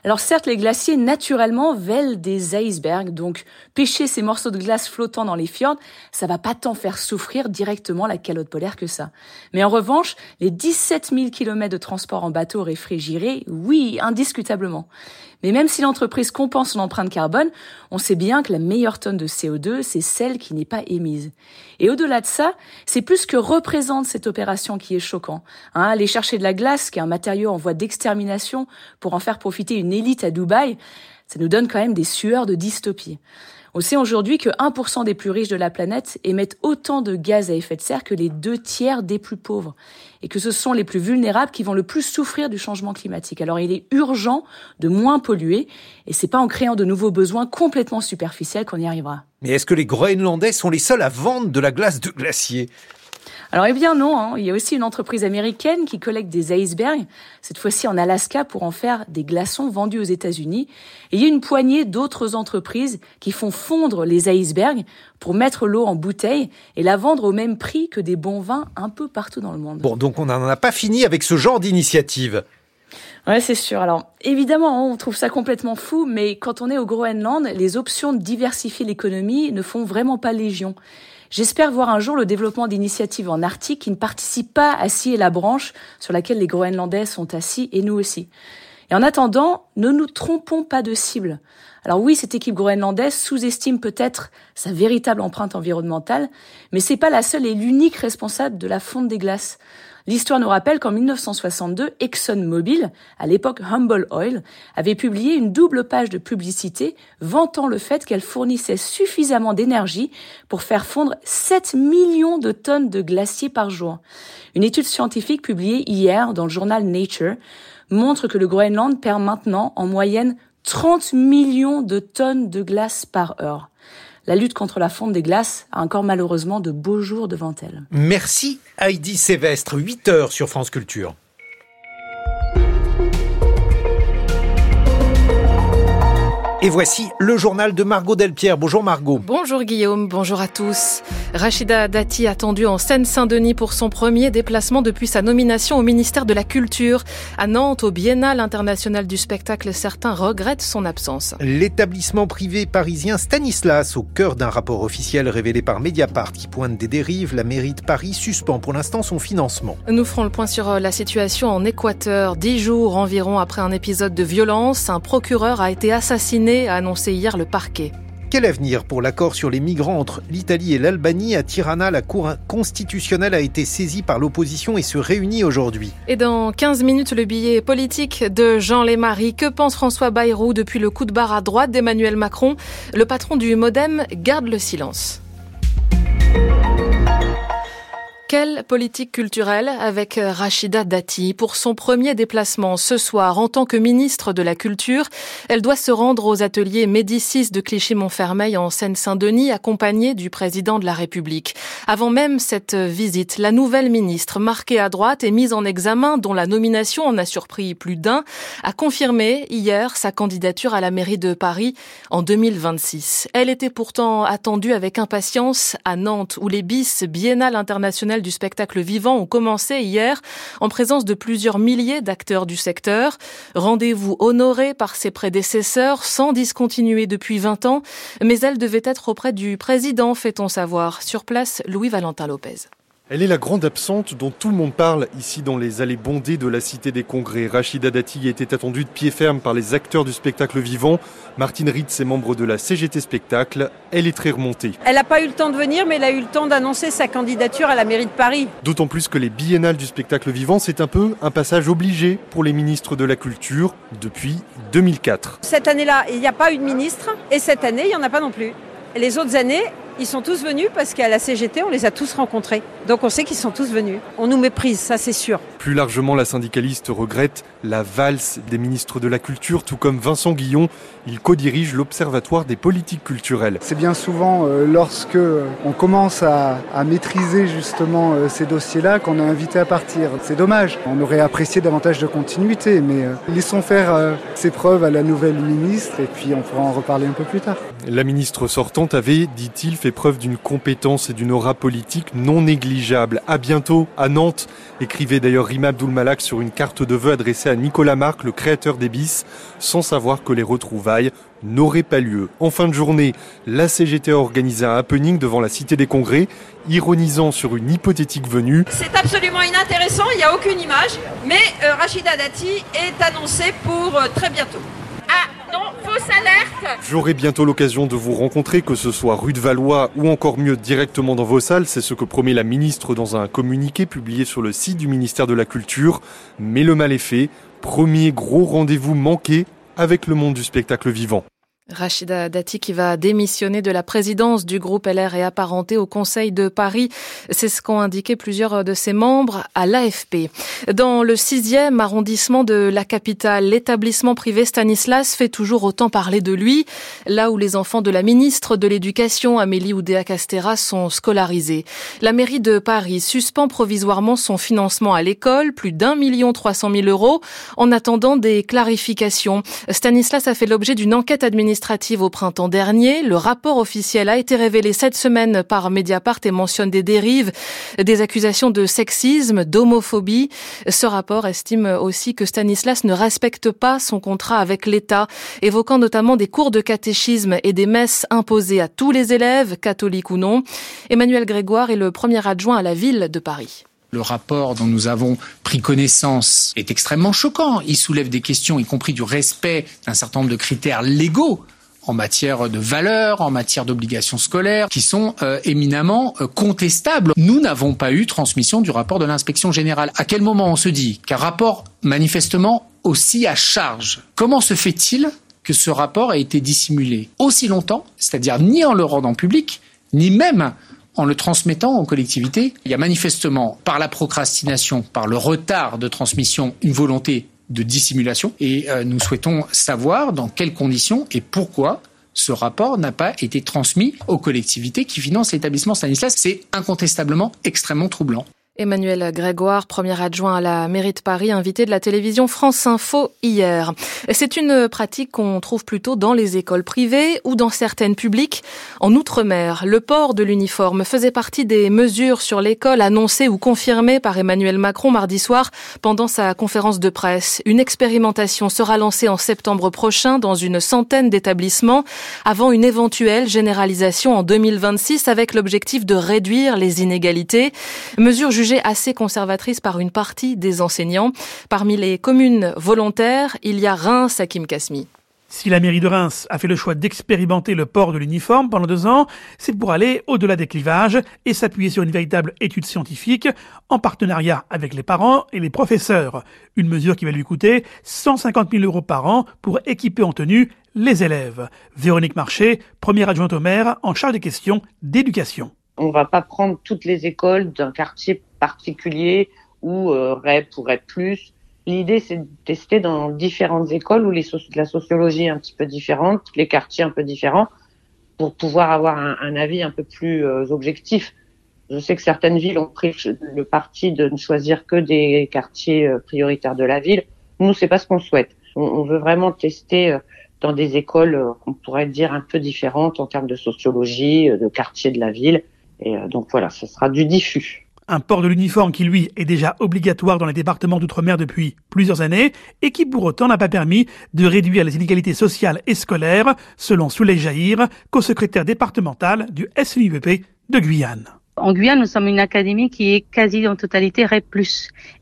Alors certes, les glaciers naturellement vèlent des icebergs, donc pêcher ces morceaux de glace flottant dans les fjords, ça va pas tant faire souffrir directement la calotte polaire que ça. Mais en revanche, les 17 000 km de transport en bateau réfrigéré, oui, indiscutablement. Mais même si l'entreprise compense son empreinte carbone, on sait bien que la meilleure tonne de CO2, c'est celle qui n'est pas émise. Et au-delà de ça, c'est plus que représente cette opération qui est choquant. Hein, aller chercher de la glace, qui est un matériau en voie d'extermination, pour en faire profiter une élite à Dubaï, ça nous donne quand même des sueurs de dystopie. On sait aujourd'hui que 1% des plus riches de la planète émettent autant de gaz à effet de serre que les deux tiers des plus pauvres. Et que ce sont les plus vulnérables qui vont le plus souffrir du changement climatique. Alors il est urgent de moins polluer et c'est pas en créant de nouveaux besoins complètement superficiels qu'on y arrivera. Mais est-ce que les Groenlandais sont les seuls à vendre de la glace de glacier? Alors eh bien non, hein. il y a aussi une entreprise américaine qui collecte des icebergs, cette fois-ci en Alaska pour en faire des glaçons vendus aux États-Unis. Et il y a une poignée d'autres entreprises qui font fondre les icebergs pour mettre l'eau en bouteille et la vendre au même prix que des bons vins un peu partout dans le monde. Bon, donc on n'en a pas fini avec ce genre d'initiative. Ouais, c'est sûr. Alors, évidemment, on trouve ça complètement fou, mais quand on est au Groenland, les options de diversifier l'économie ne font vraiment pas légion. J'espère voir un jour le développement d'initiatives en Arctique qui ne participent pas à scier la branche sur laquelle les Groenlandais sont assis et nous aussi. Et en attendant, ne nous trompons pas de cible. Alors oui, cette équipe groenlandaise sous-estime peut-être sa véritable empreinte environnementale, mais c'est pas la seule et l'unique responsable de la fonte des glaces. L'histoire nous rappelle qu'en 1962, ExxonMobil, à l'époque Humble Oil, avait publié une double page de publicité vantant le fait qu'elle fournissait suffisamment d'énergie pour faire fondre 7 millions de tonnes de glaciers par jour. Une étude scientifique publiée hier dans le journal Nature montre que le Groenland perd maintenant en moyenne 30 millions de tonnes de glace par heure la lutte contre la fonte des glaces a encore malheureusement de beaux jours devant elle. Merci Heidi Sévestre, 8 heures sur France Culture. Et voici le journal de Margot Delpierre. Bonjour Margot. Bonjour Guillaume, bonjour à tous. Rachida Dati attendue en Seine-Saint-Denis pour son premier déplacement depuis sa nomination au ministère de la Culture. À Nantes, au Biennale international du spectacle, certains regrettent son absence. L'établissement privé parisien Stanislas, au cœur d'un rapport officiel révélé par Mediapart qui pointe des dérives, la mairie de Paris suspend pour l'instant son financement. Nous ferons le point sur euh, la situation en Équateur. Dix jours environ après un épisode de violence, un procureur a été assassiné a annoncé hier le parquet. quel avenir pour l'accord sur les migrants entre l'Italie et l'Albanie? À Tirana, la Cour constitutionnelle a été saisie par l'opposition et se réunit aujourd'hui. Et dans 15 minutes, le billet politique de Jean Lémarie. Que pense François Bayrou depuis le coup de barre à droite d'Emmanuel Macron? Le patron du Modem garde le silence. Quelle politique culturelle avec Rachida Dati pour son premier déplacement ce soir en tant que ministre de la Culture? Elle doit se rendre aux ateliers Médicis de Clichy-Montfermeil en Seine-Saint-Denis accompagnée du président de la République. Avant même cette visite, la nouvelle ministre marquée à droite et mise en examen dont la nomination en a surpris plus d'un a confirmé hier sa candidature à la mairie de Paris en 2026. Elle était pourtant attendue avec impatience à Nantes où les bis biennales internationales du spectacle vivant ont commencé hier en présence de plusieurs milliers d'acteurs du secteur. Rendez-vous honoré par ses prédécesseurs sans discontinuer depuis 20 ans, mais elle devait être auprès du président, fait-on savoir. Sur place, Louis-Valentin Lopez. Elle est la grande absente dont tout le monde parle ici dans les allées bondées de la Cité des Congrès. Rachida Dati était attendue de pied ferme par les acteurs du spectacle vivant. Martine Ritz est membre de la CGT Spectacle. Elle est très remontée. Elle n'a pas eu le temps de venir, mais elle a eu le temps d'annoncer sa candidature à la mairie de Paris. D'autant plus que les biennales du spectacle vivant, c'est un peu un passage obligé pour les ministres de la Culture depuis 2004. Cette année-là, il n'y a pas eu de ministre, et cette année, il n'y en a pas non plus. Les autres années, ils sont tous venus parce qu'à la CGT, on les a tous rencontrés. Donc on sait qu'ils sont tous venus. On nous méprise, ça c'est sûr. Plus largement, la syndicaliste regrette la valse des ministres de la Culture, tout comme Vincent Guillon. Il co-dirige l'Observatoire des politiques culturelles. C'est bien souvent euh, lorsque on commence à, à maîtriser justement euh, ces dossiers-là qu'on est invité à partir. C'est dommage. On aurait apprécié davantage de continuité, mais euh, laissons faire euh, ses preuves à la nouvelle ministre et puis on pourra en reparler un peu plus tard. La ministre sortante avait, dit-il, fait preuve d'une compétence et d'une aura politique non négligeable. À bientôt à Nantes, écrivait d'ailleurs Rima Abdul-Malak sur une carte de vœux adressée à Nicolas Marc, le créateur des bis, sans savoir que les retrouvailles n'auraient pas lieu. En fin de journée, la CGT a organisé un happening devant la Cité des Congrès, ironisant sur une hypothétique venue. C'est absolument inintéressant, il n'y a aucune image, mais euh, Rachida Dati est annoncée pour euh, très bientôt. J'aurai bientôt l'occasion de vous rencontrer, que ce soit rue de Valois ou encore mieux directement dans vos salles. C'est ce que promet la ministre dans un communiqué publié sur le site du ministère de la Culture. Mais le mal est fait. Premier gros rendez-vous manqué avec le monde du spectacle vivant. Rachida Dati qui va démissionner de la présidence du groupe LR et apparenté au Conseil de Paris. C'est ce qu'ont indiqué plusieurs de ses membres à l'AFP. Dans le sixième arrondissement de la capitale, l'établissement privé Stanislas fait toujours autant parler de lui, là où les enfants de la ministre de l'Éducation, Amélie Oudéa-Castera, sont scolarisés. La mairie de Paris suspend provisoirement son financement à l'école, plus d'un million trois cent mille euros, en attendant des clarifications. Stanislas a fait l'objet d'une enquête administrative administrative au printemps dernier. Le rapport officiel a été révélé cette semaine par Mediapart et mentionne des dérives, des accusations de sexisme, d'homophobie. Ce rapport estime aussi que Stanislas ne respecte pas son contrat avec l'État, évoquant notamment des cours de catéchisme et des messes imposées à tous les élèves, catholiques ou non. Emmanuel Grégoire est le premier adjoint à la ville de Paris. Le rapport dont nous avons pris connaissance est extrêmement choquant. Il soulève des questions, y compris du respect d'un certain nombre de critères légaux en matière de valeurs, en matière d'obligations scolaires, qui sont euh, éminemment euh, contestables. Nous n'avons pas eu transmission du rapport de l'inspection générale. À quel moment on se dit qu'un rapport manifestement aussi à charge? Comment se fait-il que ce rapport a été dissimulé? Aussi longtemps, c'est-à-dire ni en le rendant public, ni même en le transmettant aux collectivités. Il y a manifestement, par la procrastination, par le retard de transmission, une volonté de dissimulation. Et euh, nous souhaitons savoir dans quelles conditions et pourquoi ce rapport n'a pas été transmis aux collectivités qui financent l'établissement Stanislas. C'est incontestablement extrêmement troublant. Emmanuel Grégoire, premier adjoint à la mairie de Paris, invité de la télévision France Info hier. C'est une pratique qu'on trouve plutôt dans les écoles privées ou dans certaines publiques. En Outre-mer, le port de l'uniforme faisait partie des mesures sur l'école annoncées ou confirmées par Emmanuel Macron mardi soir pendant sa conférence de presse. Une expérimentation sera lancée en septembre prochain dans une centaine d'établissements avant une éventuelle généralisation en 2026 avec l'objectif de réduire les inégalités. Mesure jugée assez conservatrice par une partie des enseignants. Parmi les communes volontaires, il y a Reims, Hakim Kasmi. Si la mairie de Reims a fait le choix d'expérimenter le port de l'uniforme pendant deux ans, c'est pour aller au-delà des clivages et s'appuyer sur une véritable étude scientifique en partenariat avec les parents et les professeurs. Une mesure qui va lui coûter 150 000 euros par an pour équiper en tenue les élèves. Véronique Marché, première adjointe au maire en charge des questions d'éducation. On ne va pas prendre toutes les écoles d'un quartier particulier ou euh, REP ou REP+. L'idée, c'est de tester dans différentes écoles où les la sociologie est un petit peu différente, les quartiers un peu différents, pour pouvoir avoir un, avis un peu plus euh, objectif. Je sais que certaines villes ont pris le parti de ne choisir que des quartiers euh, prioritaires de la ville. Nous, c'est pas ce qu'on souhaite. On, veut vraiment tester dans des écoles qu'on pourrait dire un peu différentes en termes de sociologie, de quartier de la ville. Et donc voilà, ce sera du diffus. Un port de l'uniforme qui, lui, est déjà obligatoire dans les départements d'outre-mer depuis plusieurs années et qui, pour autant, n'a pas permis de réduire les inégalités sociales et scolaires, selon Souley Jaïr, co-secrétaire départemental du SNUEP de Guyane. En Guyane, nous sommes une académie qui est quasi en totalité REP+.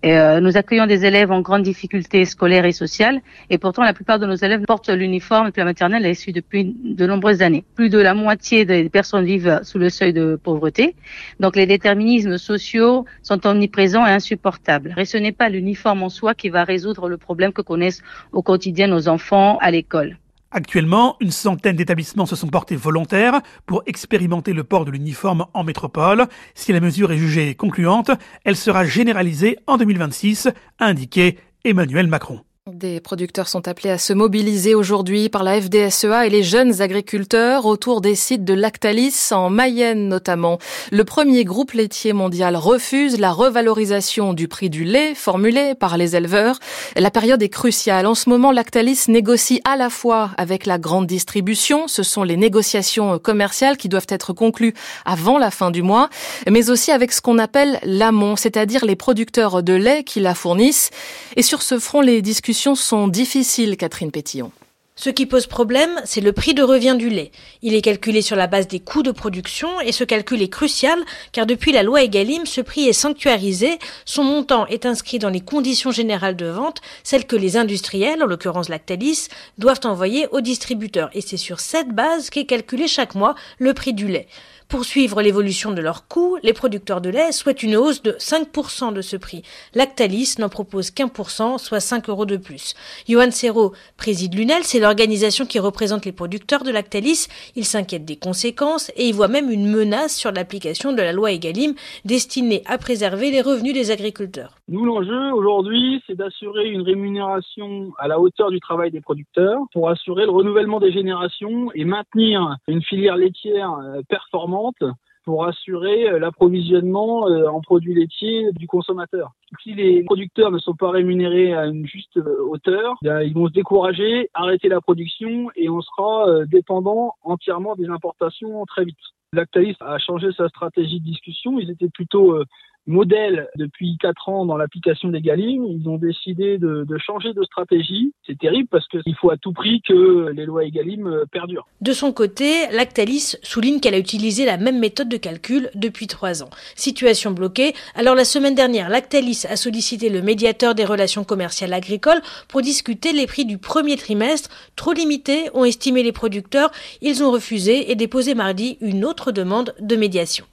Euh, nous accueillons des élèves en grande difficulté scolaire et sociale, et pourtant la plupart de nos élèves portent l'uniforme depuis la maternelle et suit depuis de nombreuses années. Plus de la moitié des personnes vivent sous le seuil de pauvreté, donc les déterminismes sociaux sont omniprésents et insupportables. Et ce n'est pas l'uniforme en soi qui va résoudre le problème que connaissent au quotidien nos enfants à l'école. Actuellement, une centaine d'établissements se sont portés volontaires pour expérimenter le port de l'uniforme en métropole. Si la mesure est jugée concluante, elle sera généralisée en 2026, a indiqué Emmanuel Macron. Des producteurs sont appelés à se mobiliser aujourd'hui par la FDSEA et les jeunes agriculteurs autour des sites de Lactalis en Mayenne notamment. Le premier groupe laitier mondial refuse la revalorisation du prix du lait formulé par les éleveurs. La période est cruciale. En ce moment, Lactalis négocie à la fois avec la grande distribution, ce sont les négociations commerciales qui doivent être conclues avant la fin du mois, mais aussi avec ce qu'on appelle l'amont, c'est-à-dire les producteurs de lait qui la fournissent. Et sur ce front, les discussions sont difficiles, Catherine Pétillon. Ce qui pose problème, c'est le prix de revient du lait. Il est calculé sur la base des coûts de production et ce calcul est crucial car depuis la loi Egalim, ce prix est sanctuarisé, son montant est inscrit dans les conditions générales de vente, celles que les industriels, en l'occurrence Lactalis, doivent envoyer aux distributeurs et c'est sur cette base qu'est calculé chaque mois le prix du lait. Pour suivre l'évolution de leurs coûts, les producteurs de lait souhaitent une hausse de 5% de ce prix. Lactalis n'en propose qu'un pour soit 5 euros de plus. Johan Serrault préside l'UNEL, c'est l'organisation qui représente les producteurs de Lactalis. Il s'inquiète des conséquences et il voit même une menace sur l'application de la loi Egalim destinée à préserver les revenus des agriculteurs. Nous, l'enjeu aujourd'hui, c'est d'assurer une rémunération à la hauteur du travail des producteurs pour assurer le renouvellement des générations et maintenir une filière laitière euh, performante pour assurer euh, l'approvisionnement euh, en produits laitiers du consommateur. Si les producteurs ne sont pas rémunérés à une juste hauteur, ils vont se décourager, arrêter la production et on sera dépendant entièrement des importations très vite. Lactalis a changé sa stratégie de discussion. Ils étaient plutôt modèle depuis quatre ans dans l'application des Galim. Ils ont décidé de, changer de stratégie. C'est terrible parce qu'il faut à tout prix que les lois Egalim euh, perdurent. De son côté, Lactalis souligne qu'elle a utilisé la même méthode de calcul depuis trois ans. Situation bloquée. Alors la semaine dernière, Lactalis a sollicité le médiateur des relations commerciales agricoles pour discuter les prix du premier trimestre. Trop limités, ont estimé les producteurs. Ils ont refusé et déposé mardi une autre demande de médiation.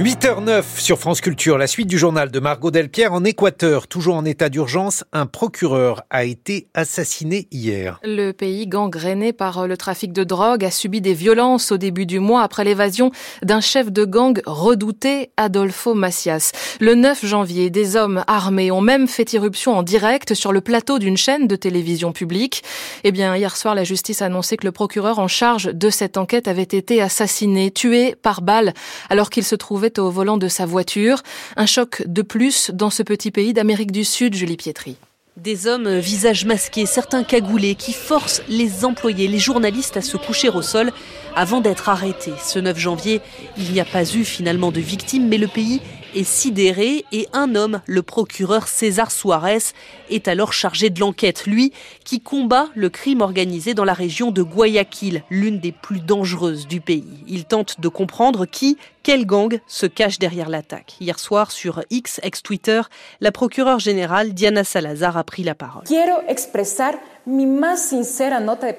8h09 sur France Culture, la suite du journal de Margot Delpierre en Équateur, toujours en état d'urgence, un procureur a été assassiné hier. Le pays gangréné par le trafic de drogue a subi des violences au début du mois après l'évasion d'un chef de gang redouté, Adolfo Macias. Le 9 janvier, des hommes armés ont même fait irruption en direct sur le plateau d'une chaîne de télévision publique. Eh bien, hier soir, la justice a annoncé que le procureur en charge de cette enquête avait été assassiné, tué par balle, alors qu'il se trouvait au volant de sa voiture. Un choc de plus dans ce petit pays d'Amérique du Sud, Julie Pietri. Des hommes visages masqués, certains cagoulés, qui forcent les employés, les journalistes à se coucher au sol avant d'être arrêtés. Ce 9 janvier, il n'y a pas eu finalement de victimes, mais le pays est sidéré et un homme, le procureur César Suarez, est alors chargé de l'enquête. Lui qui combat le crime organisé dans la région de Guayaquil, l'une des plus dangereuses du pays. Il tente de comprendre qui, quel gang se cache derrière l'attaque. Hier soir, sur X, ex-Twitter, la procureure générale Diana Salazar a pris la parole.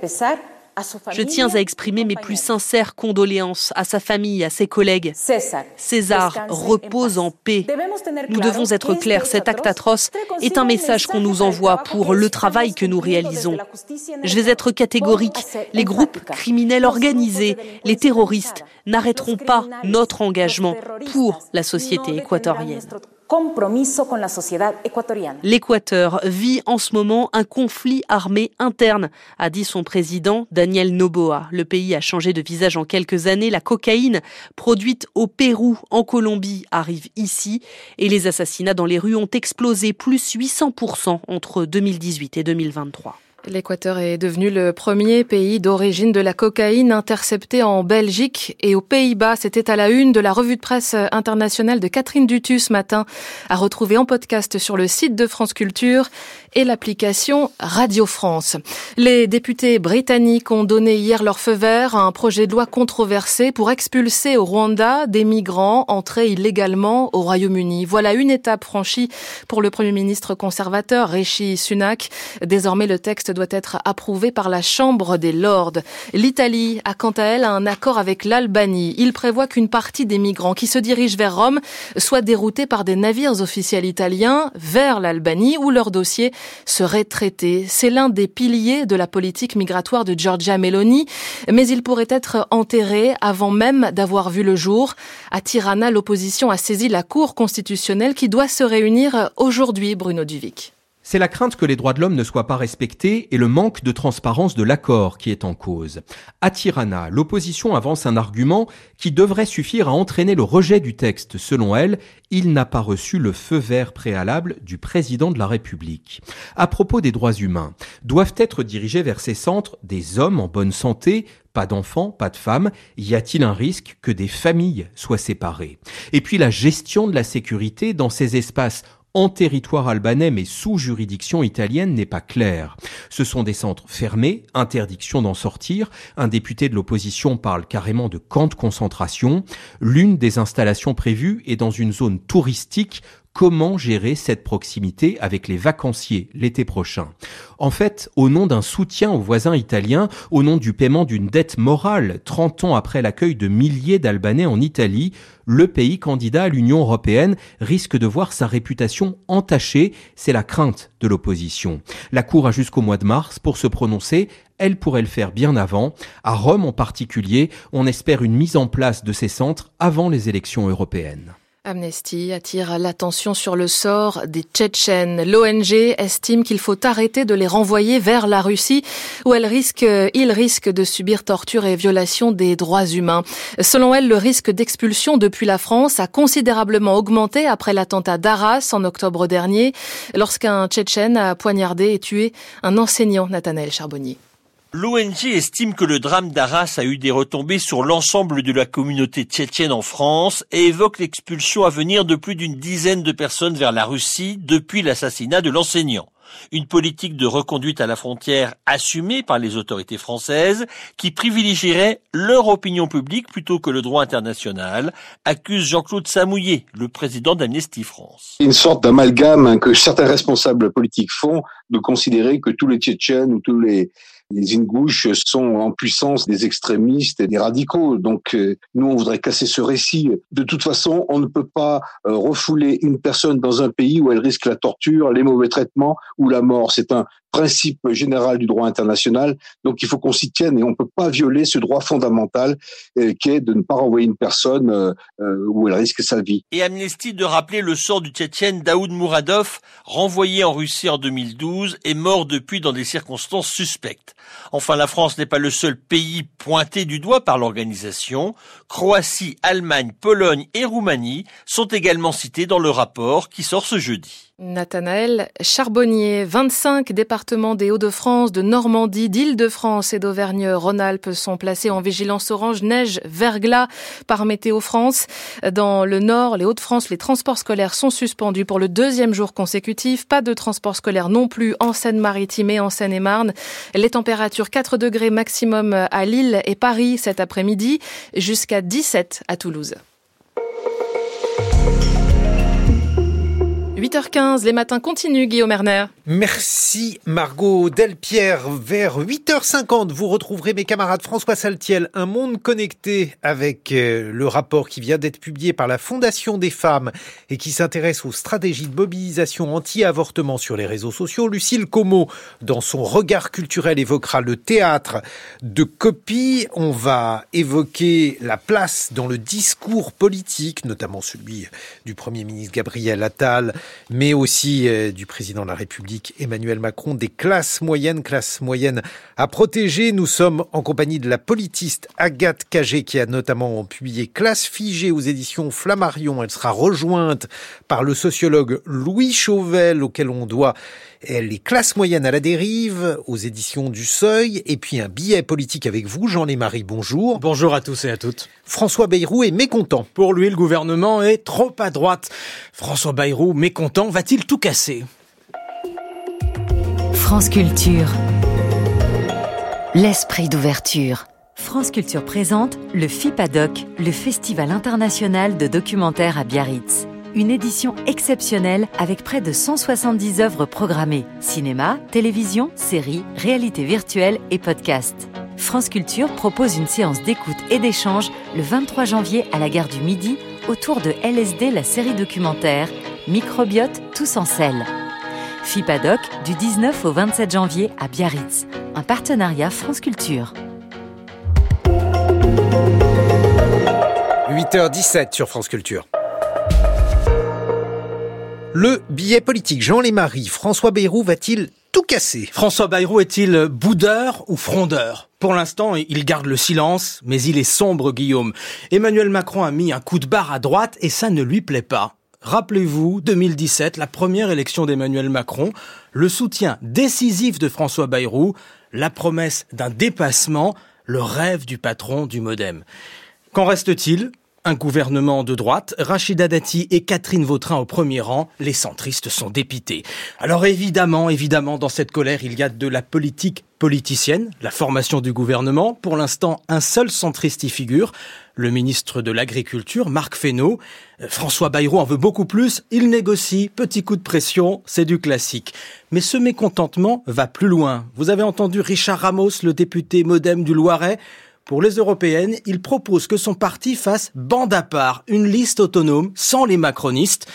Pesar je tiens à exprimer mes plus sincères condoléances à sa famille, à ses collègues. César repose en paix. Nous devons être clairs, cet acte atroce est un message qu'on nous envoie pour le travail que nous réalisons. Je vais être catégorique. Les groupes criminels organisés, les terroristes n'arrêteront pas notre engagement pour la société équatorienne. L'Équateur vit en ce moment un conflit armé interne, a dit son président Daniel Noboa. Le pays a changé de visage en quelques années. La cocaïne produite au Pérou, en Colombie, arrive ici et les assassinats dans les rues ont explosé plus 800% entre 2018 et 2023. L'Équateur est devenu le premier pays d'origine de la cocaïne interceptée en Belgique et aux Pays-Bas. C'était à la une de la revue de presse internationale de Catherine Dutu ce matin, à retrouver en podcast sur le site de France Culture et l'application Radio France. Les députés britanniques ont donné hier leur feu vert à un projet de loi controversé pour expulser au Rwanda des migrants entrés illégalement au Royaume-Uni. Voilà une étape franchie pour le Premier ministre conservateur Rishi Sunak. Désormais, le texte doit être approuvé par la Chambre des Lords. L'Italie a quant à elle un accord avec l'Albanie. Il prévoit qu'une partie des migrants qui se dirigent vers Rome soient déroutés par des navires officiels italiens vers l'Albanie où leur dossier serait traité. C'est l'un des piliers de la politique migratoire de Giorgia Meloni, mais il pourrait être enterré avant même d'avoir vu le jour. À Tirana, l'opposition a saisi la Cour constitutionnelle qui doit se réunir aujourd'hui, Bruno Duvic. C'est la crainte que les droits de l'homme ne soient pas respectés et le manque de transparence de l'accord qui est en cause. À Tirana, l'opposition avance un argument qui devrait suffire à entraîner le rejet du texte. Selon elle, il n'a pas reçu le feu vert préalable du président de la République. À propos des droits humains, doivent être dirigés vers ces centres des hommes en bonne santé, pas d'enfants, pas de femmes, y a-t-il un risque que des familles soient séparées? Et puis la gestion de la sécurité dans ces espaces en territoire albanais mais sous juridiction italienne n'est pas clair. Ce sont des centres fermés, interdiction d'en sortir. Un député de l'opposition parle carrément de camp de concentration. L'une des installations prévues est dans une zone touristique comment gérer cette proximité avec les vacanciers l'été prochain. En fait, au nom d'un soutien aux voisins italiens, au nom du paiement d'une dette morale 30 ans après l'accueil de milliers d'Albanais en Italie, le pays candidat à l'Union européenne risque de voir sa réputation entachée. C'est la crainte de l'opposition. La Cour a jusqu'au mois de mars pour se prononcer. Elle pourrait le faire bien avant. À Rome en particulier, on espère une mise en place de ces centres avant les élections européennes. Amnesty attire l'attention sur le sort des Tchétchènes. L'ONG estime qu'il faut arrêter de les renvoyer vers la Russie où elles risquent, ils risquent de subir torture et violation des droits humains. Selon elle, le risque d'expulsion depuis la France a considérablement augmenté après l'attentat d'Arras en octobre dernier lorsqu'un Tchétchène a poignardé et tué un enseignant, Nathanaël Charbonnier. L'ONG estime que le drame d'Arras a eu des retombées sur l'ensemble de la communauté tchétchène en France et évoque l'expulsion à venir de plus d'une dizaine de personnes vers la Russie depuis l'assassinat de l'enseignant. Une politique de reconduite à la frontière assumée par les autorités françaises qui privilégierait leur opinion publique plutôt que le droit international, accuse Jean-Claude Samouillet, le président d'Amnesty France. Une sorte d'amalgame que certains responsables politiques font de considérer que tous les Tchétchènes ou tous les les Ingouches sont en puissance des extrémistes et des radicaux. Donc euh, nous, on voudrait casser ce récit. De toute façon, on ne peut pas euh, refouler une personne dans un pays où elle risque la torture, les mauvais traitements ou la mort. C'est un principe général du droit international. Donc il faut qu'on s'y tienne et on ne peut pas violer ce droit fondamental euh, qui est de ne pas renvoyer une personne euh, euh, où elle risque sa vie. Et Amnesty de rappeler le sort du Tchétchène Daoud Mouradov, renvoyé en Russie en 2012 et mort depuis dans des circonstances suspectes. Enfin, la France n'est pas le seul pays pointé du doigt par l'organisation. Croatie, Allemagne, Pologne et Roumanie sont également cités dans le rapport qui sort ce jeudi. Nathanaël Charbonnier, 25 départements des Hauts-de-France, de Normandie, d'Île-de-France et d'Auvergne-Rhône-Alpes sont placés en vigilance orange neige verglas par Météo France. Dans le Nord, les Hauts-de-France, les transports scolaires sont suspendus pour le deuxième jour consécutif. Pas de transport scolaire non plus en Seine-Maritime et en Seine-et-Marne. Les températures 4 degrés maximum à Lille et Paris cet après-midi, jusqu'à 17 à Toulouse. 8h15, les matins continuent, Guillaume Erner. Merci Margot Delpierre. Vers 8h50, vous retrouverez mes camarades François Saltiel, Un monde connecté avec euh, le rapport qui vient d'être publié par la Fondation des femmes et qui s'intéresse aux stratégies de mobilisation anti-avortement sur les réseaux sociaux. Lucille Como, dans son regard culturel, évoquera le théâtre de copie. On va évoquer la place dans le discours politique, notamment celui du Premier ministre Gabriel Attal, mais aussi euh, du président de la République Emmanuel Macron, des classes moyennes, classes moyennes à protéger. Nous sommes en compagnie de la politiste Agathe Cagé qui a notamment publié Classe figée aux éditions Flammarion. Elle sera rejointe par le sociologue Louis Chauvel auquel on doit les classes moyennes à la dérive aux éditions du Seuil et puis un billet politique avec vous, Jean Lémarie, bonjour. Bonjour à tous et à toutes. François Bayrou est mécontent. Pour lui, le gouvernement est trop à droite. François Bayrou, mécontent, va-t-il tout casser? France Culture. L'esprit d'ouverture. France Culture présente le FIPADOC, le Festival international de documentaires à Biarritz une édition exceptionnelle avec près de 170 œuvres programmées, cinéma, télévision, séries, réalité virtuelle et podcast. France Culture propose une séance d'écoute et d'échange le 23 janvier à la gare du Midi autour de LSD, la série documentaire Microbiote tous en sel. FIPADOC du 19 au 27 janvier à Biarritz, un partenariat France Culture. 8h17 sur France Culture. Le billet politique Jean Lémarie, François Bayrou va-t-il tout casser? François Bayrou est-il boudeur ou frondeur? Pour l'instant, il garde le silence, mais il est sombre, Guillaume. Emmanuel Macron a mis un coup de barre à droite et ça ne lui plaît pas. Rappelez-vous, 2017, la première élection d'Emmanuel Macron, le soutien décisif de François Bayrou, la promesse d'un dépassement, le rêve du patron du Modem. Qu'en reste-t-il? Un gouvernement de droite, Rachida Dati et Catherine Vautrin au premier rang, les centristes sont dépités. Alors évidemment, évidemment, dans cette colère, il y a de la politique politicienne, la formation du gouvernement. Pour l'instant, un seul centriste y figure, le ministre de l'Agriculture, Marc Fesneau. Euh, François Bayrou en veut beaucoup plus, il négocie, petit coup de pression, c'est du classique. Mais ce mécontentement va plus loin. Vous avez entendu Richard Ramos, le député modem du Loiret, pour les européennes, il propose que son parti fasse bande à part, une liste autonome sans les macronistes.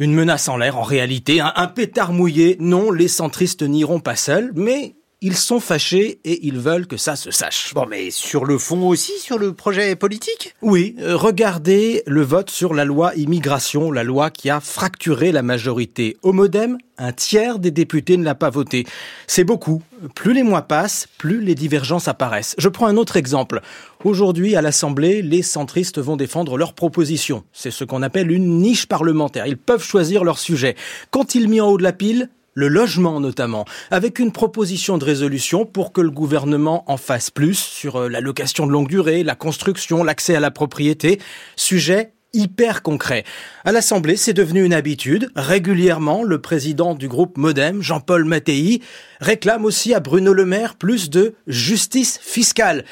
Une menace en l'air en réalité, un, pétard mouillé. Non, les centristes n'iront pas seuls, mais ils sont fâchés et ils veulent que ça se sache. Bon, mais sur le fond aussi, sur le projet politique? Oui, euh, regardez le vote sur la loi immigration, la loi qui a fracturé la majorité. Au modem, un tiers des députés ne l'a pas voté. C'est beaucoup. Plus les mois passent, plus les divergences apparaissent. Je prends un autre exemple. Aujourd'hui, à l'Assemblée, les centristes vont défendre leurs propositions. C'est ce qu'on appelle une niche parlementaire. Ils peuvent choisir leur sujet. Quand ils mis en haut de la pile, le logement notamment, avec une proposition de résolution pour que le gouvernement en fasse plus sur euh, la location de longue durée, la construction, l'accès à la propriété, sujet hyper concret. À l'Assemblée, c'est devenu une habitude. Régulièrement, le président du groupe Modem, Jean-Paul Mattei, réclame aussi à Bruno Le Maire plus de justice fiscale.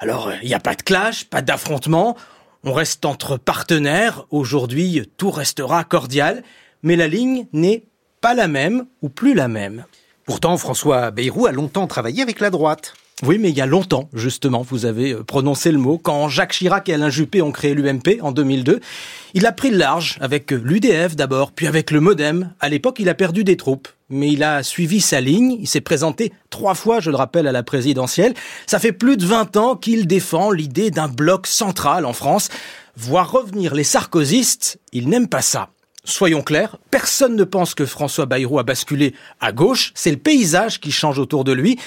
Alors, il n'y a pas de clash, pas d'affrontement. On reste entre partenaires. Aujourd'hui, tout restera cordial. Mais la ligne n'est pas la même ou plus la même. Pourtant, François Bayrou a longtemps travaillé avec la droite. Oui, mais il y a longtemps, justement, vous avez euh, prononcé le mot. Quand Jacques Chirac et Alain Juppé ont créé l'UMP en 2002, il a pris le large avec euh, l'UDF d'abord, puis avec le Modem. À l'époque, il a perdu des troupes, mais il a suivi sa ligne. Il s'est présenté trois fois, je le rappelle, à la présidentielle. Ça fait plus de 20 ans qu'il défend l'idée d'un bloc central en France. Voir revenir les sarkozystes, il n'aime pas ça. Soyons clairs, personne ne pense que François Bayrou a basculé à gauche, c'est le paysage qui change autour de lui.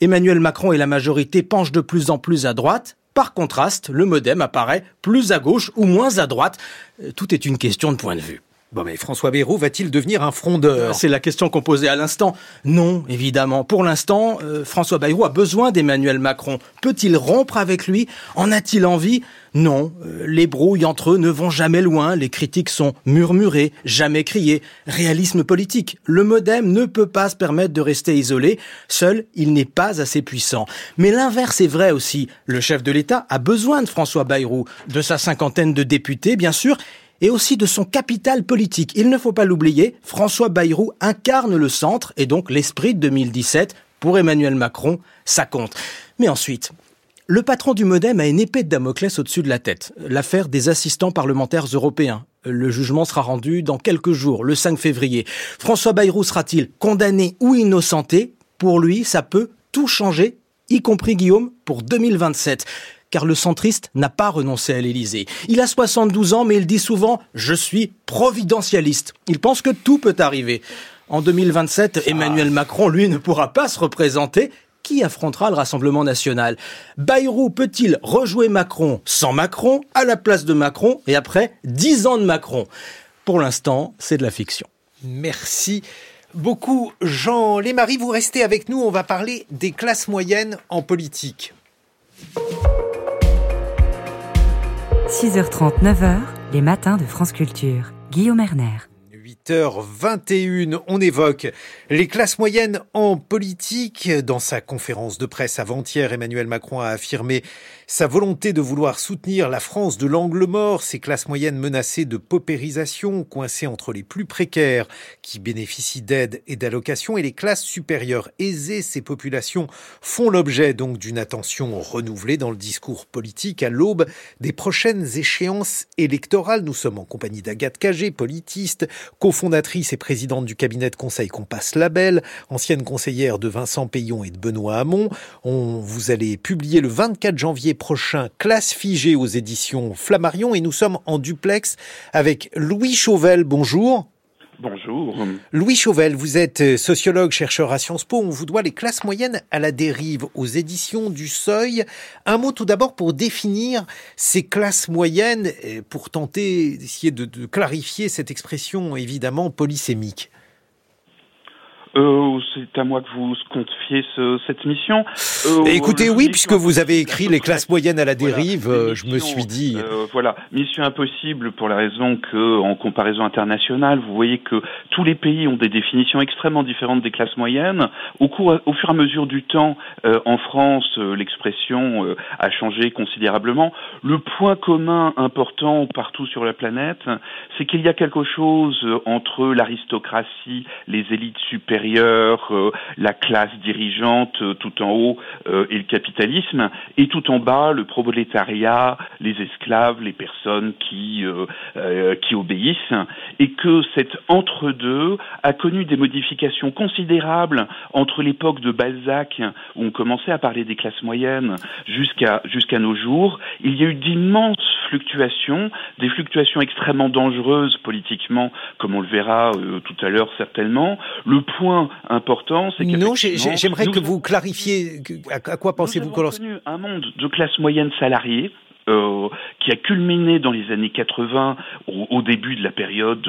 Emmanuel Macron et la majorité penchent de plus en plus à droite. Par contraste, le modem apparaît plus à gauche ou moins à droite. Euh, tout est une question de point de vue. Bon, mais François Bayrou va-t-il devenir un frondeur? C'est la question qu'on posait à l'instant. Non, évidemment. Pour l'instant, euh, François Bayrou a besoin d'Emmanuel Macron. Peut-il rompre avec lui? En a-t-il envie? Non. Euh, les brouilles entre eux ne vont jamais loin. Les critiques sont murmurées, jamais criées. Réalisme politique. Le modem ne peut pas se permettre de rester isolé. Seul, il n'est pas assez puissant. Mais l'inverse est vrai aussi. Le chef de l'État a besoin de François Bayrou, de sa cinquantaine de députés, bien sûr, et aussi de son capital politique. Il ne faut pas l'oublier, François Bayrou incarne le centre et donc l'esprit de 2017. Pour Emmanuel Macron, ça compte. Mais ensuite, le patron du Modem a une épée de Damoclès au-dessus de la tête. L'affaire des assistants parlementaires européens. Le jugement sera rendu dans quelques jours, le 5 février. François Bayrou sera-t-il condamné ou innocenté? Pour lui, ça peut tout changer, y compris Guillaume, pour 2027 car le centriste n'a pas renoncé à l'Élysée. Il a 72 ans, mais il dit souvent ⁇ Je suis providentialiste ⁇ Il pense que tout peut arriver. En 2027, Emmanuel Macron, lui, ne pourra pas se représenter. Qui affrontera le Rassemblement national? Bayrou peut-il rejouer Macron sans Macron, à la place de Macron, et après 10 ans de Macron? Pour l'instant, c'est de la fiction. Merci beaucoup, Jean Lémarie. Vous restez avec nous, on va parler des classes moyennes en politique. 6h30, 9h, les matins de France Culture. Guillaume Erner. 8h21, on évoque les classes moyennes en politique. Dans sa conférence de presse avant-hier, Emmanuel Macron a affirmé sa volonté de vouloir soutenir la France de l'angle mort, ces classes moyennes menacées de paupérisation, coincées entre les plus précaires qui bénéficient d'aides et d'allocations et les classes supérieures aisées. Ces populations font l'objet donc d'une attention renouvelée dans le discours politique à l'aube des prochaines échéances électorales. Nous sommes en compagnie d'Agathe Cagé, politiste, cofondatrice et présidente du cabinet de conseil Compass Label, ancienne conseillère de Vincent Payon et de Benoît Hamon. On, vous allez publier le 24 janvier prochain Classe figée aux éditions Flammarion et nous sommes en duplex avec Louis Chauvel. Bonjour. Bonjour. Louis Chauvel, vous êtes sociologue, chercheur à Sciences Po. On vous doit les classes moyennes à la dérive aux éditions du Seuil. Un mot tout d'abord pour définir ces classes moyennes, pour tenter d'essayer de, de clarifier cette expression évidemment polysémique. Euh, c'est à moi que vous confiez ce, cette mission. Euh, Écoutez, oui, puisque vous avez écrit les classes moyennes à la dérive, euh, je me suis dit. Voilà, mission impossible pour la raison que, en comparaison internationale, vous voyez que tous les pays ont des définitions extrêmement différentes des classes moyennes. Au cours, au fur et à mesure du temps, en France, l'expression a changé considérablement. Le point commun important partout sur la planète, c'est qu'il y a quelque chose entre l'aristocratie, les élites supérieures euh, la classe dirigeante euh, tout en haut euh, et le capitalisme, et tout en bas le prolétariat, les esclaves, les personnes qui qui obéissent, et que cet entre-deux a connu des modifications considérables entre l'époque de Balzac où on commençait à parler des classes moyennes jusqu'à jusqu'à nos jours. Il y a eu d'immenses fluctuations, des fluctuations extrêmement dangereuses politiquement, comme on le verra tout à l'heure certainement. Le point important, c'est Non, j'aimerais que vous clarifiez à, quoi pensez-vous que un monde de classe moyenne salariée euh, qui a culminé dans les années 80 au, au début de la période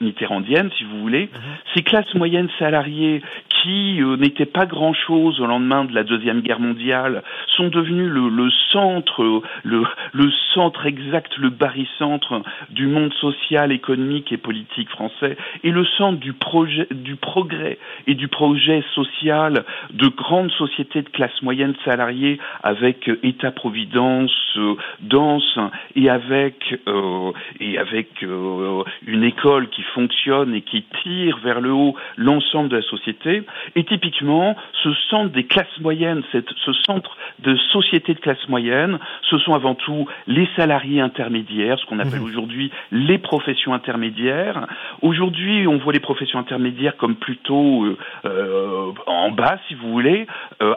mitterrandienne, si vous voulez. Mhm. Ces classes moyennes salariées qui euh, n'étaient pas grand-chose au lendemain de la deuxième guerre mondiale sont devenues le, le centre, le, le, centre exact, le barycentre du monde social, économique et politique français et le centre du projet, du progrès et du projet social de grandes sociétés de classe moyenne salariée avec euh, État-providence, dense et avec euh, et avec euh, une école qui fonctionne et qui tire vers le haut l'ensemble de la société. Et typiquement, ce centre des classes moyennes, cette, ce centre de société de classe moyenne, ce sont avant tout les salariés intermédiaires, ce qu'on appelle mmh. aujourd'hui les professions intermédiaires. Aujourd'hui, on voit les professions intermédiaires comme plutôt euh, en en bas, si vous voulez.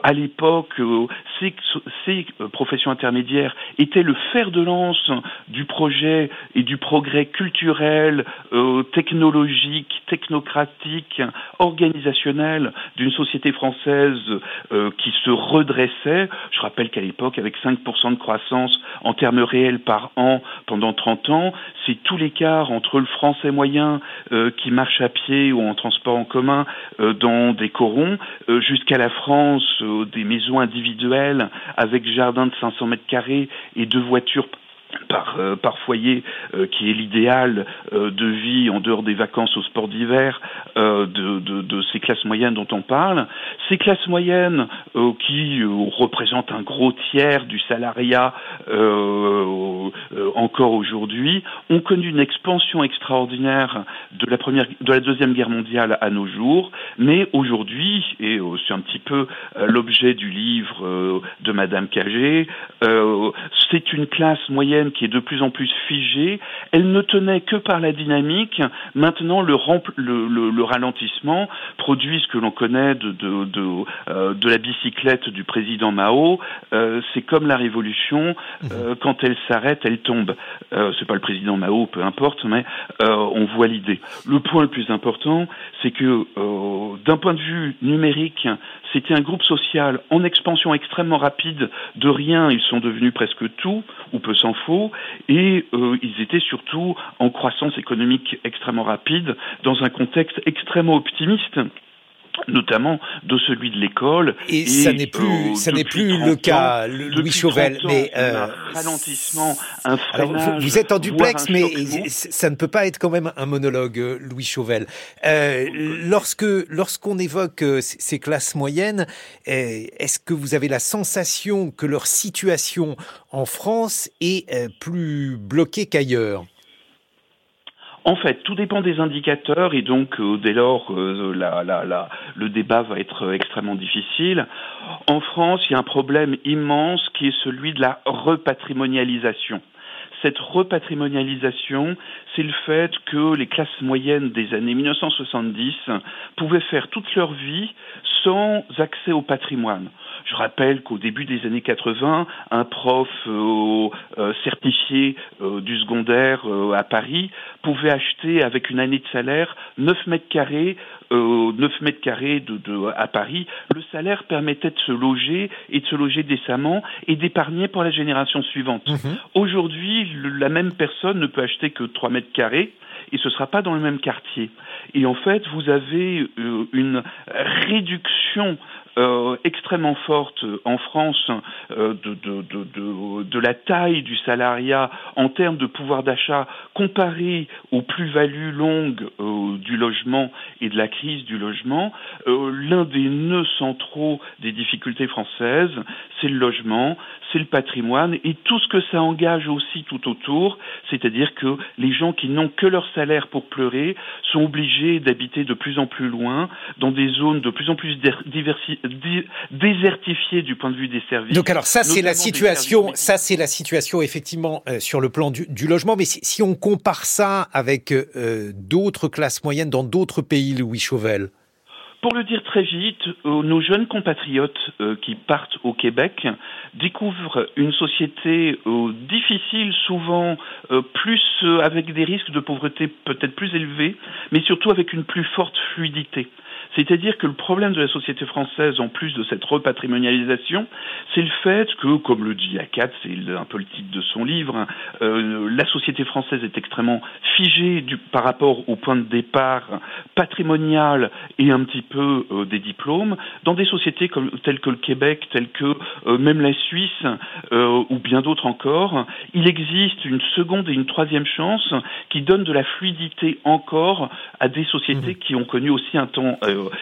à l'époque, ces, ces professions intermédiaires étaient le fer de lance du projet et du progrès culturel, technologique, technocratique, organisationnel d'une société française qui se redressait. Je rappelle qu'à l'époque, avec 5% de croissance en termes réels par an pendant 30 ans, c'est tout l'écart entre le français moyen euh, qui marche à pied ou en transport en commun euh, dans des corons, euh, jusqu'à la France des maisons individuelles avec jardin de 500 mètres carrés et deux voitures par, euh, par foyer, euh, qui est l'idéal euh, de vie en dehors des vacances au sport d'hiver de, ces classes moyennes dont on parle. Ces classes moyennes qui représentent un gros tiers du salariat encore aujourd'hui ont connu une expansion extraordinaire de la première, de la deuxième guerre mondiale à nos jours, mais aujourd'hui, et c'est un petit peu l'objet du livre de Madame Cagé, c'est une classe moyenne qui est de plus en plus figée. Elle ne tenait que par la dynamique. Maintenant, le, le, ralentissement produit ce que l'on connaît de, de, de, euh, la bicyclette du président Mao. Euh, c'est comme la révolution. Euh, quand elle s'arrête, elle tombe. c'est pas le président Mao, peu importe, mais on voit l'idée. Le point le plus important, c'est que d'un point de vue numérique, c'était un groupe social en expansion extrêmement rapide. De rien, ils sont devenus presque tout, ou peu s'en faut, et euh, ils étaient surtout en croissance économique extrêmement rapide, dans un contexte extrêmement optimiste notamment de celui de l'école. Et, ça n'est plus, euh, ça n'est plus le cas, Louis Chauvel. mais euh, un ralentissement, un freinage, vous, êtes en duplex, mais ça ne peut pas être quand même un monologue, euh, Louis Chauvel. Euh, lorsque lorsqu'on évoque euh, ces classes moyennes, est-ce que vous avez la sensation que leur situation en France est plus bloquée qu'ailleurs? En fait, tout dépend des indicateurs et donc euh, dès lors euh, le débat va être extrêmement difficile. En France, il y a un problème immense qui est celui de la repatrimonialisation. Cette repatrimonialisation, c'est le fait que les classes moyennes des années 1970 pouvaient faire toute leur vie sans accès au patrimoine. Je rappelle qu'au début des années 80, un prof euh, euh, certifié euh, du secondaire à Paris pouvait acheter avec une année de salaire 9 mètres carrés 9 mètres carrés de, de, à Paris, le salaire permettait de se loger et de se loger décemment et d'épargner pour la génération suivante. Mhm. Aujourd'hui, la même personne ne peut acheter que 3 mètres carrés et ce ne sera pas dans le même quartier. Et en fait, vous avez une réduction euh, extrêmement forte en France euh, de, de, de, de, la taille du salariat en termes de pouvoir d'achat comparé aux plus-values longues euh, du logement et de la crise du logement, l'un des nœuds centraux des difficultés françaises, c'est le logement, c'est le patrimoine et tout ce que ça engage aussi tout autour, c'est-à-dire que les gens qui n'ont que leur salaire pour pleurer sont obligés d'habiter de plus en plus loin, dans des zones de plus en plus diversifiées désertifié du point de vue des services. Donc alors ça c'est la situation, ça c'est la situation effectivement euh, sur le plan du, logement. Mais si, on compare ça avec euh, d'autres classes moyennes dans d'autres pays, Louis Chauvel? Pour le dire très vite, euh, nos jeunes compatriotes qui partent au Québec découvrent une société difficile, souvent plus avec des risques de pauvreté peut-être plus élevés, mais surtout avec une plus forte fluidité. C'est-à-dire que le problème de la société française, en plus de cette repatrimonialisation, c'est le fait que, comme le dit Akat, c'est un peu le titre de son livre, hein, euh, la société française est extrêmement figée du, par rapport au point de départ patrimonial et un petit peu euh, des diplômes, dans des sociétés comme, telles que le Québec, telles que euh, même la Suisse ou bien d'autres encore, il existe une seconde et une troisième chance qui donne de la fluidité encore à des sociétés mmh. qui ont connu aussi un temps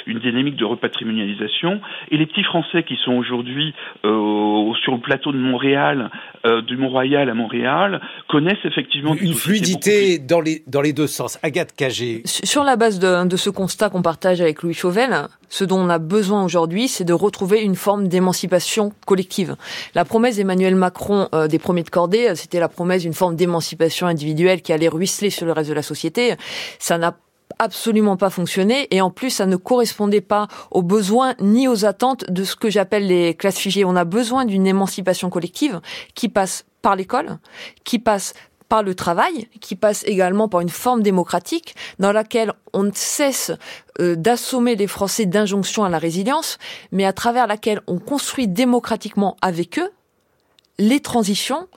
une dynamique de repatrimonialisation. Et les petits Français qui sont aujourd'hui euh, sur le plateau de Montréal, euh, du Mont-Royal à Montréal, connaissent effectivement une fluidité dans les dans les deux sens. Agathe Cagé. Sur la base de, de ce constat qu'on partage avec Louis Chauvel, ce dont on a besoin aujourd'hui, c'est de retrouver une forme d'émancipation collective. La promesse d'Emmanuel Macron euh, des premiers de cordée, c'était la promesse d'une forme d'émancipation individuelle qui allait ruisseler sur le reste de la société. Ça n'a absolument pas fonctionné et en plus ça ne correspondait pas aux besoins ni aux attentes de ce que j'appelle les classes figées. On a besoin d'une émancipation collective qui passe par l'école, qui passe par le travail, qui passe également par une forme démocratique dans laquelle on cesse euh, d'assommer les Français d'injonctions à la résilience, mais à travers laquelle on construit démocratiquement avec eux les transitions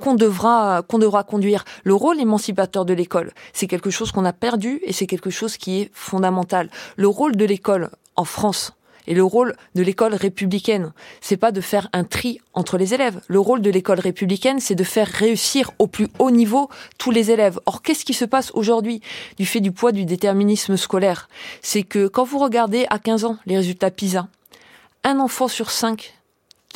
qu'on devra qu'on devra conduire. Le rôle émancipateur de l'école, c'est quelque chose qu'on a perdu et c'est quelque chose qui est fondamental. Le rôle de l'école en France et le rôle de l'école républicaine, c'est pas de faire un tri entre les élèves. Le rôle de l'école républicaine, c'est de faire réussir au plus haut niveau tous les élèves. Or, qu'est-ce qui se passe aujourd'hui du fait du poids du déterminisme scolaire? C'est que quand vous regardez à 15 ans les résultats PISA, un enfant sur cinq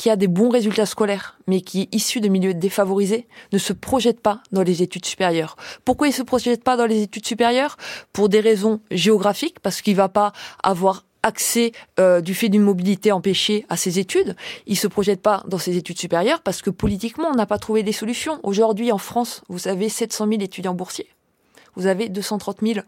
qui a des bons résultats scolaires, mais qui est issu de milieux défavorisés, ne se projette pas dans les études supérieures. Pourquoi il se projette pas dans les études supérieures? Pour des raisons géographiques, parce qu'il va pas avoir accès euh, du fait d'une mobilité empêchée à ses études. Il se projette pas dans ses études supérieures parce que politiquement, on n'a pas trouvé des solutions. Aujourd'hui, en France, vous avez 700 000 étudiants boursiers. Vous avez 230 000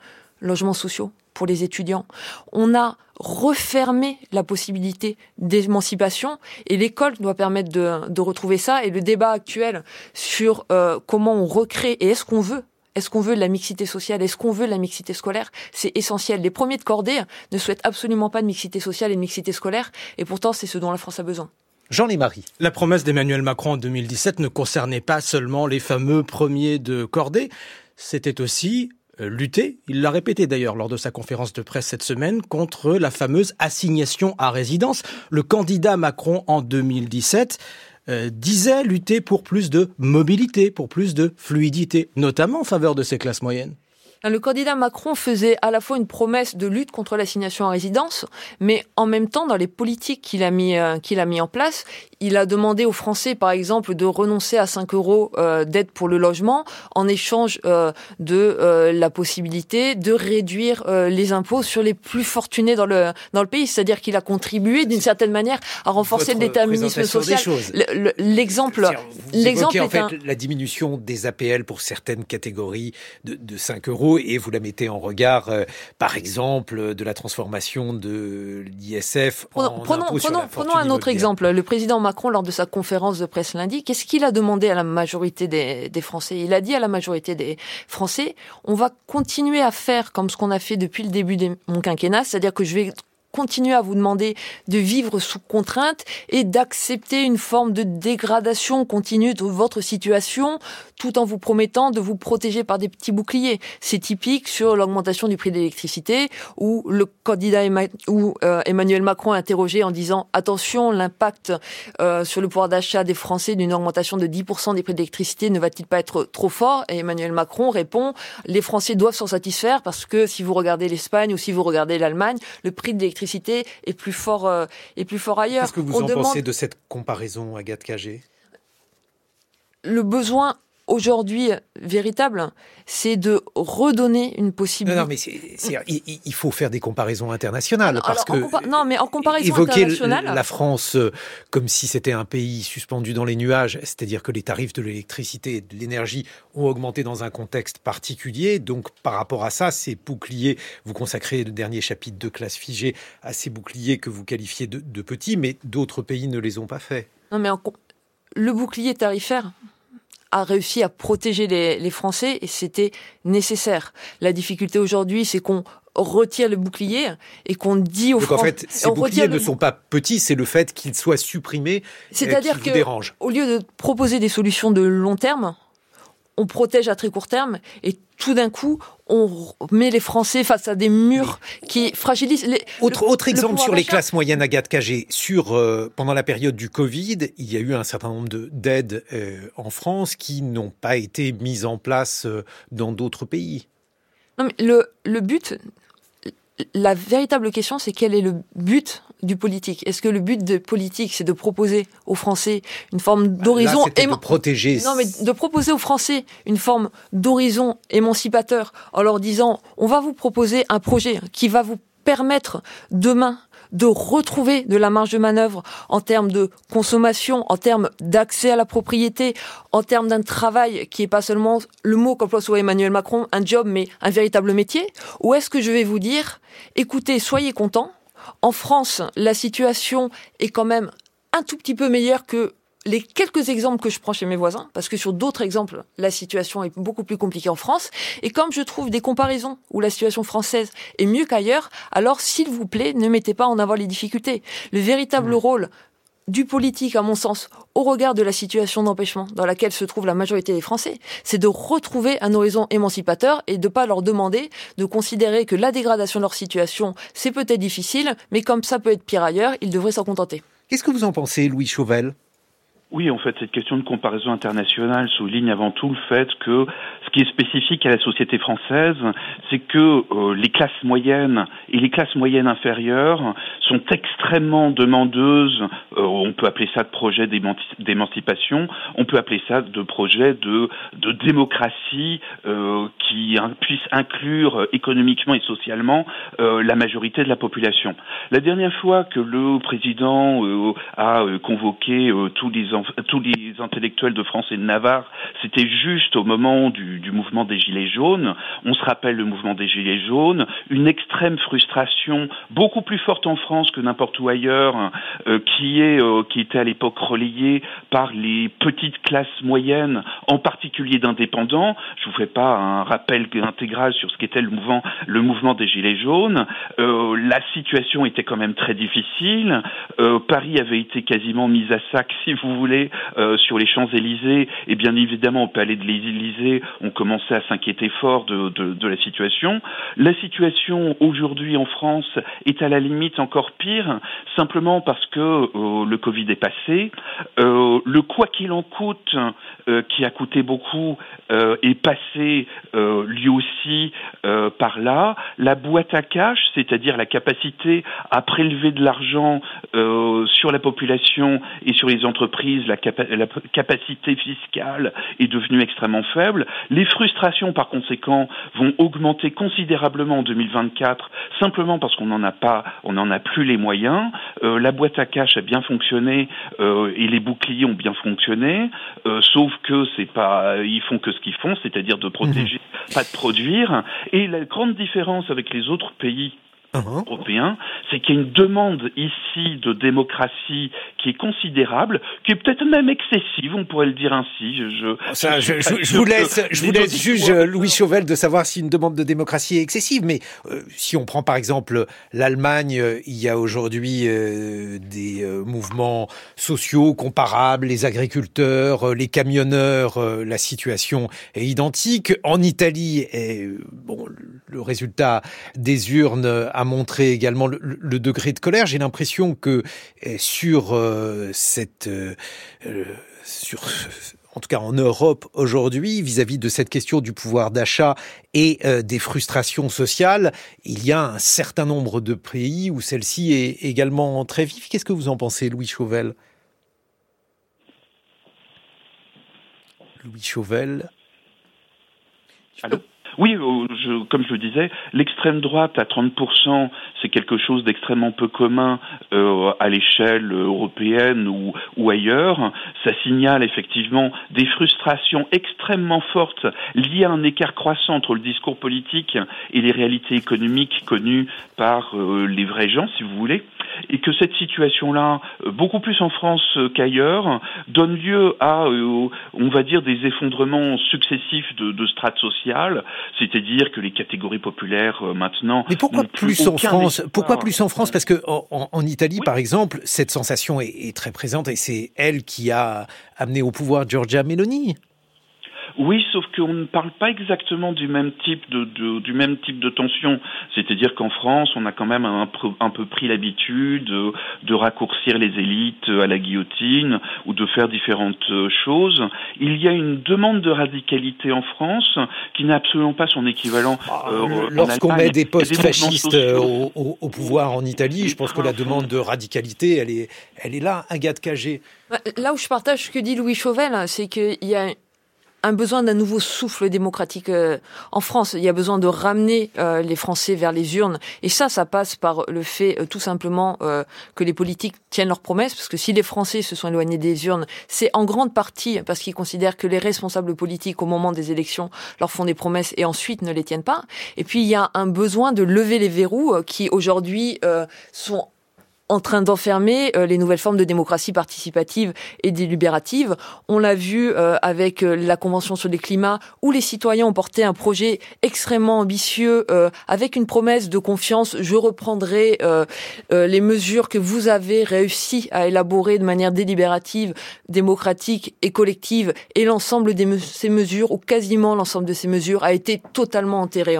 logements sociaux pour les étudiants. On a refermé la possibilité d'émancipation et l'école doit permettre de, de, retrouver ça. Et le débat actuel sur euh, comment on recrée et est-ce qu'on veut est-ce qu'on veut de la mixité sociale Est-ce qu'on veut de la mixité scolaire C'est essentiel. Les premiers de cordée ne souhaitent absolument pas de mixité sociale et de mixité scolaire, et pourtant c'est ce dont la France a besoin. Jean Lémarie. La promesse d'Emmanuel Macron en 2017 ne concernait pas seulement les fameux premiers de cordée, c'était aussi lutter, il l'a répété d'ailleurs lors de sa conférence de presse cette semaine, contre la fameuse assignation à résidence. Le candidat Macron en 2017 euh, disait lutter pour plus de mobilité, pour plus de fluidité, notamment en faveur de ces classes moyennes. Le candidat Macron faisait à la fois une promesse de lutte contre l'assignation à résidence, mais en même temps, dans les politiques qu'il a mis euh, qu'il a mis en place, il a demandé aux Français, par exemple, de renoncer à 5 euros euh, d'aide pour le logement en échange euh, de euh, la possibilité de réduire les impôts sur les plus fortunés dans le dans le pays. C'est-à-dire qu'il a contribué d'une certaine manière à renforcer le déterminisme social. L'exemple, l'exemple en fait la diminution des APL pour certaines catégories de, de 5 euros et vous la mettez en regard, par exemple, de la transformation de l'ISF en prenons, impôt prenons, sur la prenons un autre exemple. Le président Macron Macron, lors de sa conférence de presse lundi, qu'est-ce qu'il a demandé à la majorité des, des, Français? Il a dit à la majorité des Français, on va continuer à faire comme ce qu'on a fait depuis le début de mon quinquennat, c'est-à-dire que je vais continuer à vous demander de vivre sous contrainte et d'accepter une forme de dégradation continue de votre situation tout en vous promettant de vous protéger par des petits boucliers. C'est typique sur l'augmentation du prix de l'électricité où le candidat où euh, Emmanuel Macron est interrogé en disant attention l'impact euh, sur le pouvoir d'achat des Français d'une augmentation de 10% des prix de l'électricité ne va-t-il pas être trop fort? Et Emmanuel Macron répond les Français doivent s'en satisfaire parce que si vous regardez l'Espagne ou si vous regardez l'Allemagne, le prix de l'électricité est plus fort, euh, est plus fort ailleurs. Qu'est-ce que vous en pensez de cette comparaison, Agathe Cagé? Le besoin aujourd'hui véritable, c'est de redonner une possibilité. Non, non mais il, faut faire des comparaisons internationales parce que non, mais en comparaison évoquer internationale, la France euh, comme si c'était un pays suspendu dans les nuages, c'est-à-dire que les tarifs de l'électricité et de l'énergie ont augmenté dans un contexte particulier. Donc, par rapport à ça, ces boucliers, vous consacrez le dernier chapitre de classe figée à ces boucliers que vous qualifiez de, de petits, mais d'autres pays ne les ont pas faits. Non, mais le bouclier tarifaire, a réussi à protéger les, les Français et c'était nécessaire. La difficulté aujourd'hui, c'est qu'on retire le bouclier et qu'on dit aux Français. en fait, ces boucliers ne sont pas petits, c'est le fait qu'ils soient supprimés C'est-à-dire que, au lieu de proposer des solutions de long terme, on protège à très court terme et tout d'un coup, on met les Français face à des murs qui fragilisent les. Autre, autre exemple sur les classes moyennes, Agathe Cagé. Sur, euh, pendant la période du Covid, il y a eu un certain nombre d'aides euh, en France qui n'ont pas été mises en place euh, dans d'autres pays. Non, mais le, le but, la véritable question, c'est quel est le but du politique. Est-ce que le but de politique, c'est de proposer aux Français une forme d'horizon de protéger Non, mais de proposer aux Français une forme d'horizon émancipateur en leur disant on va vous proposer un projet qui va vous permettre demain de retrouver de la marge de manœuvre en termes de consommation, en termes d'accès à la propriété, en termes d'un travail qui est pas seulement le mot qu'emploie soit Emmanuel Macron, un job, mais un véritable métier. Ou est-ce que je vais vous dire, écoutez, soyez contents, en France, la situation est quand même un tout petit peu meilleure que les quelques exemples que je prends chez mes voisins, parce que sur d'autres exemples, la situation est beaucoup plus compliquée en France. Et comme je trouve des comparaisons où la situation française est mieux qu'ailleurs, alors s'il vous plaît, ne mettez pas en avant les difficultés. Le véritable mmh. rôle du politique, à mon sens, au regard de la situation d'empêchement dans laquelle se trouve la majorité des Français, c'est de retrouver un horizon émancipateur et de pas leur demander de considérer que la dégradation de leur situation, c'est peut-être difficile, mais comme ça peut être pire ailleurs, ils devraient s'en contenter. Qu'est-ce que vous en pensez, Louis Chauvel? Oui, en fait, cette question de comparaison internationale souligne avant tout le fait que ce qui est spécifique à la société française, c'est que euh, les classes moyennes et les classes moyennes inférieures sont extrêmement demandeuses, euh, on peut appeler ça de projet d'émancipation, on peut appeler ça de projet de, de démocratie euh, qui puisse inclure économiquement et socialement la majorité de la population. La dernière fois que le président a convoqué tous les tous les intellectuels de France et de Navarre, c'était juste au moment du, mouvement des Gilets jaunes. On se rappelle le mouvement des Gilets jaunes, une extrême frustration, beaucoup plus forte en France que n'importe où ailleurs, euh, qui est euh, qui était à l'époque relayée par les petites classes moyennes, en particulier d'indépendants. Je vous fais pas un rappel intégral sur ce qu'était le mouvement le mouvement des Gilets jaunes. Euh, la situation était quand même très difficile. Paris avait été quasiment mise à sac, si vous voulez euh, sur les Champs-Élysées, et bien évidemment au palais de l'Élysée, on commençait à s'inquiéter fort de, la situation. La situation aujourd'hui en France est à la limite encore pire, simplement parce que euh, le Covid est passé. Euh, le quoi qu'il en coûte, qui a coûté beaucoup, est passé lui aussi par là. La boîte à cash, c'est-à-dire la capacité à prélever de l'argent sur la population et sur les entreprises, la, capacité fiscale est devenue extrêmement faible. Les frustrations, par conséquent, vont augmenter considérablement en 2024, simplement parce qu'on n'en a pas, on n'en a plus les moyens. Euh, la boîte à cash a bien fonctionné euh, et les boucliers ont bien fonctionné, euh, sauf que c'est pas, ils font que ce qu'ils font, c'est-à-dire de protéger, mhm. pas de produire. Et la grande différence avec les autres pays Uh-huh. européen, c'est qu'il y a une demande ici de démocratie qui est considérable, qui est peut-être même excessive, on pourrait le dire ainsi. Je, je, vous laisse, je vous laisse juge Louis Chauvel de savoir si une demande de démocratie est excessive, mais euh, si on prend par exemple l'Allemagne, euh, il y a aujourd'hui euh, des mouvements sociaux comparables, les agriculteurs, les camionneurs, la situation est identique. En Italie, bon, le résultat des urnes a montrer également le, degré de colère. J'ai l'impression que eh, sur euh, cette, euh, euh, sur en tout cas en Europe aujourd'hui, vis-à-vis de cette question du pouvoir d'achat et des frustrations sociales, il y a un certain nombre de pays où celle-ci est également très vive. Qu'est-ce que vous en pensez, Louis Chauvel? Louis Chauvel. Allô? Oui, euh, je, comme je le disais, l'extrême droite à 30%, c'est quelque chose d'extrêmement peu commun euh, à l'échelle européenne ou, ou, ailleurs. Ça signale effectivement des frustrations extrêmement fortes liées à un écart croissant entre le discours politique et les réalités économiques connues par euh, les vrais gens, si vous voulez et que cette situation-là, euh, beaucoup plus en France qu'ailleurs, donne lieu à, on va dire, des effondrements successifs de, de strates sociales, c'est-à-dire que les catégories populaires euh, maintenant. Mais pourquoi plus, en France Pourquoi plus en France? Parce que en, Italie, par exemple, cette sensation est, est très présente et c'est elle qui a amené au pouvoir Giorgia Meloni. Oui, sauf qu'on ne parle pas exactement du même type de, de du même type de tension. C'est-à-dire qu'en France, on a quand même un, un peu pris l'habitude de, de, raccourcir les élites à la guillotine ou de faire différentes choses. Il y a une demande de radicalité en France qui n'a absolument pas son équivalent. Ah, euh, Lorsqu'on met des postes fascistes au, au, au, pouvoir en Italie, je pense que la demande de radicalité, elle est, elle est là, un gars de cagé. Là où je partage ce que dit Louis Chauvel, c'est qu'il y a un besoin d'un nouveau souffle démocratique euh, en France. Il y a besoin de ramener euh, les Français vers les urnes. Et ça, ça passe par le fait tout simplement que les politiques tiennent leurs promesses. Parce que si les Français se sont éloignés des urnes, c'est en grande partie parce qu'ils considèrent que les responsables politiques, au moment des élections, leur font des promesses et ensuite ne les tiennent pas. Et puis, il y a un besoin de lever les verrous qui, aujourd'hui, sont en train d'enfermer euh, les nouvelles formes de démocratie participative et délibérative. On l'a vu euh, avec euh, la Convention sur les climats, où les citoyens ont porté un projet extrêmement ambitieux, avec une promesse de confiance. Je reprendrai les mesures que vous avez réussi à élaborer de manière délibérative, démocratique et collective, et l'ensemble de ces mesures, ou quasiment l'ensemble de ces mesures, a été totalement enterré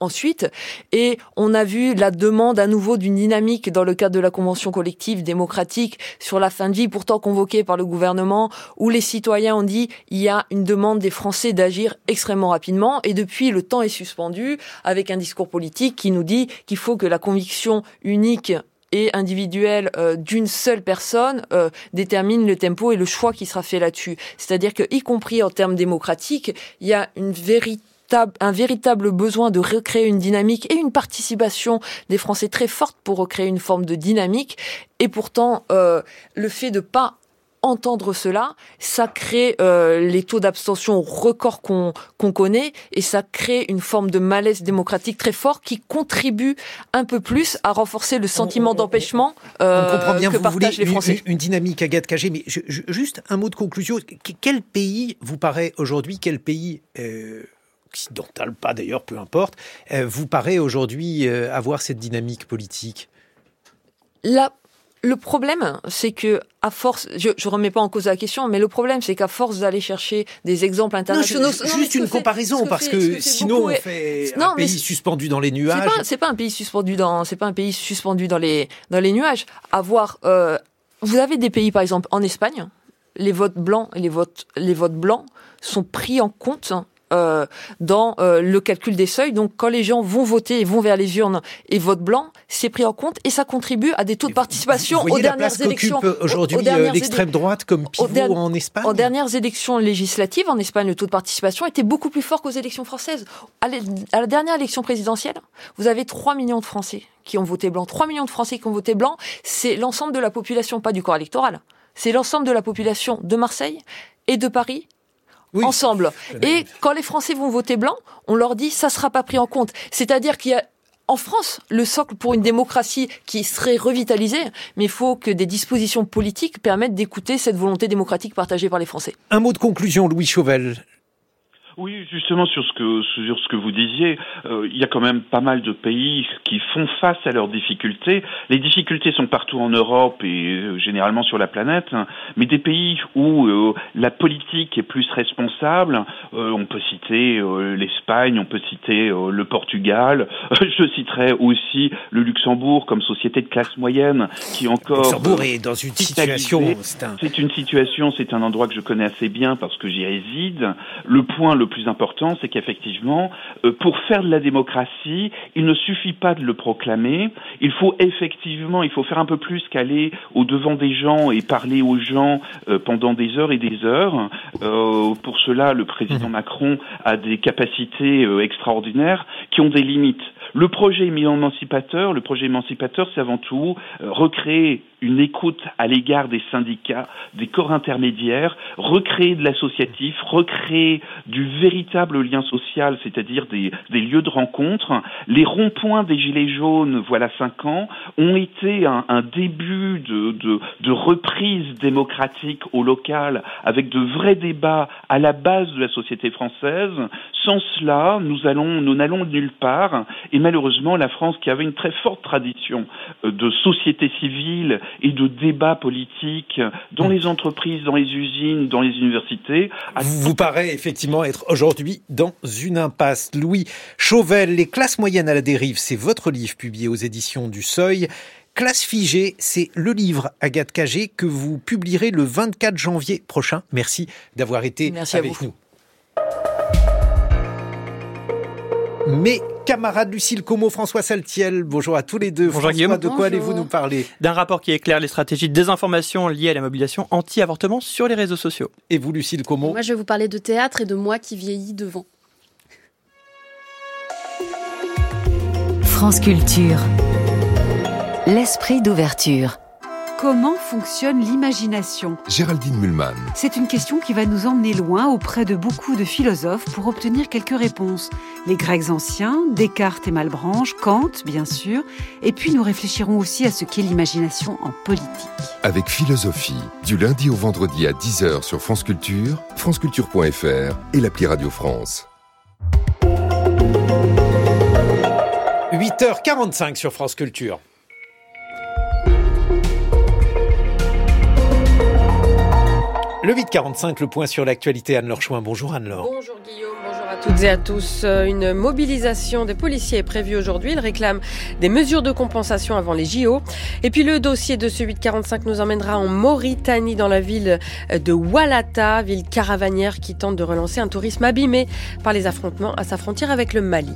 ensuite. Et on a vu la demande à nouveau d'une dynamique dans le cadre de la Convention collective démocratique sur la fin de vie, pourtant convoquée par le gouvernement, où les citoyens ont dit il y a une demande des Français d'agir extrêmement rapidement. Et depuis, le temps est suspendu avec un discours politique qui nous dit qu'il faut que la conviction unique et individuelle euh, d'une seule personne euh, détermine le tempo et le choix qui sera fait là-dessus. C'est-à-dire que, y compris en termes démocratiques, il y a une véritable un véritable besoin de recréer une dynamique et une participation des Français très forte pour recréer une forme de dynamique. Et pourtant, euh, le fait de pas entendre cela, ça crée euh, les taux d'abstention records qu'on qu'on connaît et ça crée une forme de malaise démocratique très fort qui contribue un peu plus à renforcer le sentiment d'empêchement euh, que partagent les Français. Une, une dynamique Agathe Cagé, mais juste un mot de conclusion. Quel pays vous paraît aujourd'hui, quel pays euh, occidentale, pas d'ailleurs, peu importe, euh, vous paraît aujourd'hui euh, avoir cette dynamique politique? Là, le problème, c'est que à force, je, ne remets pas en cause la question, mais le problème, c'est qu'à force d'aller chercher des exemples internationaux, juste une comparaison, parce que, sinon on fait un pays suspendu dans les nuages. C'est pas, pas un pays suspendu dans, c'est pas un pays suspendu dans les dans les nuages. Avoir, euh, vous avez des pays, par exemple, en Espagne, les votes blancs et les votes les votes blancs sont pris en compte euh, dans euh, le calcul des seuils. Donc, quand les gens vont voter et vont vers les urnes et votent blanc, c'est pris en compte et ça contribue à des taux de participation aux dernières élections. Aujourd'hui, euh, l'extrême droite comme pivot en Espagne. Aux dernières élections législatives en Espagne, le taux de participation était beaucoup plus fort qu'aux élections françaises. À la dernière élection présidentielle, vous avez 3 millions de Français qui ont voté blanc. 3 millions de Français qui ont voté blanc, c'est l'ensemble de la population, pas du corps électoral. C'est l'ensemble de la population de Marseille et de Paris ensemble. Et quand les Français vont voter blanc, on leur dit ça sera pas pris en compte. C'est-à-dire qu'il y a en France, le socle pour une démocratie qui serait revitalisée, mais il faut que des dispositions politiques permettent d'écouter cette volonté démocratique partagée par les Français. Un mot de conclusion, Louis Chauvel. Oui, justement sur ce que sur ce que vous disiez, euh, il y a quand même pas mal de pays qui font face à leurs difficultés. Les difficultés sont partout en Europe et euh, généralement sur la planète, hein. mais des pays où euh, la politique est plus responsable, on peut citer l'Espagne, on peut citer le Portugal, je citerai aussi le Luxembourg comme société de classe moyenne qui encore Luxembourg est dans une situation, c'est une situation, c'est un endroit que je connais assez bien parce que j'y réside. Le point le le plus important, c'est qu'effectivement, euh, pour faire de la démocratie, il ne suffit pas de le proclamer. Il faut effectivement, il faut faire un peu plus qu'aller au devant des gens et parler aux gens euh, pendant des heures et des heures. Euh, pour cela, le président mmh. Macron a des capacités extraordinaires qui ont des limites. Le projet émancipateur, le projet émancipateur, c'est avant tout recréer une écoute à l'égard des syndicats, des corps intermédiaires, recréer de l'associatif, recréer du véritable lien social, c'est-à-dire des, lieux de rencontre. Les ronds-points des Gilets jaunes, voilà cinq ans, ont été un, début de, de, reprise démocratique au local, avec de vrais débats à la base de la société française. Sans cela, nous allons, nous n'allons nulle part. Et malheureusement, la France, qui avait une très forte tradition euh, de société civile et de débats politiques dans les entreprises, dans les usines, dans les universités. Vous, vous paraît effectivement être aujourd'hui dans une impasse. Louis Chauvel, Les classes moyennes à la dérive, c'est votre livre publié aux éditions du Seuil. Classe figée, c'est le livre Agathe Cagé que vous publierez le 24 janvier prochain. Merci d'avoir été avec nous. Mais camarades Lucille Como, François Saltiel. Bonjour à tous les deux. Bonjour Guillaume. De quoi allez-vous nous parler? D'un rapport qui éclaire les stratégies de désinformation liées à la mobilisation anti-avortement sur les réseaux sociaux. Et vous, Lucille Como Moi, je vais vous parler de théâtre et de moi qui vieillis devant. France Culture. L'esprit d'ouverture. Comment fonctionne l'imagination Géraldine Mühlmann. C'est une question qui va nous emmener loin auprès de beaucoup de philosophes pour obtenir quelques réponses. Les Grecs anciens, Descartes et Malebranche, Kant, bien sûr, et puis nous réfléchirons aussi à ce qu'est l'imagination en politique. Avec philosophie, du lundi au vendredi à 10h sur France Culture, franceculture.fr et l'appli Radio France. 8h45 sur France Culture. Le 845, le point sur l'actualité. Anne-Laure Chouin. Bonjour Anne-Laure. Bonjour Guillaume, bonjour à toutes et à tous. Une mobilisation des policiers est prévue aujourd'hui. Ils réclament des mesures de compensation avant les JO. Et puis le dossier de ce 845 nous emmènera en Mauritanie, dans la ville de Walata, ville caravanière qui tente de relancer un tourisme abîmé par les affrontements à sa frontière avec le Mali.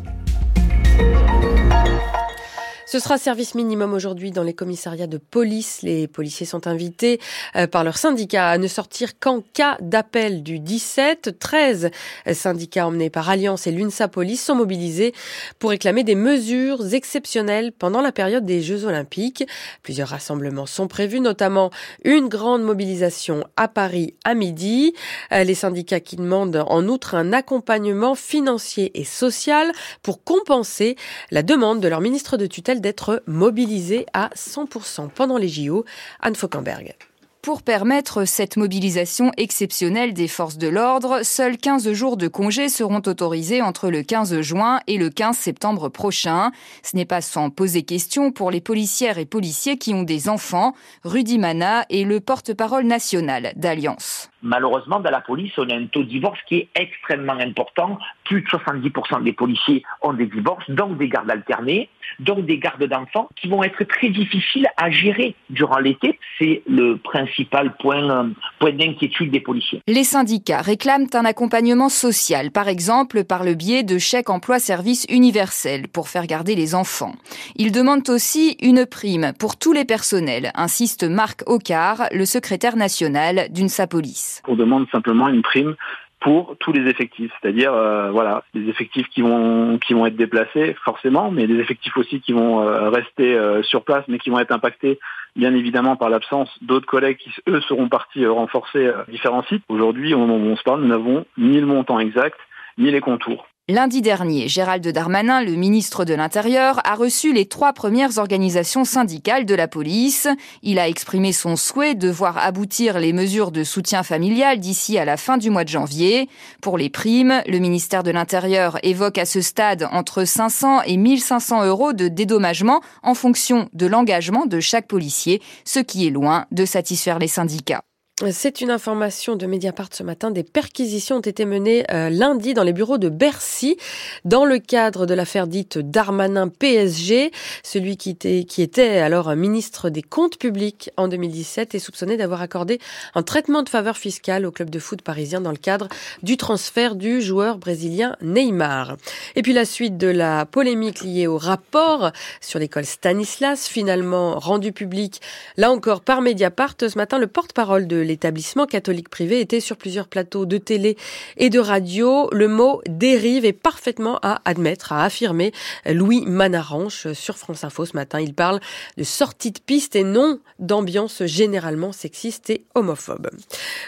Ce sera service minimum aujourd'hui dans les commissariats de police. Les policiers sont invités euh, par leur syndicat à ne sortir qu'en cas d'appel du 17. 13 syndicats emmenés par Alliance et l'UNSA Police sont mobilisés pour réclamer des mesures exceptionnelles pendant la période des Jeux Olympiques. Plusieurs rassemblements sont prévus, notamment une grande mobilisation à Paris à midi. Euh, les syndicats qui demandent en outre un accompagnement financier et social pour compenser la demande de leur ministre de tutelle d'être mobilisés à 100% pendant les JO. Anne Fauquemberg. Pour permettre cette mobilisation exceptionnelle des forces de l'ordre, seuls 15 jours de congé seront autorisés entre le 15 juin et le 15 septembre prochain. Ce n'est pas sans poser question pour les policières et policiers qui ont des enfants. Rudy Mana est le porte-parole national d'Alliance. Malheureusement, dans la police, on a un taux de divorce qui est extrêmement important. Plus de 70% des policiers ont des divorces, donc des gardes alternés, donc des gardes d'enfants qui vont être très difficiles à gérer durant l'été. C'est le principal point, point d'inquiétude des policiers. Les syndicats réclament un accompagnement social, par exemple par le biais de chèques emploi-service universel pour faire garder les enfants. Ils demandent aussi une prime pour tous les personnels, insiste Marc Ocar, le secrétaire national d'UNSA Police. On demande simplement une prime pour tous les effectifs, c'est-à-dire euh, voilà des effectifs qui vont qui vont être déplacés forcément, mais des effectifs aussi qui vont euh, rester euh, sur place, mais qui vont être impactés bien évidemment par l'absence d'autres collègues qui eux seront partis renforcer différents sites. Aujourd'hui, au moment où on se parle, nous n'avons ni le montant exact ni les contours. Lundi dernier, Gérald Darmanin, le ministre de l'Intérieur, a reçu les trois premières organisations syndicales de la police. Il a exprimé son souhait de voir aboutir les mesures de soutien familial d'ici à la fin du mois de janvier. Pour les primes, le ministère de l'Intérieur évoque à ce stade entre 500 et 1500 euros de dédommagement en fonction de l'engagement de chaque policier, ce qui est loin de satisfaire les syndicats. C'est une information de Mediapart ce matin. Des perquisitions ont été menées euh, lundi dans les bureaux de Bercy dans le cadre de l'affaire dite Darmanin PSG. Celui qui était, qui était alors ministre des comptes publics en 2017 est soupçonné d'avoir accordé un traitement de faveur fiscale au club de foot parisien dans le cadre du transfert du joueur brésilien Neymar. Et puis la suite de la polémique liée au rapport sur l'école Stanislas, finalement rendu public là encore par Mediapart. Ce matin, le porte-parole de l'établissement catholique privé était sur plusieurs plateaux de télé et de radio. Le mot dérive est parfaitement à admettre, à affirmer Louis Manaranche sur France Info ce matin. Il parle de sortie de piste et non d'ambiance généralement sexiste et homophobe.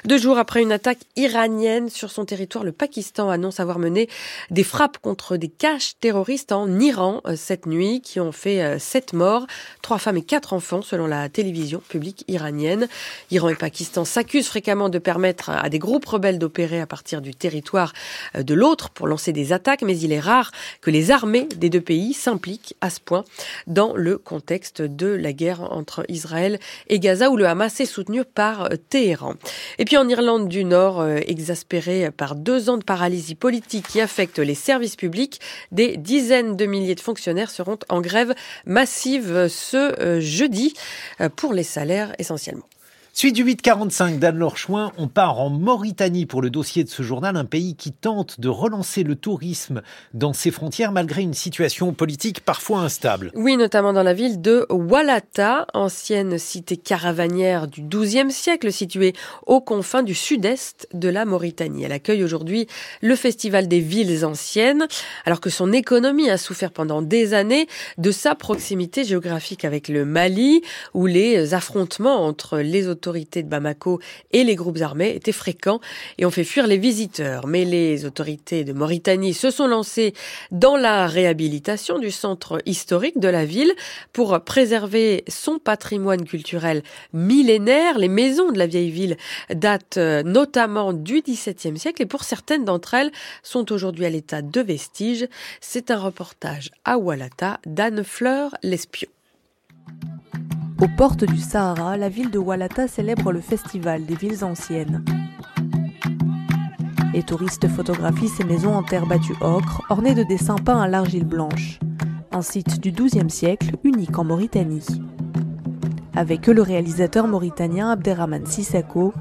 Deux jours après une attaque iranienne sur son territoire, le Pakistan annonce avoir mené des frappes contre des caches terroristes en Iran euh, cette nuit qui ont fait euh, sept morts, trois femmes et quatre enfants selon la télévision publique iranienne. Iran et Pakistan s'accuse fréquemment de permettre à des groupes rebelles d'opérer à partir du territoire euh, de l'autre pour lancer des attaques, mais il est rare que les armées des deux pays s'impliquent à ce point dans le contexte de la guerre entre Israël et Gaza où le Hamas est soutenu par euh, Téhéran. Et puis en Irlande du Nord, euh, exaspéré par deux ans de paralysie politique qui affecte les services publics, des dizaines de milliers de fonctionnaires seront en grève massive ce jeudi pour les salaires essentiellement. Suite du 845 d'Anne Lorchouin, on part en Mauritanie pour le dossier de ce journal, un pays qui tente de relancer le tourisme dans ses frontières malgré une situation politique parfois instable. Oui, notamment dans la ville de Walata, ancienne cité caravanière du XIIe siècle située aux confins du sud-est de la Mauritanie. Elle accueille aujourd'hui le festival des villes anciennes, alors que son économie a souffert pendant des années de sa proximité géographique avec le Mali, où les affrontements entre les autorités autorités de Bamako et les groupes armés étaient fréquents et ont fait fuir les visiteurs. Mais les autorités de Mauritanie se sont lancées dans la réhabilitation du centre historique de la ville pour préserver son patrimoine culturel millénaire. Les maisons de la vieille ville datent euh, notamment du XVIIe siècle et pour certaines d'entre elles sont aujourd'hui à l'état de vestiges. C'est un reportage à Walata d'Anne Fleur Lespion. Aux portes du Sahara, la ville de Walata célèbre le festival des villes anciennes. Les touristes photographient ces maisons en terre battue ocre, ornées de dessins peints à l'argile blanche. Un site du XIIe siècle, unique en Mauritanie. Avec eux, le réalisateur mauritanien Abderrahman Sissako.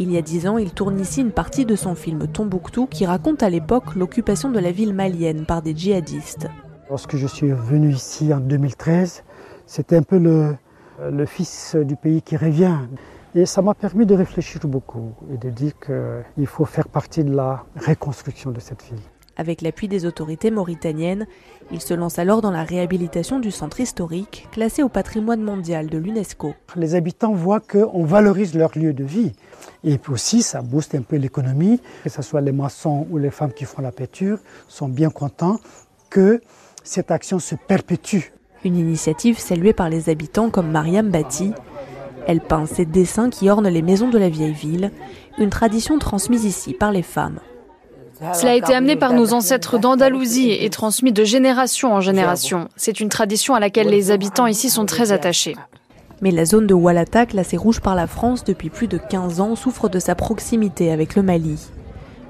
Il y a dix ans, il tourne ici une partie de son film Tombouctou qui raconte à l'époque l'occupation de la ville malienne par des djihadistes. Lorsque je suis venu ici en 2013, c'était un peu le, le fils du pays qui revient. Et ça m'a permis de réfléchir beaucoup et de dire qu'il faut faire partie de la reconstruction de cette ville. Avec l'appui des autorités mauritaniennes, il se lance alors dans la réhabilitation du centre historique, classé au patrimoine mondial de l'UNESCO. Les habitants voient qu'on valorise leur lieu de vie. Et puis aussi, ça booste un peu l'économie, que ce soit les maçons ou les femmes qui font la peinture, sont bien contents que cette action se perpétue. Une initiative saluée par les habitants comme Mariam Bati. Elle peint ces dessins qui ornent les maisons de la vieille ville, une tradition transmise ici par les femmes. Cela a été amené par nos ancêtres d'Andalousie et transmis de génération en génération. C'est une tradition à laquelle les habitants ici sont très attachés. Mais la zone de Walata, classée rouge par la France depuis plus de 15 ans, souffre de sa proximité avec le Mali.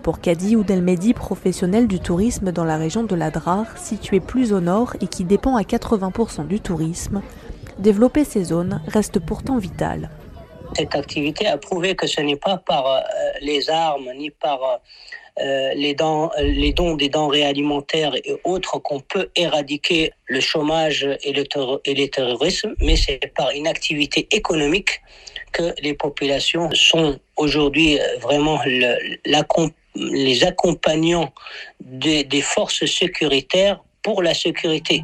Pour Kadi Oudelmedi, professionnel du tourisme dans la région de l'Adrar, située plus au nord et qui dépend à 80% du tourisme, développer ces zones reste pourtant vital. Cette activité a prouvé que ce n'est pas par euh, les armes ni par euh, les, dons, les des denrées alimentaires et autres qu'on peut éradiquer le chômage et le, et le terrorisme, mais c'est par une activité économique que les populations sont aujourd'hui euh, vraiment l'accompagnement les accompagnants des, forces sécuritaires pour la sécurité.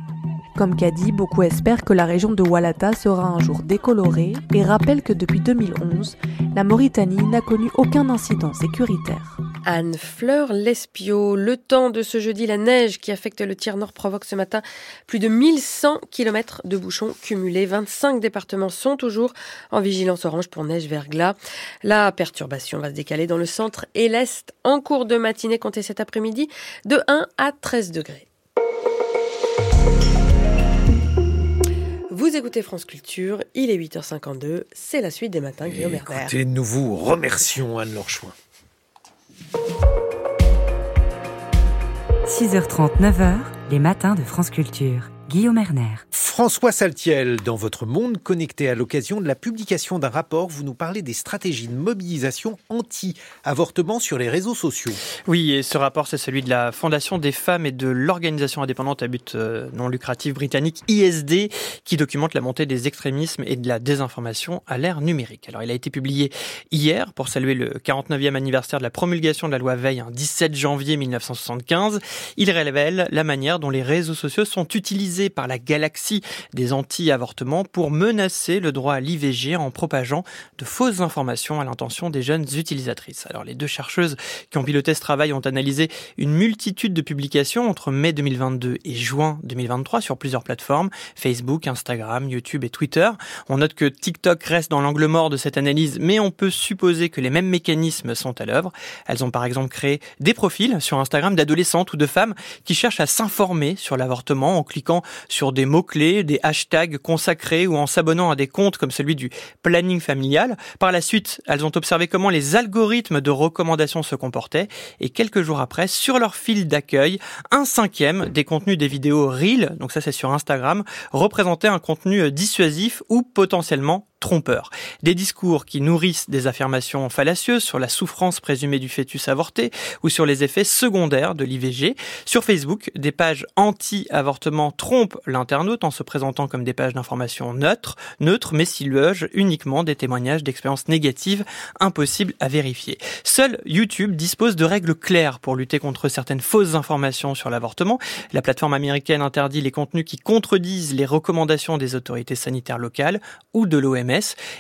Comme dit, beaucoup espèrent que la région de Walata sera un jour décolorée et rappellent que depuis 2011, la Mauritanie n'a connu aucun incident sécuritaire. Anne Fleur Lespio. Le temps de ce jeudi, la neige qui affecte le tiers nord provoque ce matin plus de 1100 km de bouchons cumulés. 25 départements sont toujours en vigilance orange pour neige verglas. La perturbation va se décaler dans le centre et l'est en cours de matinée, comptez cet après-midi, de 1 à 13 degrés. Vous écoutez France Culture, il est 8h52, c'est la suite des matins, Guillaume Herbert. Écoutez, nous vous remercions, Anne Lorchouin. 6h30, 9h, les matins de France Culture. Guillaume Erner. François Saltiel, dans votre monde connecté à l'occasion de la publication d'un rapport, vous nous parlez des stratégies de mobilisation anti-avortement sur les réseaux sociaux. Oui, et ce rapport, c'est celui de la Fondation des femmes et de l'organisation indépendante à but euh, non lucratif britannique ISD, qui documente la montée des extrémismes et de la désinformation à l'ère numérique. Alors, il a été publié hier pour saluer le 49e anniversaire de la promulgation de la loi Veil, un 17 janvier 1975. Il révèle la manière dont les réseaux sociaux sont utilisés par la galaxie des anti-avortements pour menacer le droit à l'IVG en propageant de fausses informations à l'intention des jeunes utilisatrices. Alors les deux chercheuses qui ont piloté ce travail ont analysé une multitude de publications entre mai 2022 et juin 2023 sur plusieurs plateformes, Facebook, Instagram, YouTube et Twitter. On note que TikTok reste dans l'angle mort de cette analyse, mais on peut supposer que les mêmes mécanismes sont à l'œuvre. Elles ont par exemple créé des profils sur Instagram d'adolescentes ou de femmes qui cherchent à s'informer sur l'avortement en cliquant sur des mots-clés, des hashtags consacrés ou en s'abonnant à des comptes comme celui du planning familial. Par la suite, elles ont observé comment les algorithmes de recommandation se comportaient et quelques jours après, sur leur fil d'accueil, un cinquième des contenus des vidéos Reel, donc ça c'est sur Instagram, représentait un contenu dissuasif ou potentiellement trompeurs. Des discours qui nourrissent des affirmations fallacieuses sur la souffrance présumée du fœtus avorté ou sur les effets secondaires de l'IVG. Sur Facebook, des pages anti-avortement trompent l'internaute en se présentant comme des pages d'information neutres, neutres mais s'y logent uniquement des témoignages d'expériences négatives impossibles à vérifier. Seul YouTube dispose de règles claires pour lutter contre certaines fausses informations sur l'avortement. La plateforme américaine interdit les contenus qui contredisent les recommandations des autorités sanitaires locales ou de l'OMS.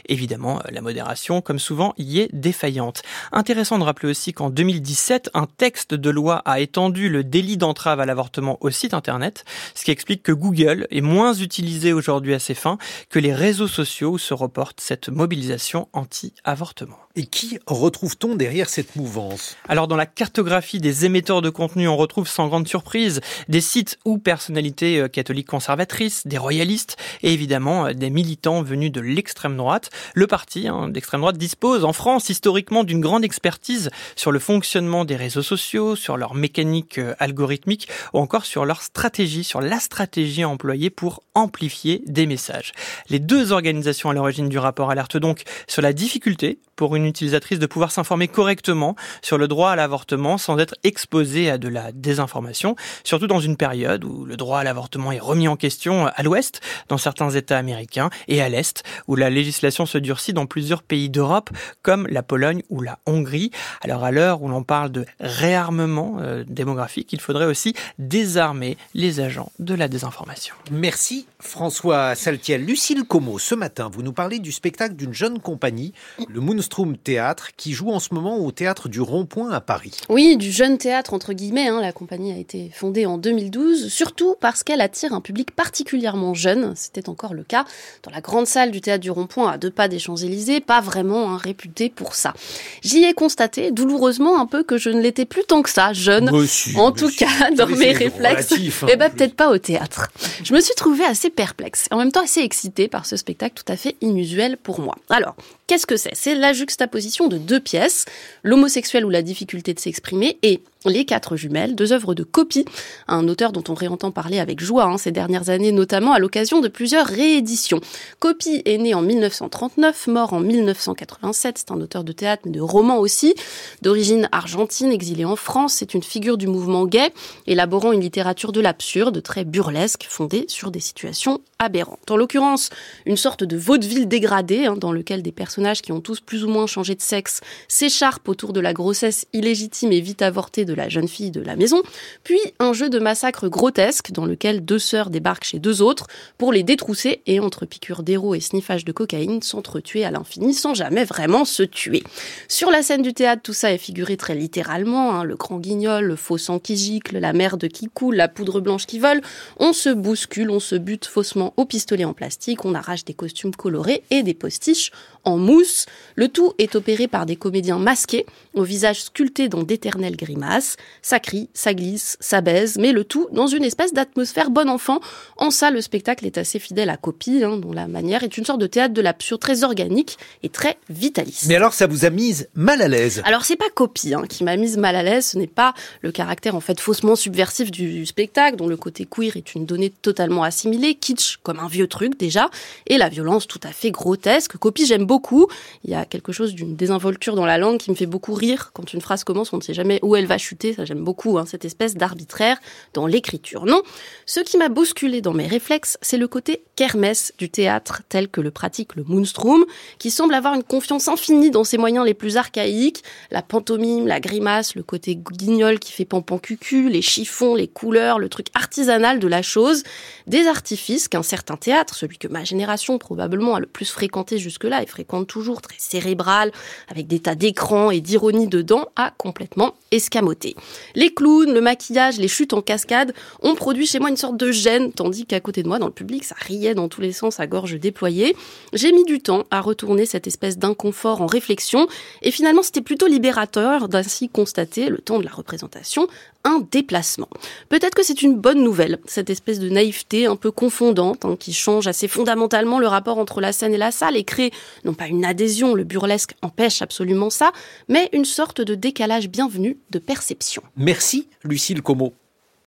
Évidemment, la modération, comme souvent, y est défaillante. Intéressant de rappeler aussi qu'en 2017, un texte de loi a étendu le délit d'entrave à l'avortement au site internet, ce qui explique que Google est moins utilisé aujourd'hui à ces fins que les réseaux sociaux où se reporte cette mobilisation anti-avortement. Et qui retrouve-t-on derrière cette mouvance? Alors dans la cartographie des émetteurs de contenu, on retrouve sans grande surprise des sites ou personnalités euh, catholiques conservatrices, des royalistes et évidemment euh, des militants venus de l'extrême droite. Le parti hein, d'extrême droite dispose en France historiquement d'une grande expertise sur le fonctionnement des réseaux sociaux, sur leur mécanique euh, algorithmique ou encore sur leur stratégie, sur la stratégie employée pour amplifier des messages. Les deux organisations à l'origine du rapport alertent donc sur la difficulté pour une utilisatrice de pouvoir s'informer correctement sur le droit à l'avortement sans être exposée à de la désinformation, surtout dans une période où le droit à l'avortement est remis en question à l'ouest, dans certains États américains, et à l'est, où la législation se durcit dans plusieurs pays d'Europe, comme la Pologne ou la Hongrie. Alors à l'heure où l'on parle de réarmement euh, démographique, il faudrait aussi désarmer les agents de la désinformation. Merci François Saltiel. Lucille Como, ce matin, vous nous parlez du spectacle d'une jeune compagnie, le Moonstrom Théâtre, qui joue en ce moment au théâtre du Rond-Point à Paris. Oui, du jeune théâtre entre guillemets. Hein. La compagnie a été fondée en 2012, surtout parce qu'elle attire un public particulièrement jeune. C'était encore le cas dans la grande salle du théâtre du Rond-Point à deux pas des Champs-Élysées, pas vraiment hein, réputé pour ça. J'y ai constaté douloureusement un peu que je ne l'étais plus tant que ça, jeune. Monsieur, en tout cas, dans mes réflexes. relatif, hein, Eh ben, peut-être pas au théâtre. Je me suis trouvée assez perplexe et en même temps assez excitée par ce spectacle tout à fait inusuel pour moi. Alors, qu'est-ce que c'est? C'est la juxtaposition de deux pièces, l'homosexuel ou la difficulté de s'exprimer et les quatre jumelles, deux œuvres de copie, un auteur dont on réentend parler avec joie hein, ces dernières années, notamment à l'occasion de plusieurs rééditions. Copie est né en 1939, mort en 1987, c'est un auteur de théâtre mais de romans aussi, d'origine argentine, exilé en France, c'est une figure du mouvement gay, élaborant une littérature de l'absurde, très burlesque, fondée sur des situations aberrantes. En l'occurrence, une sorte de vaudeville dégradé, hein, dans lequel des personnages qui ont tous plus ou moins changé de sexe s'écharpent autour de la grossesse illégitime et vite avortée de la jeune fille de la maison, puis un jeu de massacre grotesque dans lequel deux sœurs débarquent chez deux autres pour les détrousser et entre piqûres d'héros et sniffage de cocaïne s'entretuer à l'infini sans jamais vraiment se tuer. Sur la scène du théâtre, tout ça est figuré très littéralement, hein, le grand guignol, le faux sang qui gicle, la merde qui coule, la poudre blanche qui vole, on se bouscule, on se bute faussement au pistolet en plastique, on arrache des costumes colorés et des postiches en mousse. Le tout est opéré par des comédiens masqués, au visage sculpté dans d'éternelles grimaces. Ça crie, ça glisse, ça baise, mais le tout dans une espèce d'atmosphère bon enfant. En ça, le spectacle est assez fidèle à copie, hein, dont la manière est une sorte de théâtre de l'absurde très organique et très vitaliste. Mais alors, ça vous a mise mal à l'aise? Alors c'est pas copie hein, qui m'a mise mal à l'aise, ce n'est pas le caractère en fait faussement subversif du spectacle, dont le côté queer est une donnée totalement assimilée, kitsch comme un vieux truc déjà, et la violence tout à fait grotesque. Copie j'aime beaucoup, il y a quelque chose d'une désinvolture dans la langue qui me fait beaucoup rire. Quand une phrase commence, on ne sait jamais où elle va chuter, ça j'aime beaucoup, hein, cette espèce d'arbitraire dans l'écriture. Non, ce qui m'a bousculé dans mes réflexes, c'est le côté kermesse du théâtre tel que le pratique le Moonstrom, qui semble avoir une confiance infinie dans ses moyens les plus archaïques, la pantomime, la grimace, le côté guignol qui fait pampan cucu, les chiffons, les couleurs, le truc artisanal de la chose, des artifices qu'un certain théâtre, celui que ma génération probablement a le plus fréquenté jusque-là et toujours, très cérébral, avec des tas d'écrans et d'ironie dedans, a complètement escamoté. Les clowns, le maquillage, les chutes en cascade ont produit chez moi une sorte de gêne, tandis qu'à côté de moi, dans le public, ça riait dans tous les sens à gorge déployée. J'ai mis du temps à retourner cette espèce d'inconfort en réflexion, et finalement c'était plutôt libérateur d'ainsi constater, le temps de la représentation, un déplacement. Peut-être que c'est une bonne nouvelle, cette espèce de naïveté un peu confondante, hein, qui change assez fondamentalement le rapport entre la scène et la salle et crée pas une adhésion, le burlesque empêche absolument ça, mais une sorte de décalage bienvenu de perception. Merci, Lucille Como.